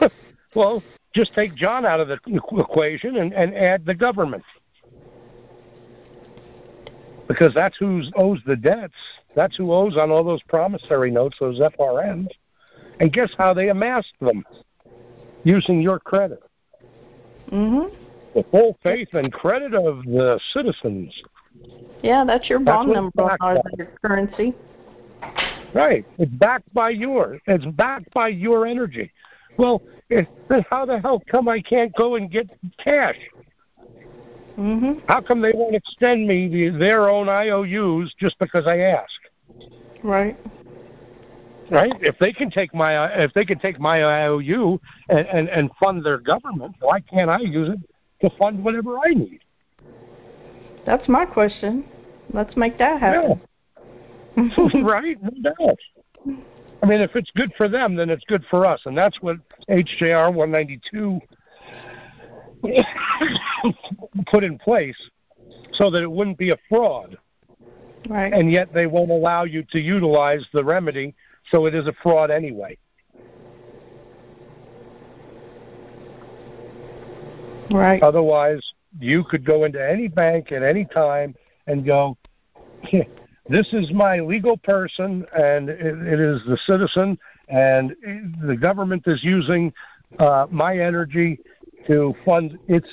Well, just take John out of the equation and, and add the government. Because that's who owes the debts. That's who owes on all those promissory notes, those FRNs. And guess how they amassed them? Using your credit.
Mm-hmm.
The full faith and credit of the citizens.
Yeah, that's your bond
that's
number on your currency.
Right. It's backed by your. It's backed by your energy. Well, then how the hell come I can't go and get cash?
Mm-hmm.
How come they won't extend me the, their own IOUs just because I ask?
Right.
Right. If they can take my if they can take my IOU and, and, and fund their government, why can't I use it to fund whatever I need?
That's my question. Let's make that happen.
Yeah. right. No doubt. I mean, if it's good for them, then it's good for us, and that's what HJR 192 put in place, so that it wouldn't be a fraud.
Right.
And yet they won't allow you to utilize the remedy, so it is a fraud anyway.
Right.
Otherwise, you could go into any bank at any time and go, this is my legal person, and it, it is the citizen, and the government is using uh, my energy to fund its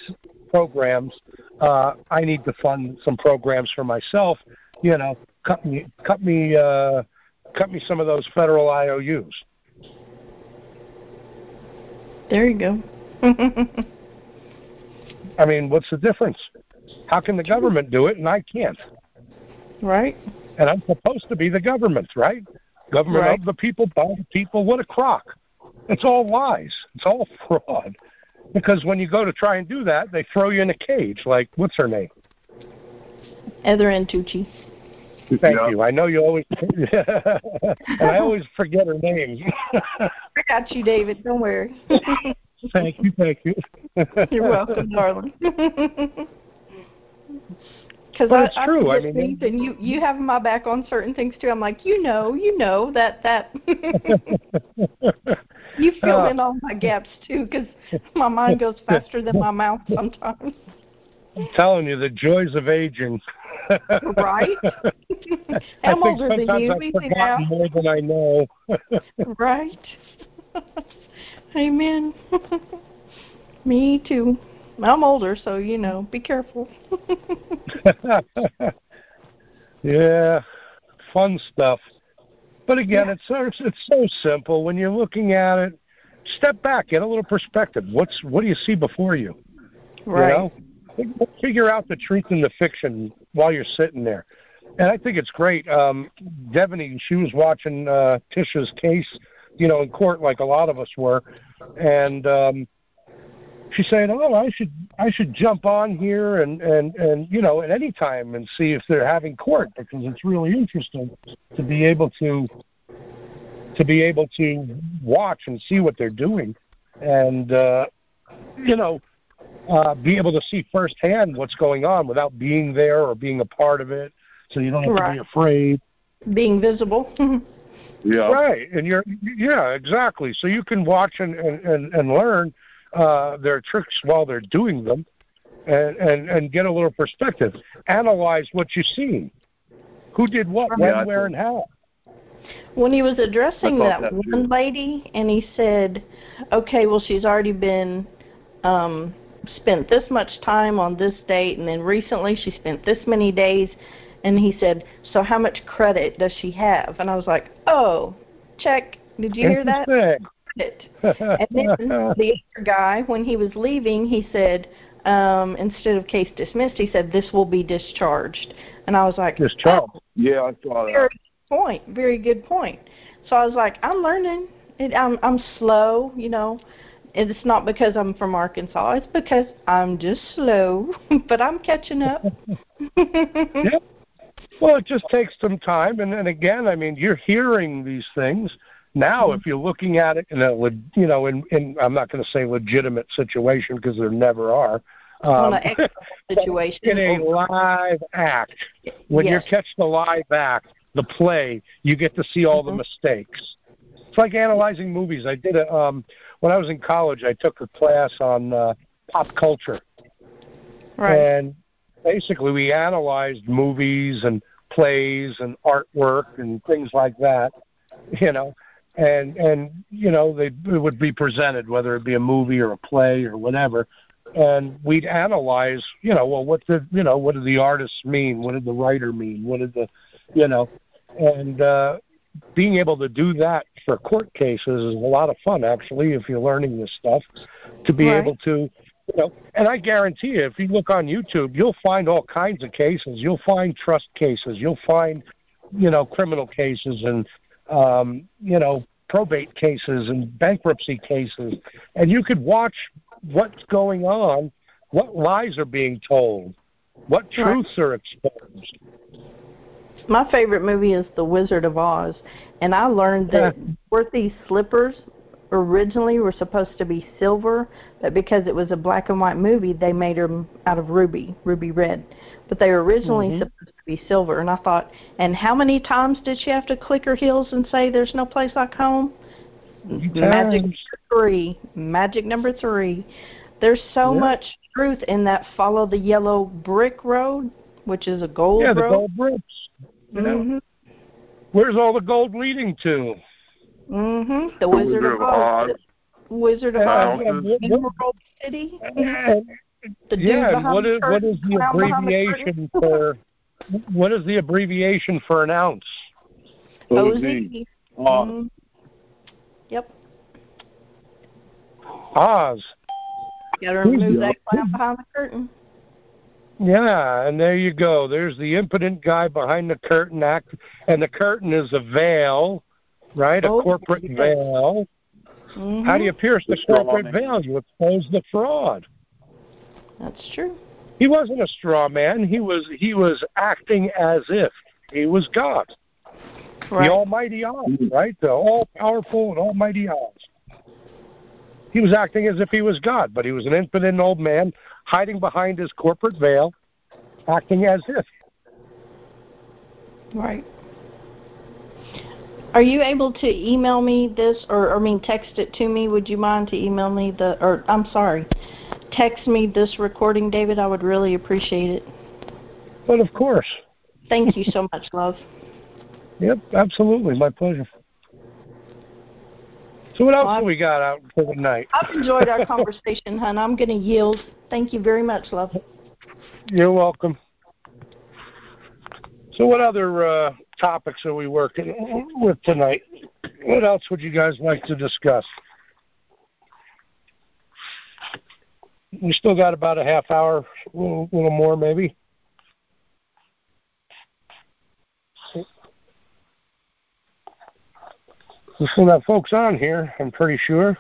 programs. Uh, I need to fund some programs for myself. You know, cut me, cut me, uh, cut me some of those federal IOUs.
There you go.
I mean, what's the difference? How can the government do it and I can't?
Right
and I'm supposed to be the government, right? Government
right.
of the people, by the people. What a crock! It's all lies. It's all fraud. Because when you go to try and do that, they throw you in a cage. Like what's her name?
Heather Ann Tucci.
Thank you. I know you always, and I always forget her name.
I got you, David. Don't worry.
thank you, thank you.
You're welcome, darling. Because
well, it's
I,
true.
I,
I mean,
and you you have my back on certain things too. I'm like, you know, you know that that. You fill uh, in all my gaps too, because my mind goes faster than my mouth sometimes.
I'm telling you, the joys of aging.
right? I'm older than you.
I've forgotten more than I know.
right. Amen. Me too. I'm older, so you know, be careful.
yeah, fun stuff. But again, yeah. it's it's so simple when you're looking at it. Step back, get a little perspective. What's what do you see before you?
Right.
You know, figure out the truth and the fiction while you're sitting there. And I think it's great. Um, Devaney, she was watching uh, Tisha's case, you know, in court like a lot of us were, and um, she's saying, "Oh, I should I should jump on here and and and you know at any time and see if they're having court because it's really interesting to be able to to be able to watch and see what they're doing and uh, you know uh, be able to see firsthand what's going on without being there or being a part of it, so you don't have right. to be afraid.
Being visible.
yeah.
Right, and you're yeah exactly. So you can watch and and and, and learn uh, their tricks while they're doing them, and, and and get a little perspective. Analyze what you've seen. Who did what, when, where, and how.
When he was addressing that, that one lady, and he said, "Okay, well, she's already been um, spent this much time on this date, and then recently she spent this many days." And he said, "So how much credit does she have?" And I was like, "Oh, check. Did you hear that?" It. and then the other guy, when he was leaving, he said, um, instead of case dismissed, he said, this will be discharged. And I was like,
discharged. Oh,
yeah, I saw that.
Very good point. Very good point. So I was like, I'm learning. It, I'm I'm slow, you know. It's not because I'm from Arkansas. It's because I'm just slow, but I'm catching up.
yeah. Well, it just takes some time, and, and again, I mean, you're hearing these things now, if you're looking at it in a, you know, in, in I'm not going to say legitimate situation because there never are.
Um, situation.
in a live act, when
yes.
you catch the live act, the play, you get to see all mm-hmm. the mistakes. It's like analyzing movies. I did a um, when I was in college. I took a class on uh, pop culture,
right.
and basically we analyzed movies and plays and artwork and things like that. You know, and and you know they it would be presented whether it be a movie or a play or whatever. And we'd analyze you know well what did you know what did the artist mean? What did the writer mean? What did the you know and uh being able to do that for court cases is a lot of fun actually if you're learning this stuff to be
right.
able to you know and i guarantee you if you look on youtube you'll find all kinds of cases. You'll find trust cases. You'll find you know criminal cases and um, you know, probate cases and bankruptcy cases, and you could watch what's going on, what lies are being told, what truths are exposed.
My favorite movie is The Wizard of Oz, and I learned that Dorothy's slippers originally were supposed to be silver, but because it was a black and white movie, they made them out of ruby, ruby red. But they were originally mm-hmm. supposed be silver, and I thought, and how many times did she have to click her heels and say, "There's no place like home"? Magic number three. Magic number three. There's so yeah. much truth in that follow the yellow brick road, which is a gold
yeah,
road.
Yeah, the gold bricks.
mm-hmm.
Where's all the gold leading to?
Mm-hmm. The Wizard,
Wizard of Oz.
Wizard of Oz. Emerald City.
the yeah, what is what is the abbreviation the for what is the abbreviation for an ounce?
OZ. Mm-hmm. Yep.
Oz.
Got to remove that clown behind the curtain.
Yeah, and there you go. There's the impotent guy behind the curtain act, and the curtain is a veil right? A
oh,
corporate
yes.
veil.
Mm-hmm.
How do you pierce the corporate veil? You expose the fraud.
That's true.
He wasn't a straw man. He was he was acting as if he was God.
Right.
The Almighty Oz, right? The all powerful and Almighty Oz. He was acting as if he was God, but he was an infant impotent old man hiding behind his corporate veil, acting as if.
Right. Are you able to email me this, or, or I mean, text it to me? Would you mind to email me the, or I'm sorry, text me this recording, David? I would really appreciate it.
But of course.
Thank you so much, love.
Yep, absolutely, my pleasure. So what else
Well,
have we got out for the night?
I've enjoyed our conversation, hon. I'm going to yield. Thank you very much, love.
You're welcome. So what other uh, topics are we working with tonight? What else would you guys like to discuss? We still got about a half hour, a little, little more maybe. We still got folks on here, I'm pretty sure.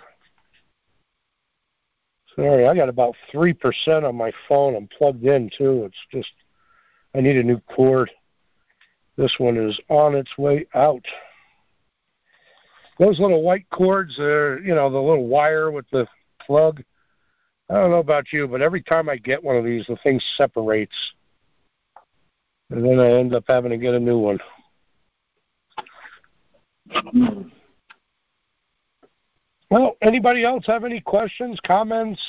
Sorry, I got about 3% on my phone. I'm plugged in too. It's just, I need a new cord. This one is on its way out. Those little white cords are, you know, the little wire with the plug. I don't know about you, but every time I get one of these, the thing separates. And then I end up having to get a new one. Well, anybody else have any questions, comments,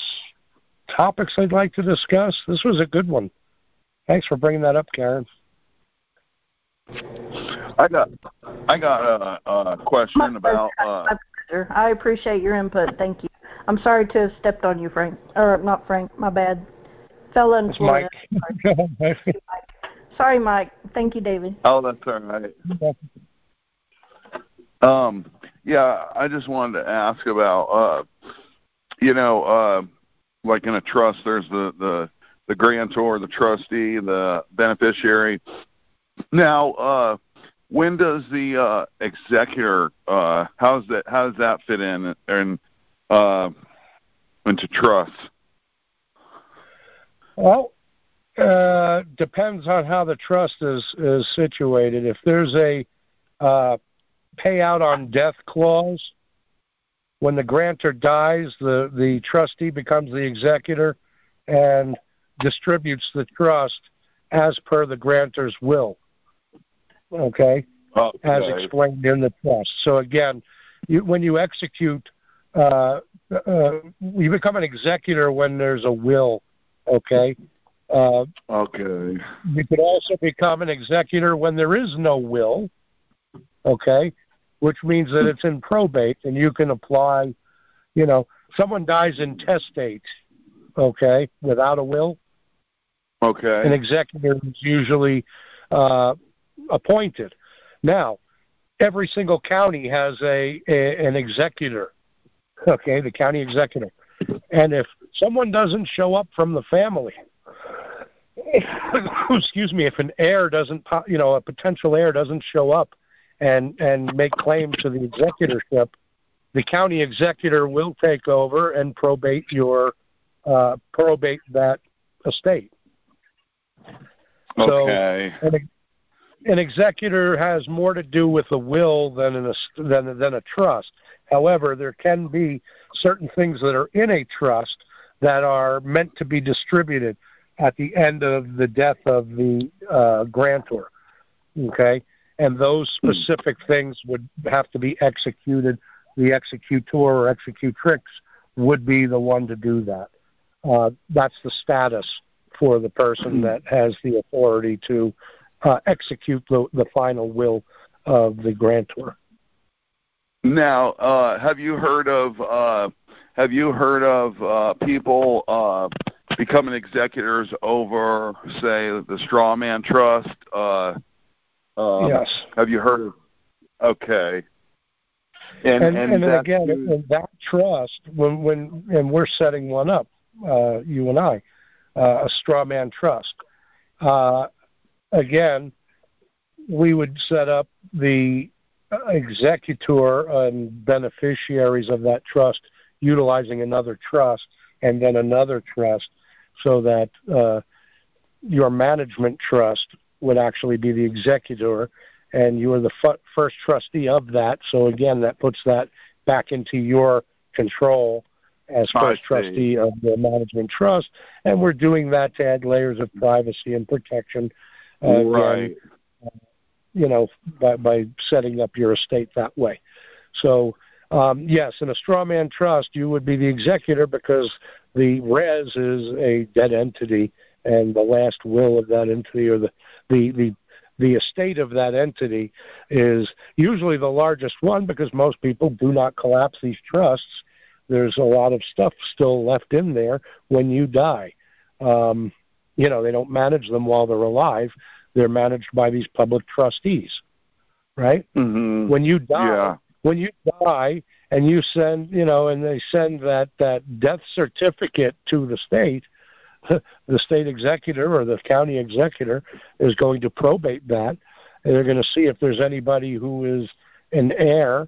topics they'd like to discuss? This was a good one. Thanks for bringing that up, Karen.
I got I got a, a question about. Uh,
I appreciate your input. Thank you. I'm sorry to have stepped on you, Frank. Or not Frank. My bad. Fella in
It's
Florida.
Mike.
Sorry, Mike. Thank you, David.
oh, that's all right. Um, yeah, I just wanted to ask about, uh, you know, uh, like in a trust, there's the the the grantor, the trustee, the beneficiary. Now, uh, when does the uh, executor? Uh, how's that? How does that fit in and uh, into trust?
Well, uh, depends on how the trust is is situated. If there's a uh, payout on death clause, when the grantor dies, the the trustee becomes the executor and distributes the trust as per the grantor's will. Okay,
Okay.
as explained in the trust. So again, you, when you execute, uh, uh, you become an executor when there's a will. Okay. Uh,
Okay.
you could also become an executor when there is no will, okay, which means that it's in probate and you can apply, you know, someone dies intestate, okay, without a will,
Okay.
an executor is usually uh, appointed. Now, every single county has a, a an executor, okay, the county executor, and if someone doesn't show up from the family, excuse me, if an heir doesn't, you know, a potential heir doesn't show up and and make claim to the executorship, the county executor will take over and probate your uh, probate that estate. So
Okay.
An, executor has more to do with a will than an, than than a trust. However, there can be certain things that are in a trust that are meant to be distributed at the end of the death of the uh, grantor. Okay, and those specific things would have to be executed. The executor or executrix would be the one to do that. Uh, that's the status for the person that has the authority to uh, execute the, the final will of the grantor.
Now, uh, have you heard of uh, have you heard of uh, people uh, becoming executors over, say, the straw man trust? Uh, um,
yes.
Have you heard of? Okay.
And, and, and,
that
again, that trust, when, when and we're setting one up, uh, you and I, uh, a straw man trust. Uh, again, we would set up the executor and beneficiaries of that trust utilizing another trust and then another trust so that uh, your management trust would actually be the executor and you are the f- first trustee of that. So again, that puts that back into your control as first trustee of the management trust, and we're doing that to add layers of privacy and protection.
Uh, right.
Again, you know, by by setting up your estate that way. So um, yes, in a straw man trust, you would be the executor because the res is a dead entity, and the last will of that entity or the the the the estate of that entity is usually the largest one because most people do not collapse these trusts. There's a lot of stuff still left in there when you die. Um, you know, they don't manage them while they're alive. They're managed by these public trustees, right?
Mm-hmm.
When you die,
yeah.
when you die, and you send, you know, and they send that that death certificate to the state the state executor or the county executor is going to probate that. And they're going to see if there's anybody who is an heir.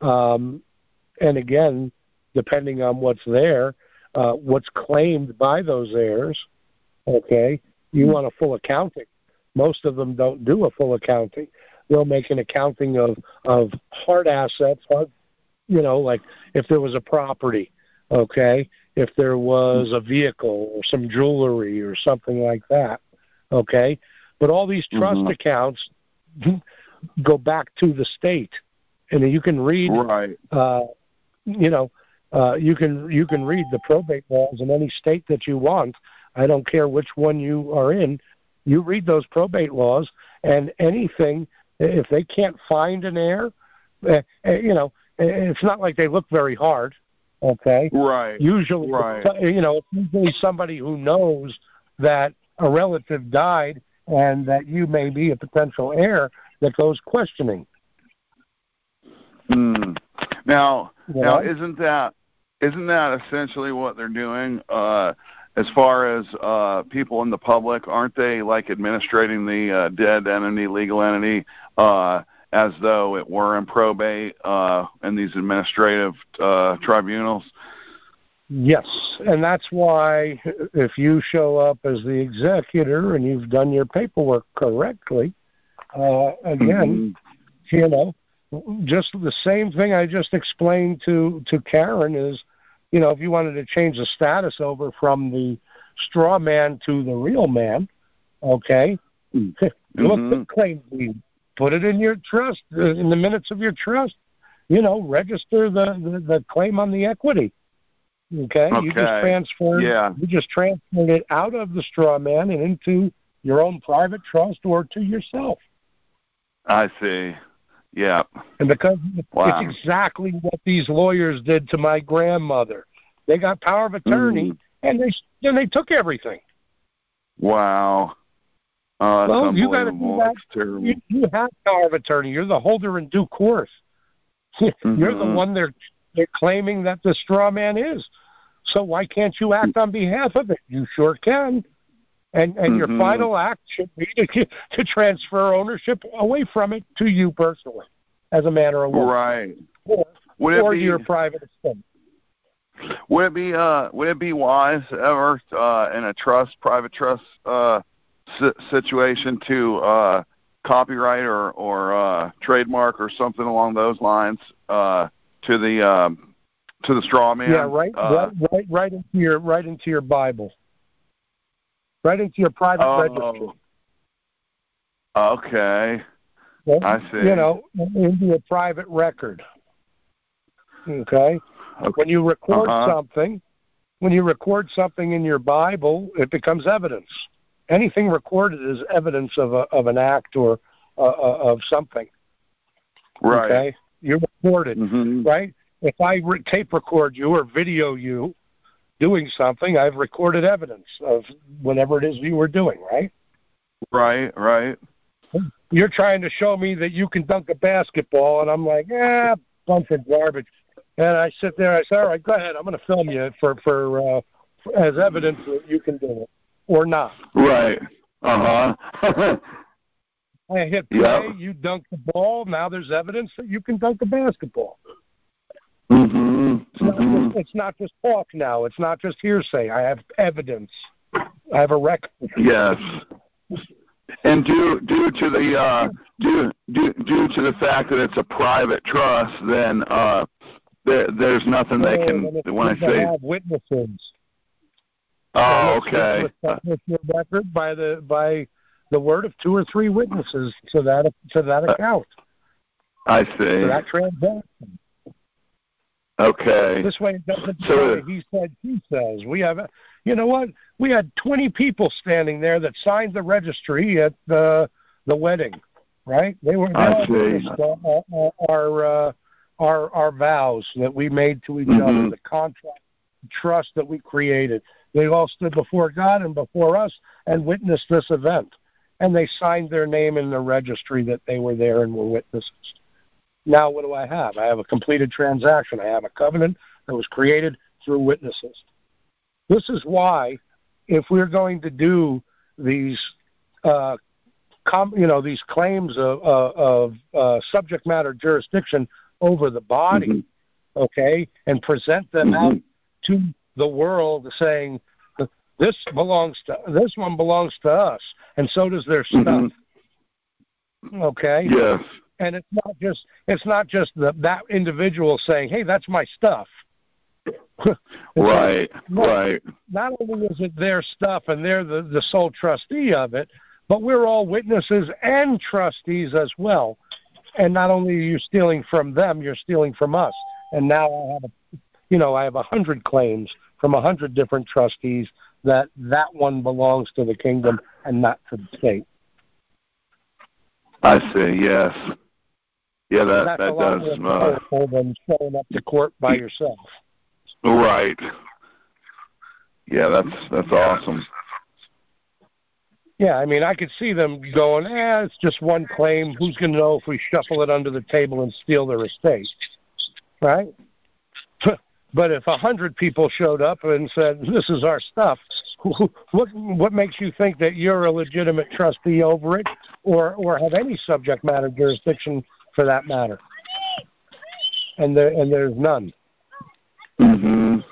Um, and again, depending on what's there, uh, what's claimed by those heirs, okay, you want a full accounting. Most of them don't do a full accounting. They'll make an accounting of, of hard assets, hard, you know, like if there was a property, okay, if there was a vehicle or some jewelry or something like that. Okay? But all these trust mm-hmm. accounts go back to the state. And you can read
right.
uh you know, uh you can you can read the probate laws in any state that you want. I don't care which one you are in. You read those probate laws and anything if they can't find an heir, uh, you know, it's not like they look very hard. Okay.
Right.
Usually,
right.
you know, usually somebody who knows that a relative died and that you may be a potential heir that goes questioning.
Mm. Now, yeah. now isn't that isn't that essentially what they're doing? Uh, as far as uh, people in the public, aren't they like administrating the uh, dead entity, legal entity? Uh, as though it were in probate uh, in these administrative uh, tribunals?
Yes, and that's why if you show up as the executor and you've done your paperwork correctly, uh, again, mm-hmm. you know, just the same thing I just explained to to Karen is, you know, if you wanted to change the status over from the straw man to the real man, okay, mm-hmm. look at the claim deed put it in your trust uh, in the minutes of your trust. You know, register the the, the claim on the equity. Okay?
okay,
you just transferred.
Yeah.
You just transferred it out of the straw man and into your own private trust or to yourself.
I see. Yeah.
And because
wow.
it's exactly what these lawyers did to my grandmother. They got power of attorney mm. and they and they took everything.
Wow. Oh, that's
well, you got
to
do that. You, you have power of attorney. You're the holder in due course.
mm-hmm.
You're the one they're they're claiming that the straw man is. So why can't you act on behalf of it? You sure can. And and
mm-hmm.
your final act should be to to transfer ownership away from it to you personally, as a man or a woman.
Right.
Or,
would
or
be,
your private estate.
Would it be uh would it be wise ever uh in a trust, private trust uh situation to uh, copyright or or uh, trademark or something along those lines uh, to the um, to the straw man.
Yeah, right,
uh,
right, right, right into your right into your Bible, right into your private
oh,
registry.
Okay,
well,
I see.
You know, into a private record. Okay.
okay.
When you record
uh-huh.
something, when you record something in your Bible, it becomes evidence anything recorded is evidence of a, of an act or uh, uh, of something.
Right.
Okay, you're recorded,
mm-hmm.
right? If I re- tape record you or video you doing something, I've recorded evidence of whatever it is you were doing, right?
Right, right.
You're trying to show me that you can dunk a basketball, and I'm like, ah, bunch of garbage. And I sit there, I say, all right, go ahead, I'm going to film you for for uh, as evidence that you can do it or not.
Right. Uh huh.
I hit play, yep. you dunk the ball. Now there's evidence that you can dunk a basketball.
Mm-hmm.
It's, not
mm-hmm.
just, it's not just talk now. It's not just hearsay. I have evidence. I have a record.
Yes. And due due to the uh, due due due to the fact that it's a private trust, then uh, there, there's nothing they can. When I say
have witnesses.
Oh, okay.
Record by the by the word of two or three witnesses to that to that uh, account.
I see.
That transaction.
Okay.
This way it doesn't so, say he said he says. We have you know what? We had twenty people standing there that signed the registry at the the wedding, right? They were
I see.
Our our our, uh, our our vows that we made to each
mm-hmm.
other, the contract trust that we created. They all stood before God and before us and witnessed this event. And they signed their name in the registry that they were there and were witnesses. Now, what do I have? I have a completed transaction. I have a covenant that was created through witnesses. This is why, if we're going to do these, uh, com- you know, these claims of, uh, of uh, subject matter jurisdiction over the body,
mm-hmm.
okay, and present them
mm-hmm.
out to the world, saying this belongs to this one belongs to us, and so does their stuff.
Mm-hmm.
Okay.
Yes
and it's not just it's not just the, that individual saying, "Hey, that's my stuff."
right, not, right.
Not only is it their stuff and they're the, the sole trustee of it, but we're all witnesses and trustees as well. And not only are you stealing from them, you're stealing from us. And now I have a, you know, I have a hundred claims from a hundred different trustees that that one belongs to the kingdom and not to the state.
I see. Yes. Yeah, that
That's
that does.
more
Uh,
than showing up to court by yourself.
right. Yeah, that's that's awesome.
Yeah, I mean, I could see them going, "Eh, it's just one claim. Who's going to know if we shuffle it under the table and steal their estate?" Right? But if a hundred people showed up and said, "This is our stuff," what what makes you think that you're a legitimate trustee over it, or or have any subject matter jurisdiction for that matter. And there and there's none.
Mhm.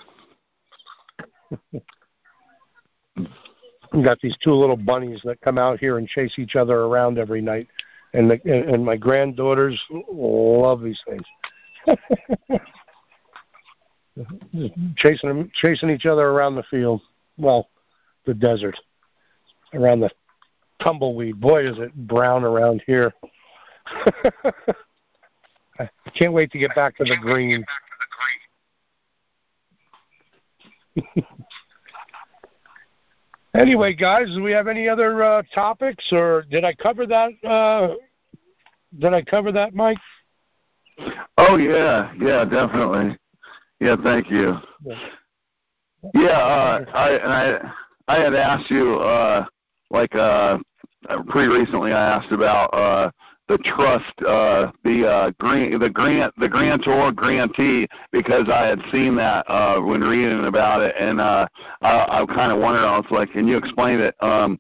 we got these two little bunnies that come out here and chase each other around every night, and the, and, and my granddaughters love these things. chasing them, chasing each other around the field. Well, the desert, around the tumbleweed. Boy, is it brown around here. I can't wait to get back to the green. anyway, guys, do we have any other uh, topics, or did I cover that? Uh, did I cover that, Mike?
Oh yeah, yeah, definitely. Yeah, thank you. Yeah, uh, I and I I had asked you uh, like uh, pretty recently. I asked about uh, the trust, uh, the uh, grant, the grant, the grantor grantee, because I had seen that uh, when reading about it, and uh, I, I kind of wondered. I was like, "Can you explain it?" Um,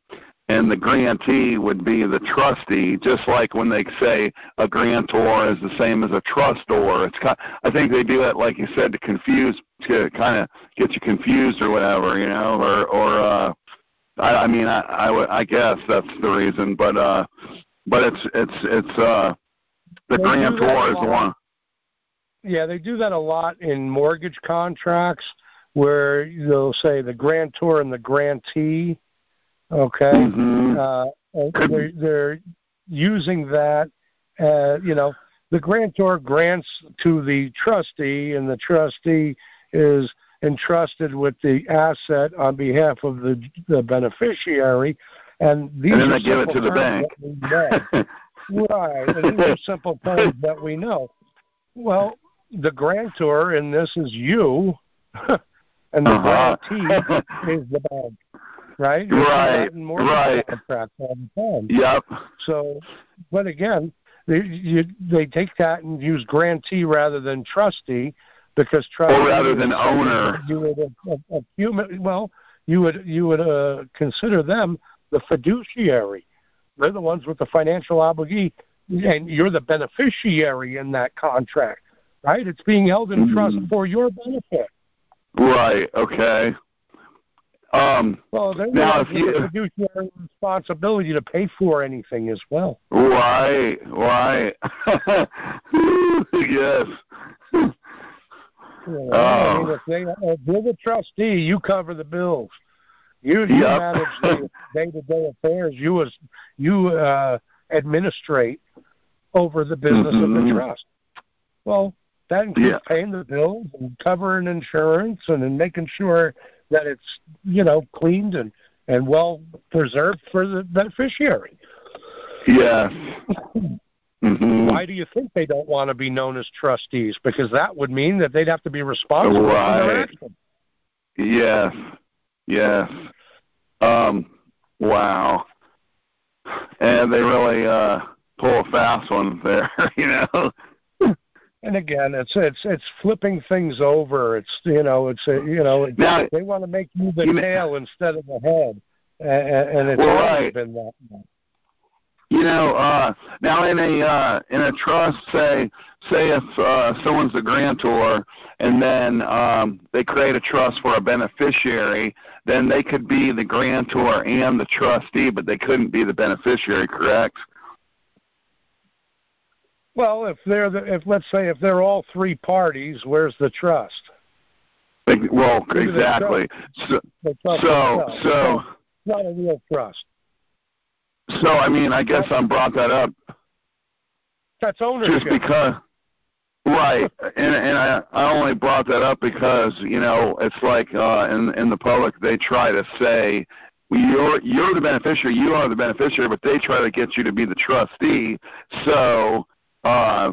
and the grantee would be the trustee, just like when they say a grantor is the same as a trustor. It's kind. I think they do it, like you said, to confuse, to kind of get you confused or whatever, you know, or or. uh I, I mean, I, I, I guess that's the reason, but uh, but it's it's it's uh the
they
grantor is the one.
Yeah, they do that a lot in mortgage contracts where they'll say the grantor and the grantee. Okay,
mm-hmm.
uh, they're, they're using that. Uh, you know, the grantor grants to the trustee, and the trustee is entrusted with the asset on behalf of the the beneficiary and these
and then they give it to the bank.
right. And these are simple things that we know. Well, the grantor in this is you, and the
uh-huh.
grantee is the bank. Right?
Right. Right.
all the time.
Yep.
So, but again, they you, they take that and use grantee rather than trustee because trustee
or rather than owner.
You would a, a, a human. Well, you would you would uh, consider them the fiduciary. They're the ones with the financial obligation, and you're the beneficiary in that contract, right? It's being held in mm-hmm. trust for your benefit.
Right. Okay. Um,
well, they now if you fiduciary responsibility to pay for anything as well.
Right. Right. yes.
Yeah, I mean, if they if you're the trustee, you cover the bills. You you yep. manage the day to day affairs. You as you uh, administrate over the business mm-hmm. of the mm-hmm. trust. Well, that includes yeah. paying the bills and covering insurance and, and making sure that it's you know cleaned and and well preserved for the beneficiary.
Yeah. Mm-hmm.
Why do you think they don't want to be known as trustees? Because that would mean that they'd have to be responsible
right.
for their actions.
Yes. Um, wow. And they really uh pull a fast one there, you know.
And again, it's it's it's flipping things over. It's you know, it's a, you know, now, they want to make you the you tail know, instead of the head, and, and it's well, right. been that.
You know, uh, now in a uh, in a trust, say say if uh, someone's a grantor and then um, they create a trust for a beneficiary, then they could be the grantor and the trustee, but they couldn't be the beneficiary, correct?
Well, if they're the, if let's say if they're all three parties, where's the trust?
Well, exactly. So, so, so,
not a real trust.
So I mean, I guess I brought that up.
That's ownership.
Just because, right? And and I I only brought that up because you know it's like uh, in in the public they try to say you're you're the beneficiary, you are the beneficiary, but they try to get you to be the trustee. So uh,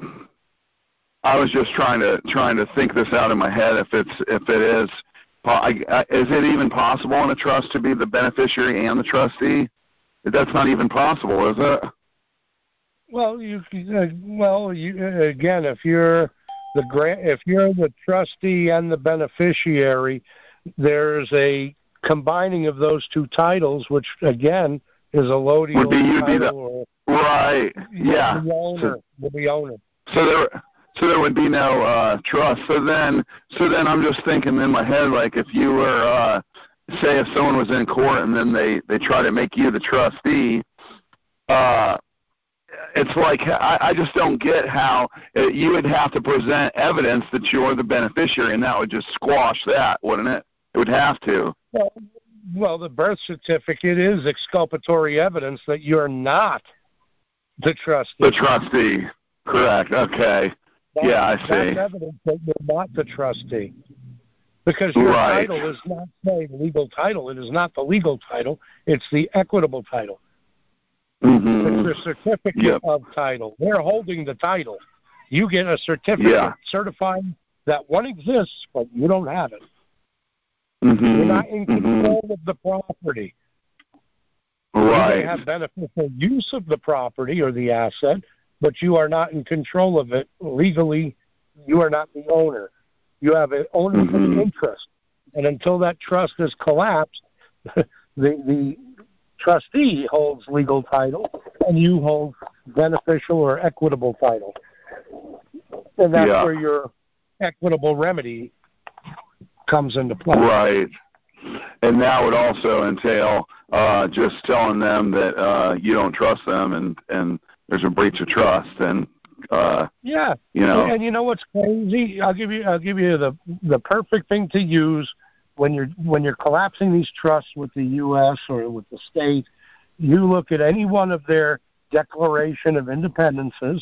I was just trying to trying to think this out in my head if it's if it is. Is it even possible in a trust to be the beneficiary and the trustee? That's not even possible, is it?
Well, you uh, well you again if you're the grant if you're the trustee and the beneficiary, there's a combining of those two titles, which again is allodial title.
The, right. Yeah.
The owner. So, the owner.
So there. So there would be no uh, trust. So then, so then I'm just thinking in my head, like if you were uh, say if someone was in court and then they they try to make you the trustee uh it's like I, I just don't get how uh, you would have to present evidence that you're the beneficiary, and that would just squash that, wouldn't it? It would have to.
Well, well, the birth certificate is exculpatory evidence that you're not the trustee.
The trustee, correct? Okay.
That,
yeah, I see.
That's evidence that you're not the trustee. Because your
right.
title is not say legal title. It is not the legal title. It's the equitable title.
Mm-hmm.
It's a certificate
yep.
of title. They're holding the title. You get a certificate
yeah.
certifying that one exists, but you don't have it.
Mm-hmm.
You're not in mm-hmm. control mm-hmm. of the property.
Right.
You may have beneficial use of the property or the asset, but you are not in control of it legally. You are not the owner. You have an ownership mm-hmm. interest, and until that trust is collapsed, the the trustee holds legal title, and you hold beneficial or equitable title, and that's
yeah.
where your equitable remedy comes into play.
Right. And that would also entail uh, just telling them that uh, you don't trust them, and and there's a breach of trust, and uh,
yeah,
you know,
and you know what's crazy? I'll give you I'll give you the the perfect thing to use when you're when you're collapsing these trusts with the U.S. or with the state. You look at any one of their Declaration of Independences,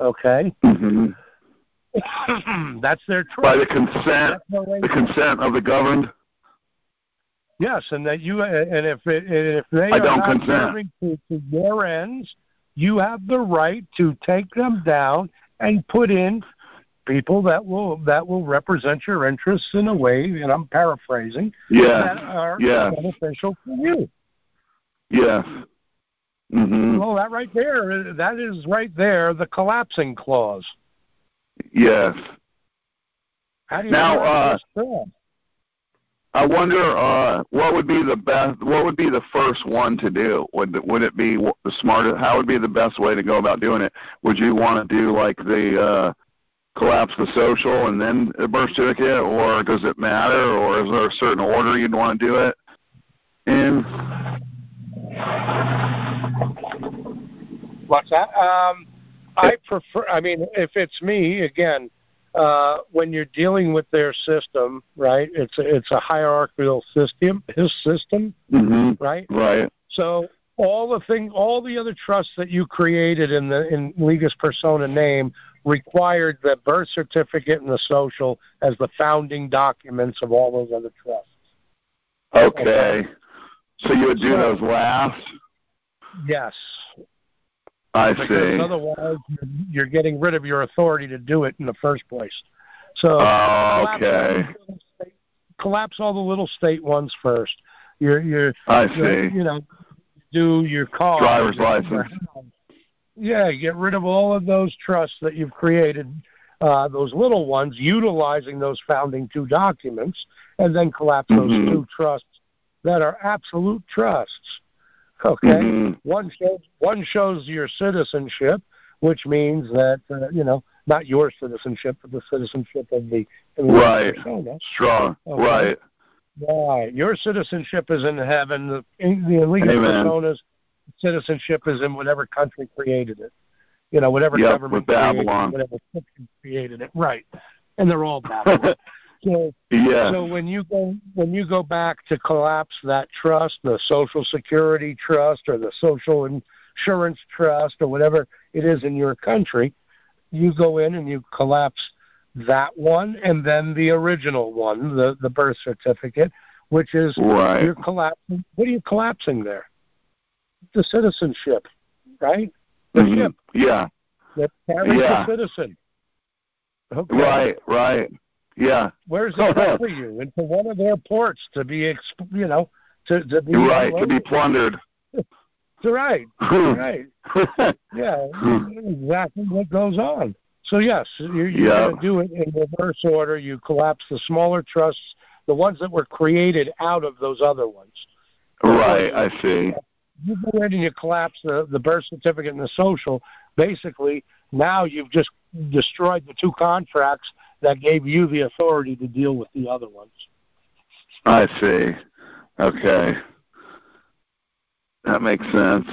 okay?
Mm-hmm.
That's their trust.
By the consent, the consent of the governed.
Yes, and that you and if it, and if they
I
are
don't
not
consent.
serving to, to your ends, you have the right to take them down and put in people that will that will represent your interests in a way, and I'm paraphrasing,
yeah.
that are
yeah.
beneficial for you.
Yes. Mm-hmm.
Well, that right there, that is right there, the collapsing clause.
Yes.
How do you
now, uh, I wonder uh, what would be the best. What would be the first one to do? Would would it be the smartest? How would be the best way to go about doing it? Would you want to do like the uh, collapse the social and then a birth certificate, or does it matter, or is there a certain order you'd want to do it in?
What's that? Um, I prefer. I mean, if it's me, again, uh, when you're dealing with their system, right? It's a, it's a hierarchical system. His system,
mm-hmm.
right?
Right.
So all the thing, all the other trusts that you created in the in Legis Persona name required the birth certificate and the social as the founding documents of all those other trusts.
Okay. okay. So you would do so, those last?
Yes.
I
because
see.
Otherwise, you're getting rid of your authority to do it in the first place. So,
oh, okay.
Collapse, collapse all the little state ones first. You're, you're,
I see.
You know, do your car
driver's license.
Yeah, get rid of all of those trusts that you've created, uh, those little ones, utilizing those founding two documents, and then collapse those
mm-hmm.
two trusts that are absolute trusts. Okay,
mm-hmm.
one shows one shows your citizenship, which means that uh, you know not your citizenship, but the citizenship of the, of the
right
persona.
strong
okay.
right.
Right, your citizenship is in heaven. The, the illegal persona's citizenship is in whatever country created it. You know, whatever
yep,
government
created
it, whatever country created it. Right, and they're all Babylon. So,
yeah.
so when you go when you go back to collapse that trust, the Social Security trust or the Social Insurance trust or whatever it is in your country, you go in and you collapse that one and then the original one, the the birth certificate, which is
right.
you're collapsing. What are you collapsing there? The citizenship, right? The
mm-hmm.
ship.
Yeah.
That carries
yeah.
the citizen. Okay.
Right. Right. Yeah.
Where's it go for you? Into one of their ports to be, exp- you know, to to be
right to be plundered.
right. right. yeah. Exactly what goes on. So yes, you're, you're
yeah.
do it in reverse order. You collapse the smaller trusts, the ones that were created out of those other ones.
Right. I see.
You go in and you collapse the the birth certificate and the social. Basically, now you've just destroyed the two contracts that gave you the authority to deal with the other ones.
I see. Okay. That makes sense.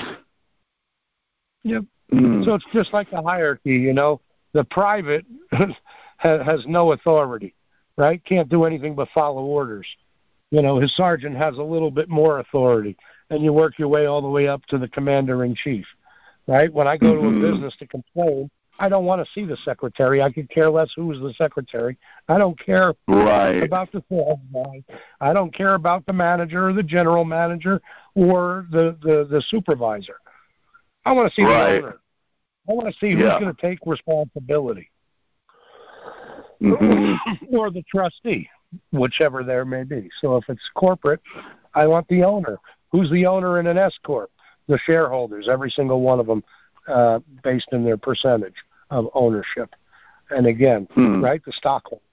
Yep.
Mm.
So it's just like the hierarchy, you know. The private has no authority, right? Can't do anything but follow orders. You know, his sergeant has a little bit more authority, and you work your way all the way up to the commander in chief, right? When I go
mm-hmm.
to a business to complain, I don't want to see the secretary. I could care less who's the secretary. I don't care
right.
about the sales guy. I don't care about the manager or the general manager or the the, the supervisor. I want to see
right.
the owner. I want to see who's
yeah.
going to take responsibility.
Mm-hmm.
or the trustee, whichever there may be. So if it's corporate, I want the owner. Who's the owner in an S corp? The shareholders, every single one of them uh, based in their percentage of ownership. And again,
hmm.
right, the stockholders.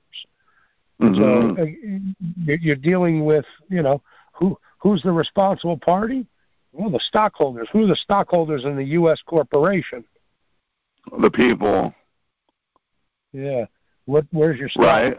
Mm-hmm.
So uh, you're dealing with, you know, who who's the responsible party? Well, the stockholders. Who are the stockholders in the U.S. corporation?
The people.
Yeah. What? Where's your stock?
Right.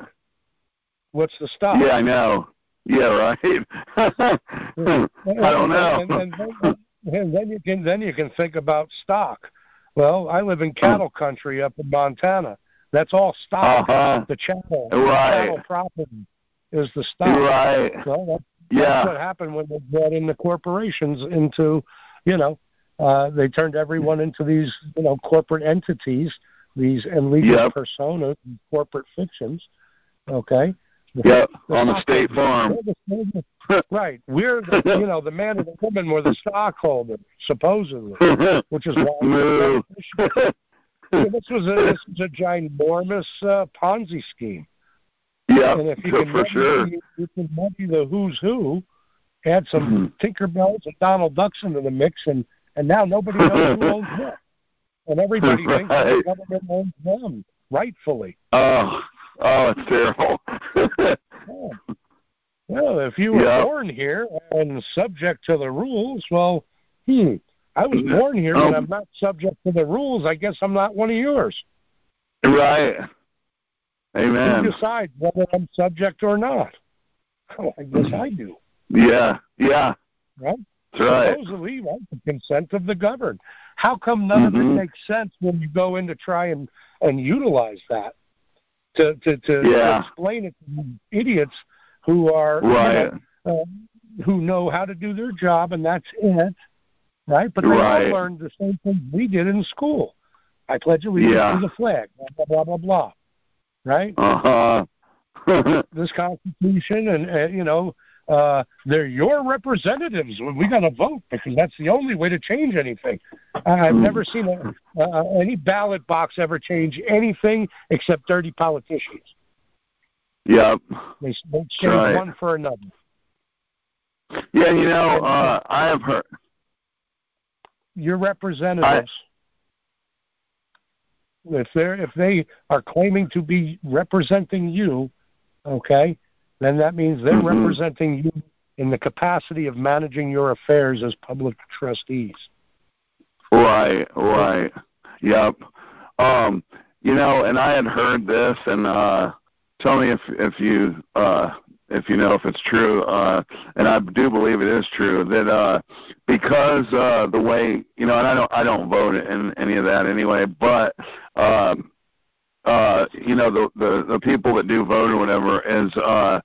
What's the stock?
Yeah, I know. Yeah, right. I don't know.
And, and, and, and then you can then you can think about stock. Well, I live in cattle country up in Montana. That's all stock.
Uh-huh.
The chattel,
right.
the chattel property is the stock.
Right.
Well, that's,
yeah.
that's what happened when they brought in the corporations into, you know, uh, they turned everyone into these, you know, corporate entities, these and legal
yep.
personas, corporate fictions. Okay.
Yep, on the state farm.
right. We're the, you know the man and the woman were the stockholder supposedly, which is why this was a this was a ginormous uh, Ponzi scheme.
Yeah,
and if you
so
can
for
muddy,
sure.
You, you can muddy the who's who, add some
mm-hmm.
Tinkerbells and Donald Ducks into the mix, and and now nobody knows who owns what, and everybody
right.
thinks the government owns them rightfully.
Oh, oh, it's terrible.
yeah. Well, if you were
Yep.
born here and subject to the rules, well, hmm, I was born here, but
Um,
I'm not subject to the rules. I guess I'm not one of yours.
Right.
Who
Amen.
decides whether I'm subject or not? Oh, I guess I do.
Yeah. Yeah.
Right?
That's right.
Supposedly, right, the consent of the governed. How come none of
Mhm.
it makes sense when you go in to try and and utilize that to to to,
Yeah.
explain it to idiots who are you
Right.
know, uh, who know how to do their job and that's it, right? But they
Right.
all learned the same thing we did in school. I pledge allegiance
Yeah.
to the flag. Blah blah blah blah blah. Right?
Uh huh.
this Constitution, and uh, you know, uh, they're your representatives. We got to vote because that's the only way to change anything. I've
Hmm.
never seen a, uh, any ballot box ever change anything except dirty politicians.
yep.
They, they change
right.
one for another.
Yeah. You know, uh, I have heard.
Your representatives, if they're if they are claiming to be representing you, okay, then that means they're
Mhm.
representing you in the capacity of managing your affairs as public trustees.
Right, right. Yep. Um, you know, and I had heard this and uh tell me if if you uh if you know if it's true, uh and I do believe it is true, that uh because uh the way you know, and I don't I don't vote in any of that anyway, but um uh you know the the the people that do vote or whatever is uh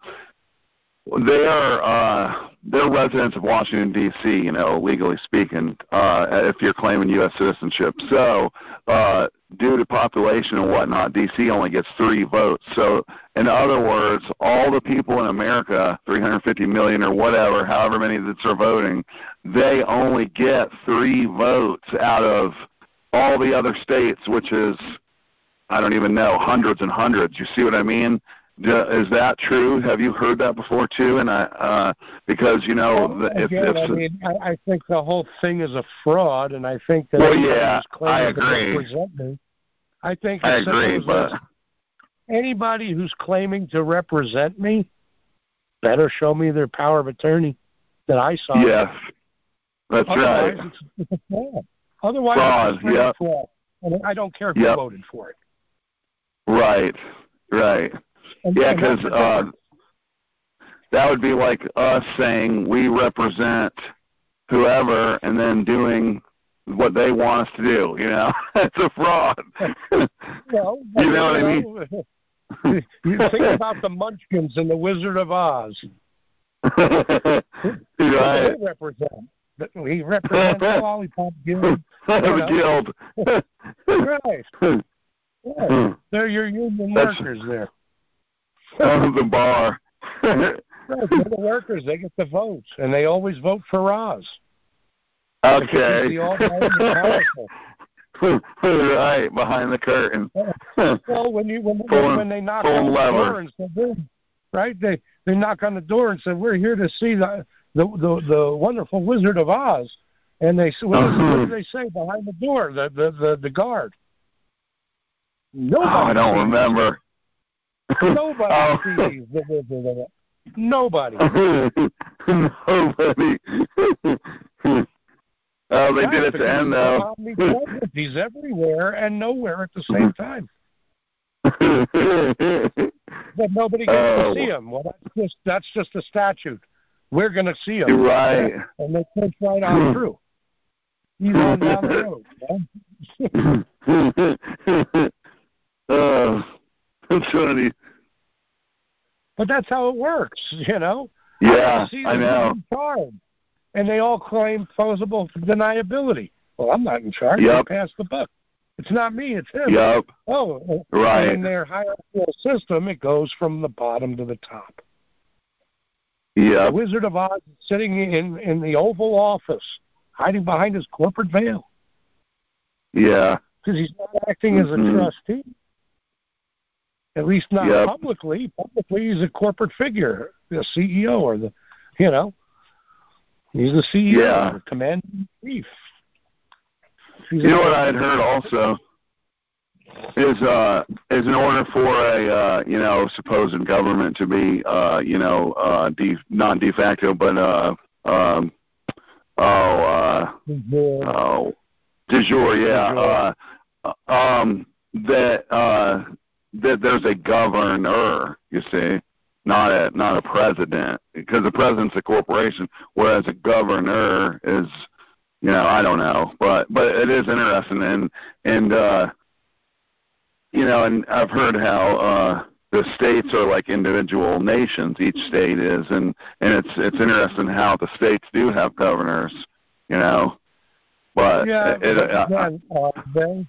they are uh they're residents of Washington D.C. You know, legally speaking, uh, if you're claiming U.S. citizenship. So, uh, due to population and whatnot, D.C. only gets three votes. So, in other words, all the people in America, 350 million or whatever, however many that are voting, they only get three votes out of all the other states, which is I don't even know hundreds and hundreds. You see what I mean? Is that true? Have you heard that before too? And I, uh, because you know,
Well,
the- if,
again,
if
I mean, I, I think the whole thing is a fraud, and I think that
Well,
anybody
yeah,
who's claiming
I
to
agree.
represent me, I think
I agree, but
anybody who's claiming to represent me better show me their power of attorney that I saw.
yes, that's
Otherwise,
right.
it's, it's a fraud. Otherwise,
Fraud,
it's
yeah.
fraud. And I don't care who
Yep.
voted for it.
Right, right.
And,
Yeah, because uh, that would be like us saying we represent whoever, and then doing what they want us to do. You know, it's a fraud.
well,
you know what I mean?
you think about the Munchkins and the Wizard of Oz.
right.
They represent. We represent the Lollipop Guild.
The guild.
Right. Right. Hmm. They're your union
That's-
workers there.
Oh, the bar.
They're the workers. They get the votes, and they always vote for Oz.
Okay.
he's the almighty and powerful.
right behind the curtain.
Well, when you when,
Pulling-
when they knock on the
lever.
door and say, right? They they knock on the door and say, "We're here to see the the the, the wonderful Wizard of Oz." And they say, what, what do uh-huh. they say behind the door? The the the, the guard. Nobody.
oh, I don't remember.
Nobody
Oh.
sees the Wizard of Oz. Nobody.
Nobody. oh, they did it to end though.
He's everywhere and nowhere at the same time. But nobody gets
Oh.
to see him. Well, that's just that's just a statute. We're going to see him.
right.
And they push right on through. He's on down the road.
that's funny.
but that's how it works, you know.
Yeah,
see
I know.
in charge, and they all claim plausible deniability. Well, I'm not in charge.
Yep.
I passed the buck. It's not me. It's him.
Yep.
Oh,
Right.
In their hierarchical system, it goes from the bottom to the top. Yeah.
The
Wizard of Oz is sitting in in the Oval Office, hiding behind his corporate veil
Yeah.
because he's not acting as a
Mhm.
trustee. At least not
Yep.
publicly. Publicly, he's a corporate figure, the CEO or the, you know, he's the CEO,
Yeah.
the commander chief. He's
You know what I had heard also? is uh is in order for a uh you know supposed government to be uh you know uh de not de facto but uh um oh uh oh de jure yeah uh um that uh that there's a governor you see not a not a president because the president's a corporation whereas a governor is you know i don't know but but it is interesting and and uh you know, and I've heard how uh, the states are like individual nations. Each state is, and and it's it's interesting how the states do have governors. You know, but
yeah,
it, it,
uh, are they?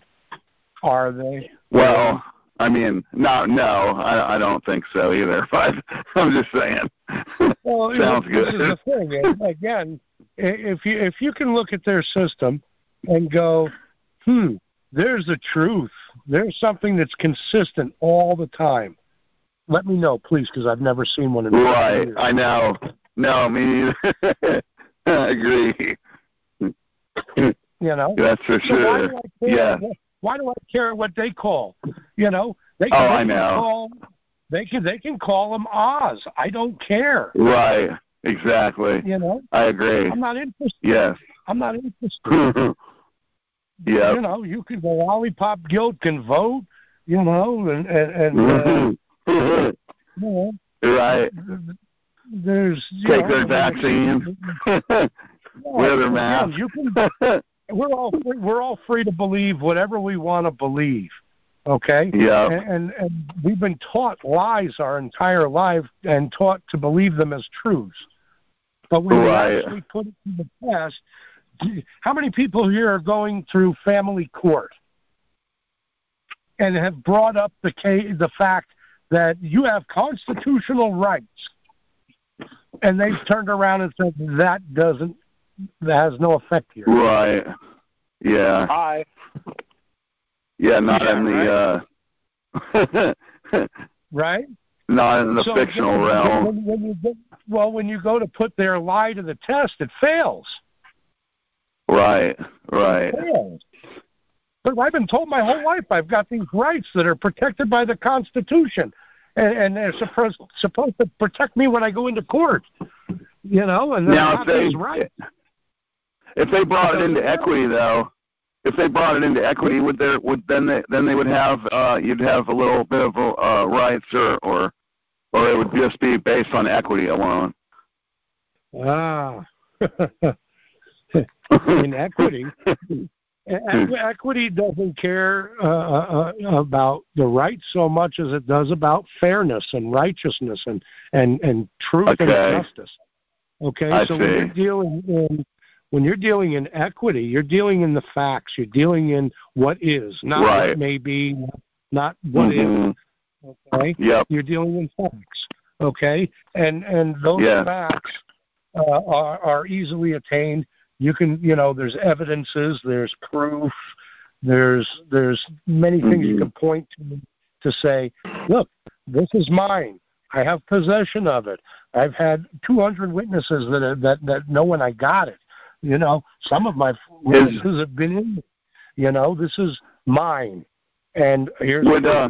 Are they?
Well, I mean, no, no, I, I don't think so either. But I'm just saying.
Well,
sounds
this
good.
is the thing. Again, if you if you can look at their system and go, hmm, there's the truth. There's something that's consistent all the time. Let me know, please, because I've never seen one in
Right,
years.
I know. No, me neither. I agree.
You know,
That's for
so
sure. Yeah.
Why do I care what they call? You know, they
Oh,
can, they
I know.
call they can they can call them Oz. I don't care.
Right. Exactly.
You know,
I agree.
I'm not interested.
Yes.
I'm not interested.
yeah.
You know, you can go lollipop guild can vote. You know, and and, and uh, you know,
right.
there's
Take
know,
their vaccine. Wear their mask.
You can. We're all free, we're all free to believe whatever we want to believe. Okay.
yeah.
And, and and we've been taught lies our entire life and taught to believe them as truths. But when
Right.
we actually put it to the test, how many people here are going through family court and have brought up the ca- the fact that you have constitutional rights, and they've turned around and said that doesn't that has no effect here.
Right. Yeah.
Hi.
Yeah, not
Yeah,
in the uh
Right?
not in the
So
fictional
when-
realm.
When, when you go, well, when you go to put their lie to the test, it fails.
Right. Right.
It fails. But I've been told my whole life I've got these rights that are protected by the Constitution, and, and they're supposed supposed to protect me when I go into court. You know, and they're
Now
not
if they
these rights.
If they brought it into equity though, if they brought it into equity, would there would then they then they would have uh you'd have a little bit of uh rights or or or it would just be based on equity alone.
Ah. in equity, equity doesn't care uh, uh, about the rights so much as it does about fairness and righteousness and and and truth
Okay.
and justice. Okay,
I
so when you're
see.
dealing in when you're dealing in equity, you're dealing in the facts. You're dealing in what is, not
Right.
what may be, not what is.
Mhm.
Okay,
Yep.
you're dealing in facts. Okay, and and those
Yeah.
facts uh, are are easily attained. You can, you know, there's evidences, there's proof, there's there's many things you
Mhm.
can point to to say, look, this is mine. I have possession of it. I've had 200 witnesses that that that know when I got it. You know, some of my witnesses have been in. You know, this is mine, and here's
Would uh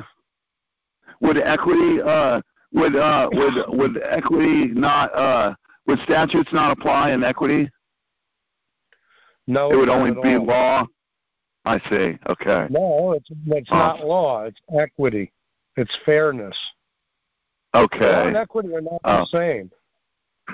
would equity uh would uh would would equity not uh would statutes not apply in equity?
no,
It would only be
all.
law. I see. Okay.
No, it's it's
Oh.
not law. It's equity. It's fairness. Law
Okay.
and equity are not
Oh.
the same.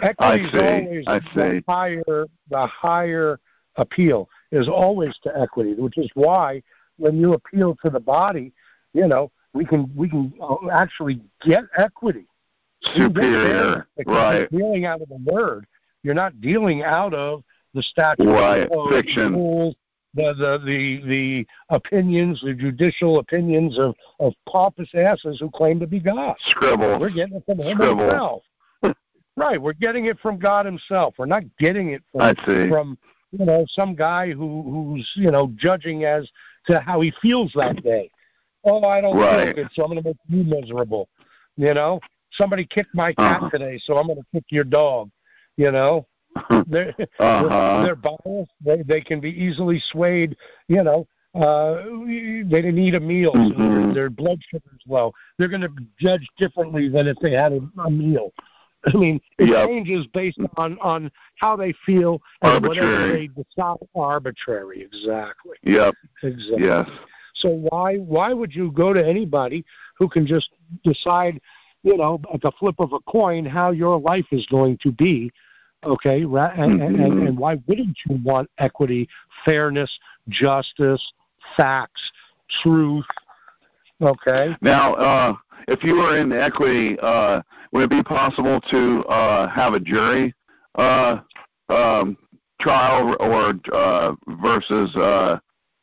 Equity is always
I
the higher the higher appeal is always to equity, which is why when you appeal to the body, you know, we can we can uh, actually get equity.
Superior. Right.
You're dealing out of the word. You're not dealing out of the statute,
Right.
code,
Fiction.
the rules, the, the the the opinions, the judicial opinions of of pompous asses who claim to be God.
Scribble.
We're getting it from Him
Scribble.
Himself. Right, we're getting it from God Himself. We're not getting it from from you know some guy who who's you know judging as to how he feels that day. Oh, I don't
Right.
feel good, so I'm going to make you miserable. You know, somebody kicked my cat
Uh-huh.
today, so I'm going to kick your dog. You know, they're
Uh-huh.
they're, they're biased. They they can be easily swayed. You know, uh, they didn't eat a meal,
mm-hmm.
so their, their blood sugar's low. They're going to judge differently than if they had a, a meal. I mean, it yep. changes based on on how they feel and whatever they decide. Arbitrary, exactly.
Yep.
Exactly.
Yes.
So why why would you go to anybody who can just decide, you know, at the flip of a coin how your life is going to be? Okay, and, mm-hmm. and, and why wouldn't you want equity, fairness, justice, facts, truth? Okay.
Now, uh, if you were in equity, uh, would it be possible to uh, have a jury uh, um, trial or uh, versus uh,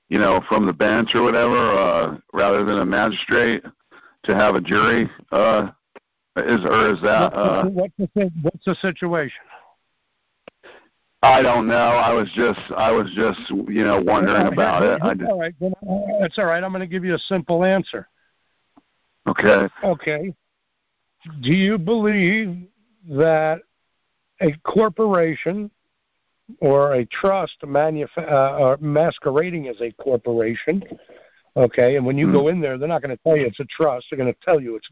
you know from the bench or whatever, uh, rather than a magistrate to have a jury? Uh, is or is that? Uh,
what's the what's the situation?
I don't know. I was just I was just you know wondering about it.
All right, that's all right. I'm going to give you a simple answer.
Okay.
Okay. Do you believe that a corporation or a trust manuf- uh, masquerading as a corporation, okay, and when you mm-hmm. go in there, they're not going to tell you it's a trust. They're going to tell you it's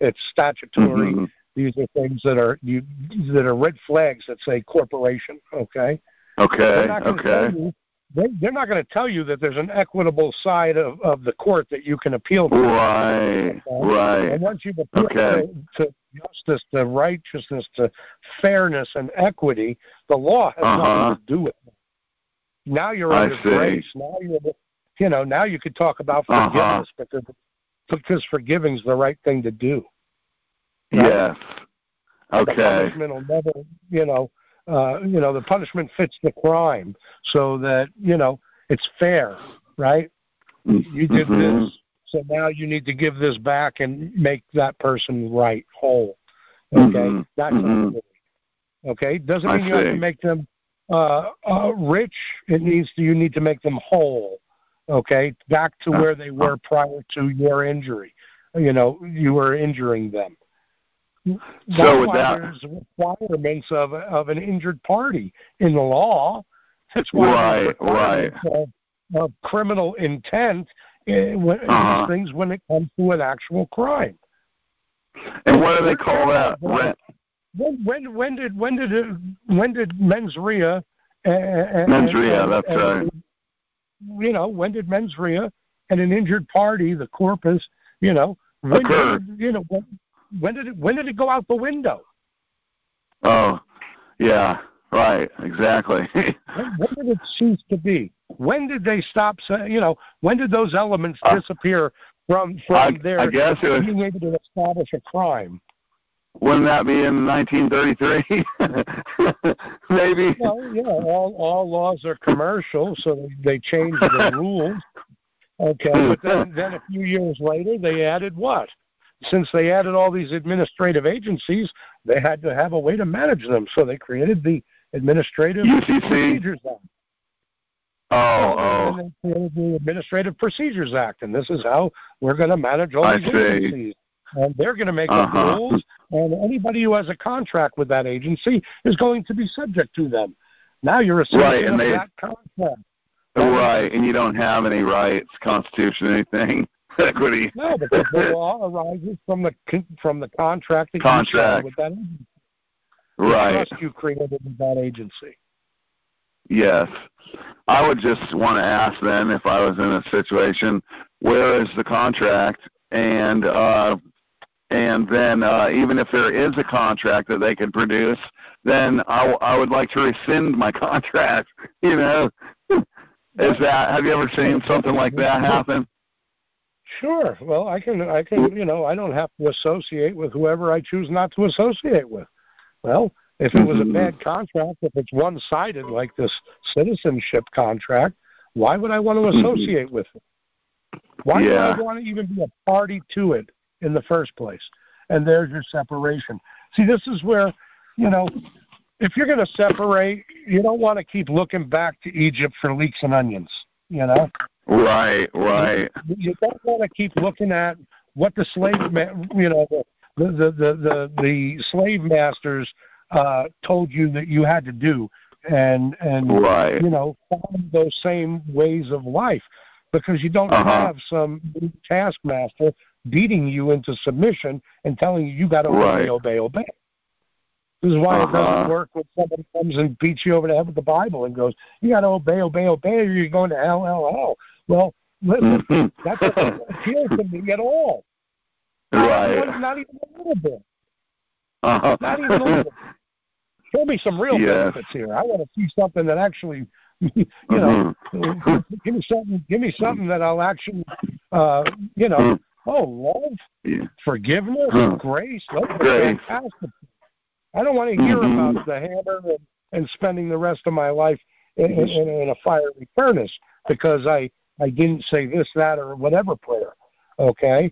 it's statutory. Mm-hmm. These are things that are you that are red flags that say corporation. Okay.
Okay. Okay
they, they're not going to tell you that there's an equitable side of, of the court that you can appeal to.
Right, right.
And once you've appealed okay. to, to justice, to righteousness, to fairness and equity, the law has
uh-huh.
nothing to do with it. Now you're
I
under
see.
grace. Now you're, you know, now you could talk about uh-huh. forgiveness uh-huh. because because forgiving's the right thing to do.
Right? Yes. Okay.
The punishment will never, you know, uh, you know, the punishment fits the crime so that, you know, it's fair, right? You did
mm-hmm.
this, so now you need to give this back and make that person right, whole. Okay?
Mm-hmm.
That's
mm-hmm.
Okay? Doesn't mean
I
you
see.
have to make them uh, uh, rich. It needs to, you need to make them whole. Okay? Back to where they were prior to your injury. You know, you were injuring them. That's
so
why
that,
there's requirements of of an injured party in the law. That's why
right, right.
Of, of criminal intent eh, in, when,
uh-huh.
these things when it comes to an actual crime.
And what do they call that? Rent.
When when when did when did it, when did mens rea? Uh,
mens rea,
and,
that's
and,
right.
You know when did mens rea and an injured party, the corpus, you know, when
occurred?
Did, you know when, when did it when did it go out the window?
Oh, yeah, right, exactly.
when, when did it cease to be? When did they stop? You know, when did those elements
uh,
disappear from from
I,
their
I guess it was,
being able to establish a crime?
Wouldn't that be in 1933? Maybe.
Well, yeah, all all laws are commercial, so they changed the rules. Okay, but then then a few years later they added what? Since they added all these administrative agencies, they had to have a way to manage them. So they created the Administrative
UCC.
Procedures Act.
Oh, oh.
And they created the Administrative Procedures Act, and this is how we're going to manage all
I
these
see.
agencies. And they're going to make
uh-huh.
up rules, and anybody who has a contract with that agency is going to be subject to them. Now you're a citizen
right, and they,
that contract.
Right, and you don't have any rights, constitution, anything. Equity.
No, because the law arises from the from the contract that
contract.
you with that agency.
Right.
trust you created with that agency.
Yes. I would just want to ask then if I was in a situation where is the contract and uh and then uh even if there is a contract that they could produce, then I, I would like to rescind my contract, you know. Is that have you ever seen something like that happen?
Sure. Well, I can, I can, you know, I don't have to associate with whoever I choose not to associate with. Well, if it was a
Mm-hmm.
bad contract, if it's one-sided like this citizenship contract, why would I want to associate with it? Why
Mm-hmm. Yeah.
would I want to even be a party to it in the first place? And there's your separation. See, this is where, you know, if you're going to separate, you don't want to keep looking back to Egypt for leeks and onions. You know,
Right, right.
you don't want to keep looking at what the slave, ma- you know, the the the the, the slave masters uh, told you that you had to do, and and
Right.
you know, follow those same ways of life. because you don't
Uh-huh.
have some taskmaster beating you into submission and telling you you got to
Right.
obey, obey, obey. This is why it
Uh-huh.
doesn't work when somebody comes and beats you over the head with the Bible and goes, "You got to obey, obey, obey, or you're going to hell, hell, hell." Well, that doesn't appeal to me at all.
right.
Not, not even a little bit.
Uh-huh.
Not even a little bit. Show me some real
Yes.
benefits here. I want to see something that actually, you know,
Mhm.
give me something. Give me something that I'll actually, uh, you know, oh, love,
Yeah.
forgiveness,
Huh.
grace. Are
Grace.
fantastic. I don't want to hear
Mhm.
about the hammer and, and spending the rest of my life in, in, in, in a fiery furnace because I I didn't say this, that, or whatever prayer. Okay,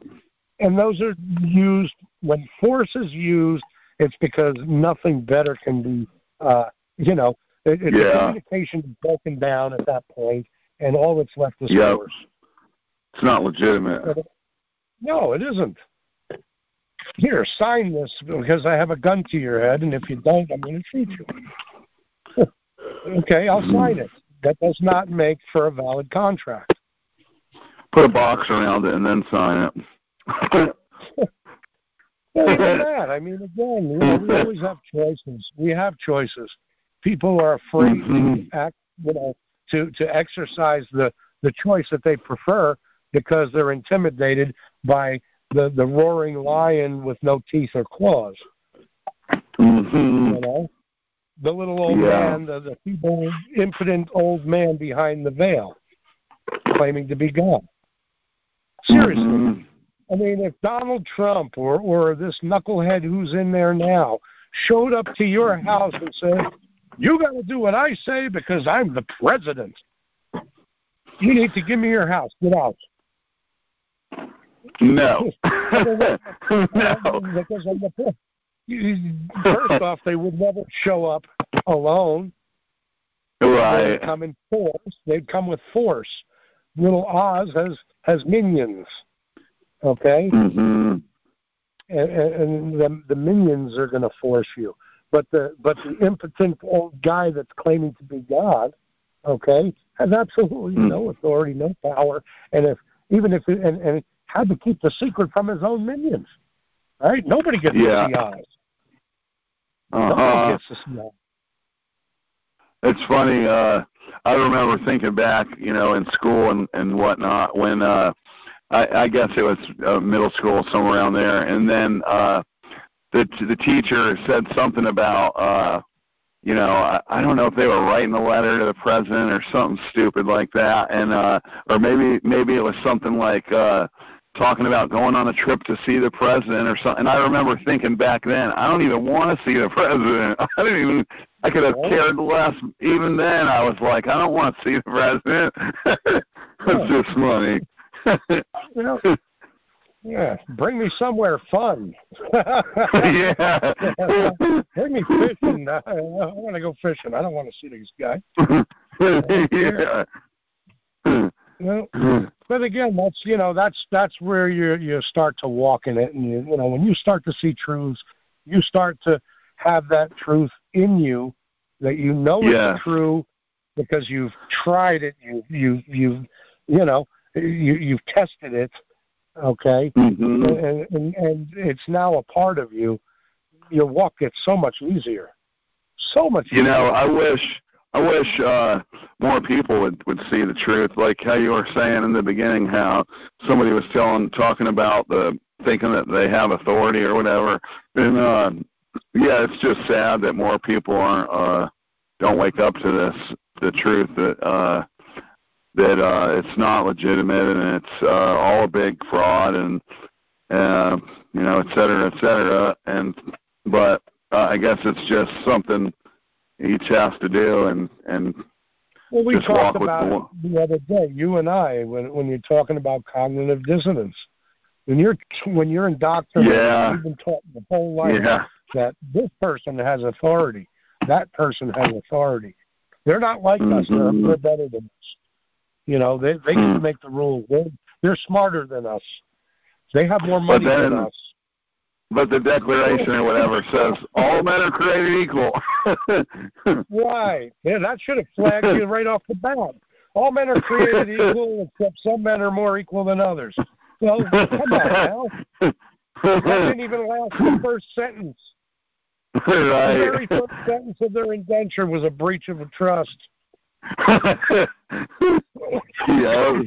and those are used when force is used. It's because nothing better can be. Uh, you know, it, it, the
Yeah.
communication is broken down at that point, and all that's left is
Yep.
force.
It's not legitimate.
No, it isn't. Here, sign this because I have a gun to your head, and if you don't, I'm going to shoot you. okay, I'll sign it. That does not make for a valid contract.
Put a box around it and then sign it.
Well, even that. I mean, again, you know, we always have choices. We have choices. People are afraid
Mhm.
to act, you know, to to exercise the the choice that they prefer because they're intimidated by the the roaring lion with no teeth or claws.
Mhm.
You know, the little old
Yeah.
man, the, the feeble, impotent old man behind the veil, claiming to be God. Seriously,
Mhm.
I mean, if Donald Trump or or this knucklehead who's in there now showed up to your house and said, "You got to do what I say because I'm the president. You need to give me your house. Get out."
No.
no. Because the First off, they would never show up alone.
Right.
They'd come in force. They'd come with force. Little Oz has has minions. Okay.
Mhm.
and, and the, the minions are going to force you. But the but the impotent old guy that's claiming to be God, okay, has absolutely
Mm.
no authority, no power, and if even if and and had to keep the secret from his own minions. Right? Nobody gets
Yeah.
to see.
Uh-huh.
Nobody gets to see eyes.
It's funny. Uh, I remember thinking back, you know, in school and and whatnot when uh, I, I guess it was uh, middle school somewhere around there, and then uh, the the teacher said something about, uh, you know, I, I don't know if they were writing a letter to the president or something stupid like that, and uh, or maybe maybe it was something like. uh talking about going on a trip to see the president or something. And I remember thinking back then, I don't even want to see the president. I didn't even. I could have cared less. Even then, I was like, I don't want to see the president. it's just money.
You know, yeah, bring me somewhere fun.
yeah.
bring me fishing. I, I want to go fishing. I don't want to see this guy.
yeah.
Well, but again, that's you know that's that's where you you start to walk in it, and you you know when you start to see truths, you start to have that truth in you that you know
Yeah.
it's true because you've tried it, you you you you know you you've tested it, okay,
hmm
and, and and it's now a part of you. Your walk gets so much easier, so much.
You know. I wish I wish uh more people would would see the truth, like how you were saying in the beginning, how somebody was telling talking about the thinking that they have authority or whatever. And uh yeah, it's just sad that more people aren't uh don't wake up to this the truth that uh that uh it's not legitimate and it's uh all a big fraud and uh you know, et cetera, et cetera. And but uh, I guess it's just something each has to do and and
Well, we
Just
talked about
the-
the other day, you and I, when when you're talking about cognitive dissonance. When you're when you're indoctrinated,
Yeah.
you've been taught the whole life
yeah
that this person has authority, that person has authority. They're not like us. They're
Mhm.
they're better than us. You know, they they can
Hmm.
make the rules. They're they're smarter than us. They have more money than us.
But the declaration or whatever says all men are created equal
Why? Yeah, that should have flagged you right off the bat. all men are created equal, except some men are more equal than others. Well, come on now. That didn't even last the first sentence.
right.
The very first sentence of their indenture was a breach of trust.
yeah.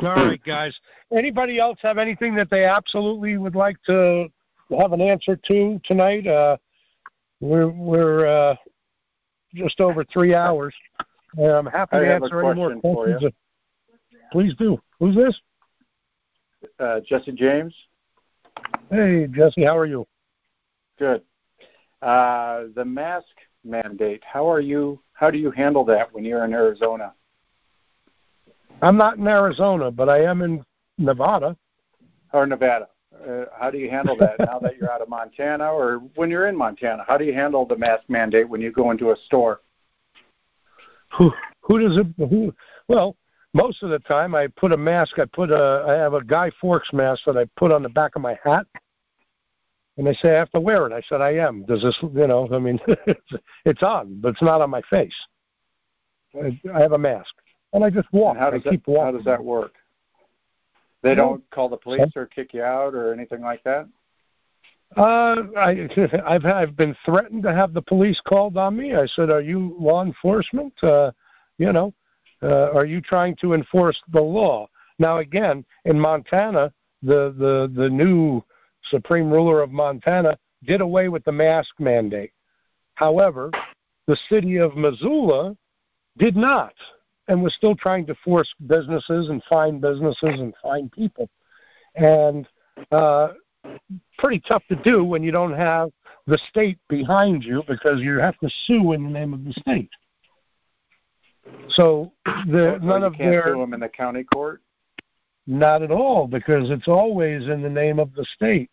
All right, guys. Anybody else have anything that they absolutely would like to have an answer to tonight? Uh, we're we're uh, just over three hours. And I'm happy
I
to answer any more questions. Please do. Who's this?
Uh, Jesse James.
Hey, Jesse. How are you?
Good. Uh, the mask mandate. How are you? How do you handle that when you're in Arizona?
I'm not in Arizona, but I am in Nevada.
or Nevada. Uh, how do you handle that now that you're out of Montana, or when you're in Montana? How do you handle the mask mandate when you go into a store?
Who who does it? Who? Well, most of the time I put a mask. I put a. I have a Guy Fawkes mask that I put on the back of my hat, and they say I have to wear it. I said I am. Does this? You know, I mean, it's, on, but it's not on my face. I, I have a mask, and I just walk.
And how does
I keep
that,
walking.
how does that work? They don't call the police or kick you out or anything like that.
Uh, I, I've I've been threatened to have the police called on me. I said, "Are you law enforcement? Uh, you know, uh, are you trying to enforce the law?" Now, again, in Montana, the the the new supreme ruler of Montana did away with the mask mandate. However, the city of Missoula did not, and was still trying to force businesses and fine businesses and fine people. And uh, pretty tough to do when you don't have the state behind you because you have to sue in the name of the state. So the,
Or
none
you
of
can't
their
sue them in the county court.
not at all because it's always in the name of the state,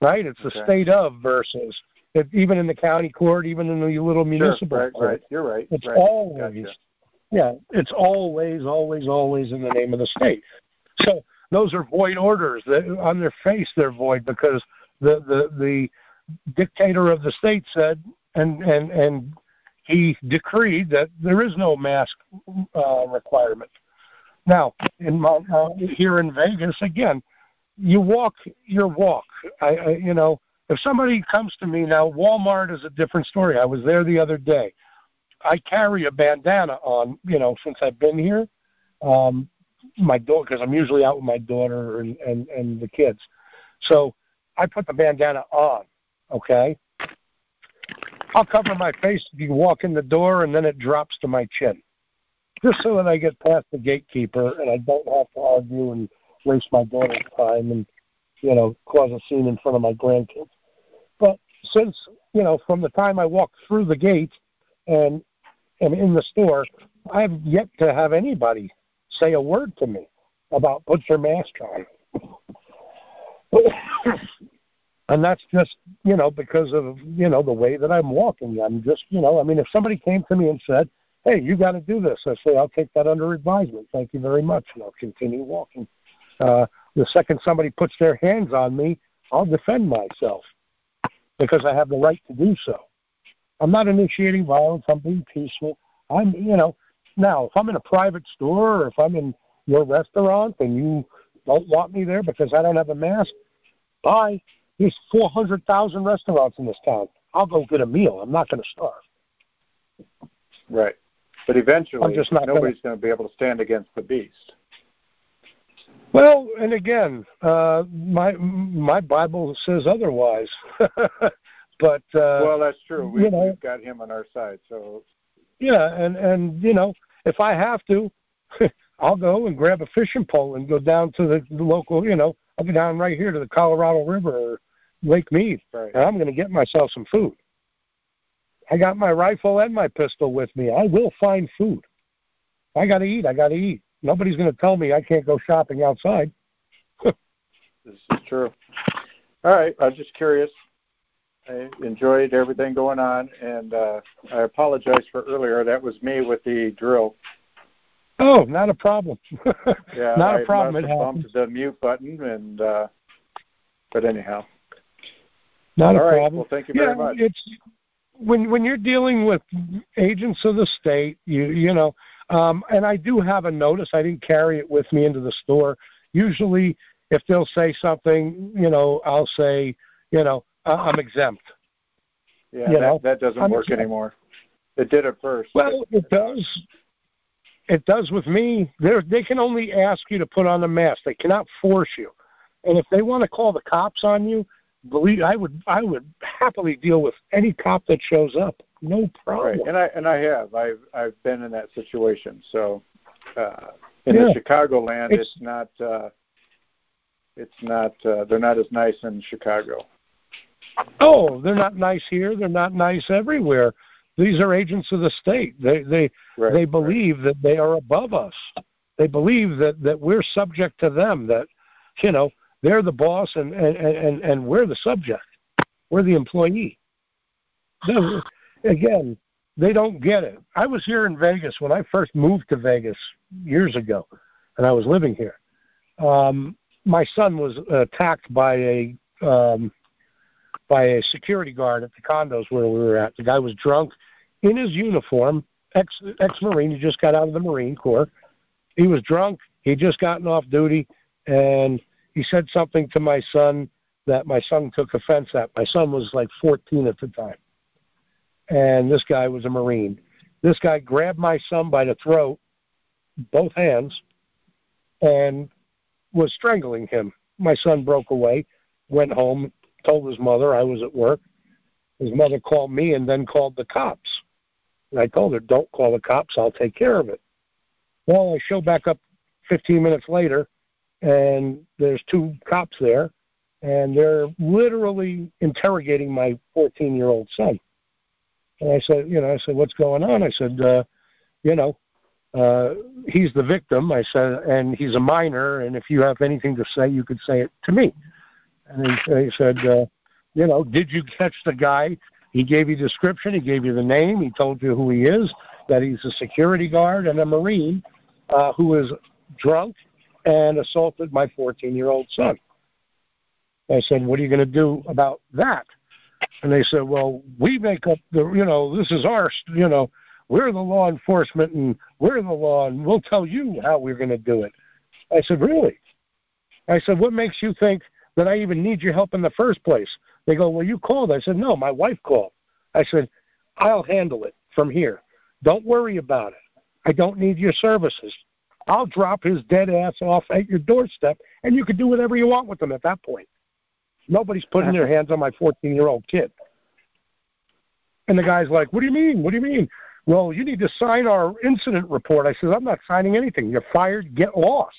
right? It's the state of versus it, even in the county court, even in the little municipal
sure, right,
court.
right. You're right.
It's
right.
always,
Gotcha.
Yeah, it's always, always, always in the name of the state. So those are void orders. That on their face, they're void because the the the dictator of the state said, and and and he decreed that there is no mask uh, requirement. Now, in my, uh, here in Vegas, again, you walk your walk. I, I, you know, if somebody comes to me now, Walmart is a different story. I was there the other day. I carry a bandana on, you know, since I've been here. Um, my daughter, because I'm usually out with my daughter and, and and the kids, so I put the bandana on. Okay. I'll cover my face if you walk in the door, and then it drops to my chin, just so that I get past the gatekeeper and I don't have to argue and waste my daughter's time and you know cause a scene in front of my grandkids. But since you know from the time I walk through the gate and am in the store, I have yet to have anybody say a word to me about put your mask on. and that's just you know because of you know the way that I'm walking. I'm just you know I mean if somebody came to me and said, "Hey, you got to do this," I say I'll take that under advisement. Thank you very much, and I'll continue walking. Uh, the second somebody puts their hands on me, I'll defend myself because I have the right to do so. I'm not initiating violence. I'm being peaceful. I'm you know now if I'm in a private store or if I'm in your restaurant and you don't want me there because I don't have a mask, bye. There's 400,000 restaurants in this town. I'll go get a meal. I'm not going to starve.
Right. But eventually,
I'm just not
nobody's going to be able to stand against the beast.
Well, and again, uh, my my Bible says otherwise. but uh,
well, that's true. We,
you know-
we've got him on our side. So
yeah, and and you know, if I have to, I'll go and grab a fishing pole and go down to the, the local. You know, I'll go down right here to the Colorado River or Lake Mead,
right.
and I'm going to get myself some food. I got my rifle and my pistol with me. I will find food. I got to eat. I got to eat. Nobody's going to tell me I can't go shopping outside.
This is true. All right. I was just curious. I enjoyed everything going on, and uh, I apologize for earlier. That was me with the drill.
Oh, not a problem.
Yeah,
not
I
a problem.
have bumped the mute button, and uh, but anyhow.
Not a
All right.
problem.
Well, thank you
yeah,
very much.
it's when when you're dealing with agents of the state, you you know, Um, and I do have a notice. I didn't carry it with me into the store. Usually, if they'll say something, you know, I'll say, you know, I'm exempt.
Yeah, you that, know? that doesn't I'm work exempt. anymore. It did at first.
Well, it does. It does with me. They're, they can only ask you to put on a mask. They cannot force you. And if they want to call the cops on you, believe I would I would happily deal with any cop that shows up. No problem.
Right. And I and I have. I've I've been in that situation. So uh in yeah. the Chicagoland it's, it's not uh it's not uh they're not as nice in Chicago.
Oh, they're not nice here, they're not nice everywhere. These are agents of the state. They they right, they believe right. that they are above us. They believe that that we're subject to them. That you know they're the boss and and and, and we're the subject. We're the employee. again, they don't get it. I was here in Vegas when I first moved to Vegas years ago, and I was living here. Um, my son was attacked by a um, by a security guard at the condos where we were at. The guy was drunk in his uniform, ex ex Marine. He just got out of the Marine Corps. He was drunk. He'd just gotten off duty, and he said something to my son that my son took offense at. My son was like 14 at the time, and this guy was a Marine. This guy grabbed my son by the throat, both hands, and was strangling him. My son broke away, went home, told his mother I was at work. His mother called me and then called the cops. And I told her, don't call the cops, I'll take care of it. Well, I show back up 15 minutes later, and there's two cops there, and they're literally interrogating my 14 year old son. And I said, you know, I said, what's going on? I said, uh, you know, uh, he's the victim. I said, and he's a minor, and if you have anything to say, you could say it to me. And he, he said, uh, you know, did you catch the guy? He gave you description. He gave you the name. He told you who he is. That he's a security guard and a marine uh, who is drunk and assaulted my 14-year-old son. I said, what are you going to do about that? And they said, well, we make up the, you know, this is our, you know, we're the law enforcement and we're the law and we'll tell you how we're going to do it. I said, really? I said, what makes you think that I even need your help in the first place? They go, well, you called. I said, no, my wife called. I said, I'll handle it from here. Don't worry about it. I don't need your services. I'll drop his dead ass off at your doorstep, and you can do whatever you want with him at that point. Nobody's putting their hands on my 14 year old kid. And the guy's like, What do you mean? What do you mean? Well, you need to sign our incident report. I said, I'm not signing anything. You're fired. Get lost.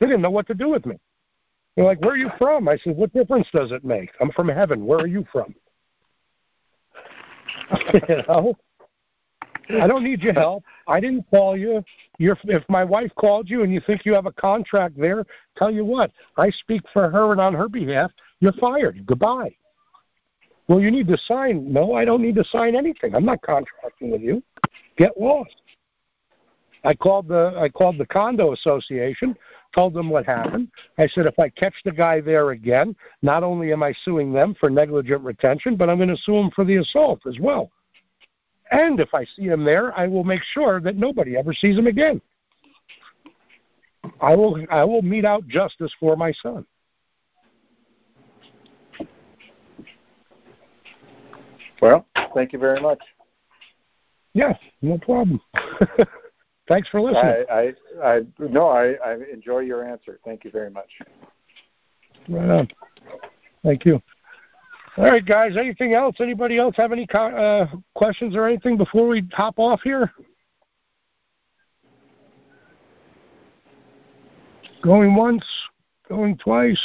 They didn't know what to do with me. They're like, Where are you from? I said, What difference does it make? I'm from heaven. Where are you from? you know? I don't need your help. I didn't call you. You're, if my wife called you and you think you have a contract there, tell you what, I speak for her and on her behalf. You're fired. Goodbye. Well, you need to sign. No, I don't need to sign anything. I'm not contracting with you. Get lost. I called the I called the condo association, told them what happened. I said if I catch the guy there again, not only am I suing them for negligent retention, but I'm going to sue him for the assault as well. And if I see him there, I will make sure that nobody ever sees him again. I will I will mete out justice for my son.
Well, thank you very much.
Yes, no problem. Thanks for listening.
I, I, I no, I, I enjoy your answer. Thank you very much.
Right on. Thank you. All right, guys. Anything else? Anybody else have any uh, questions or anything before we hop off here? Going once, going twice.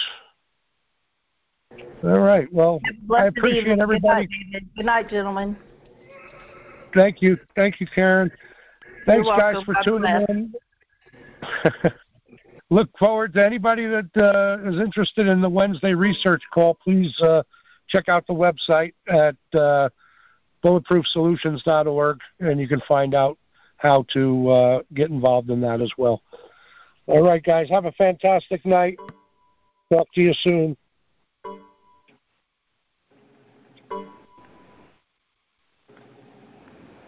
All right. Well, I appreciate everybody.
Good night, Good night, gentlemen.
Thank you. Thank you, Karen. Thanks, guys, for tuning in. Look forward to anybody that uh, is interested in the Wednesday research call. Please uh, check out the website at uh, bulletproofsolutions.org, and you can find out how to uh, get involved in that as well. All right, guys, have a fantastic night. Talk to you soon.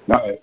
Bye.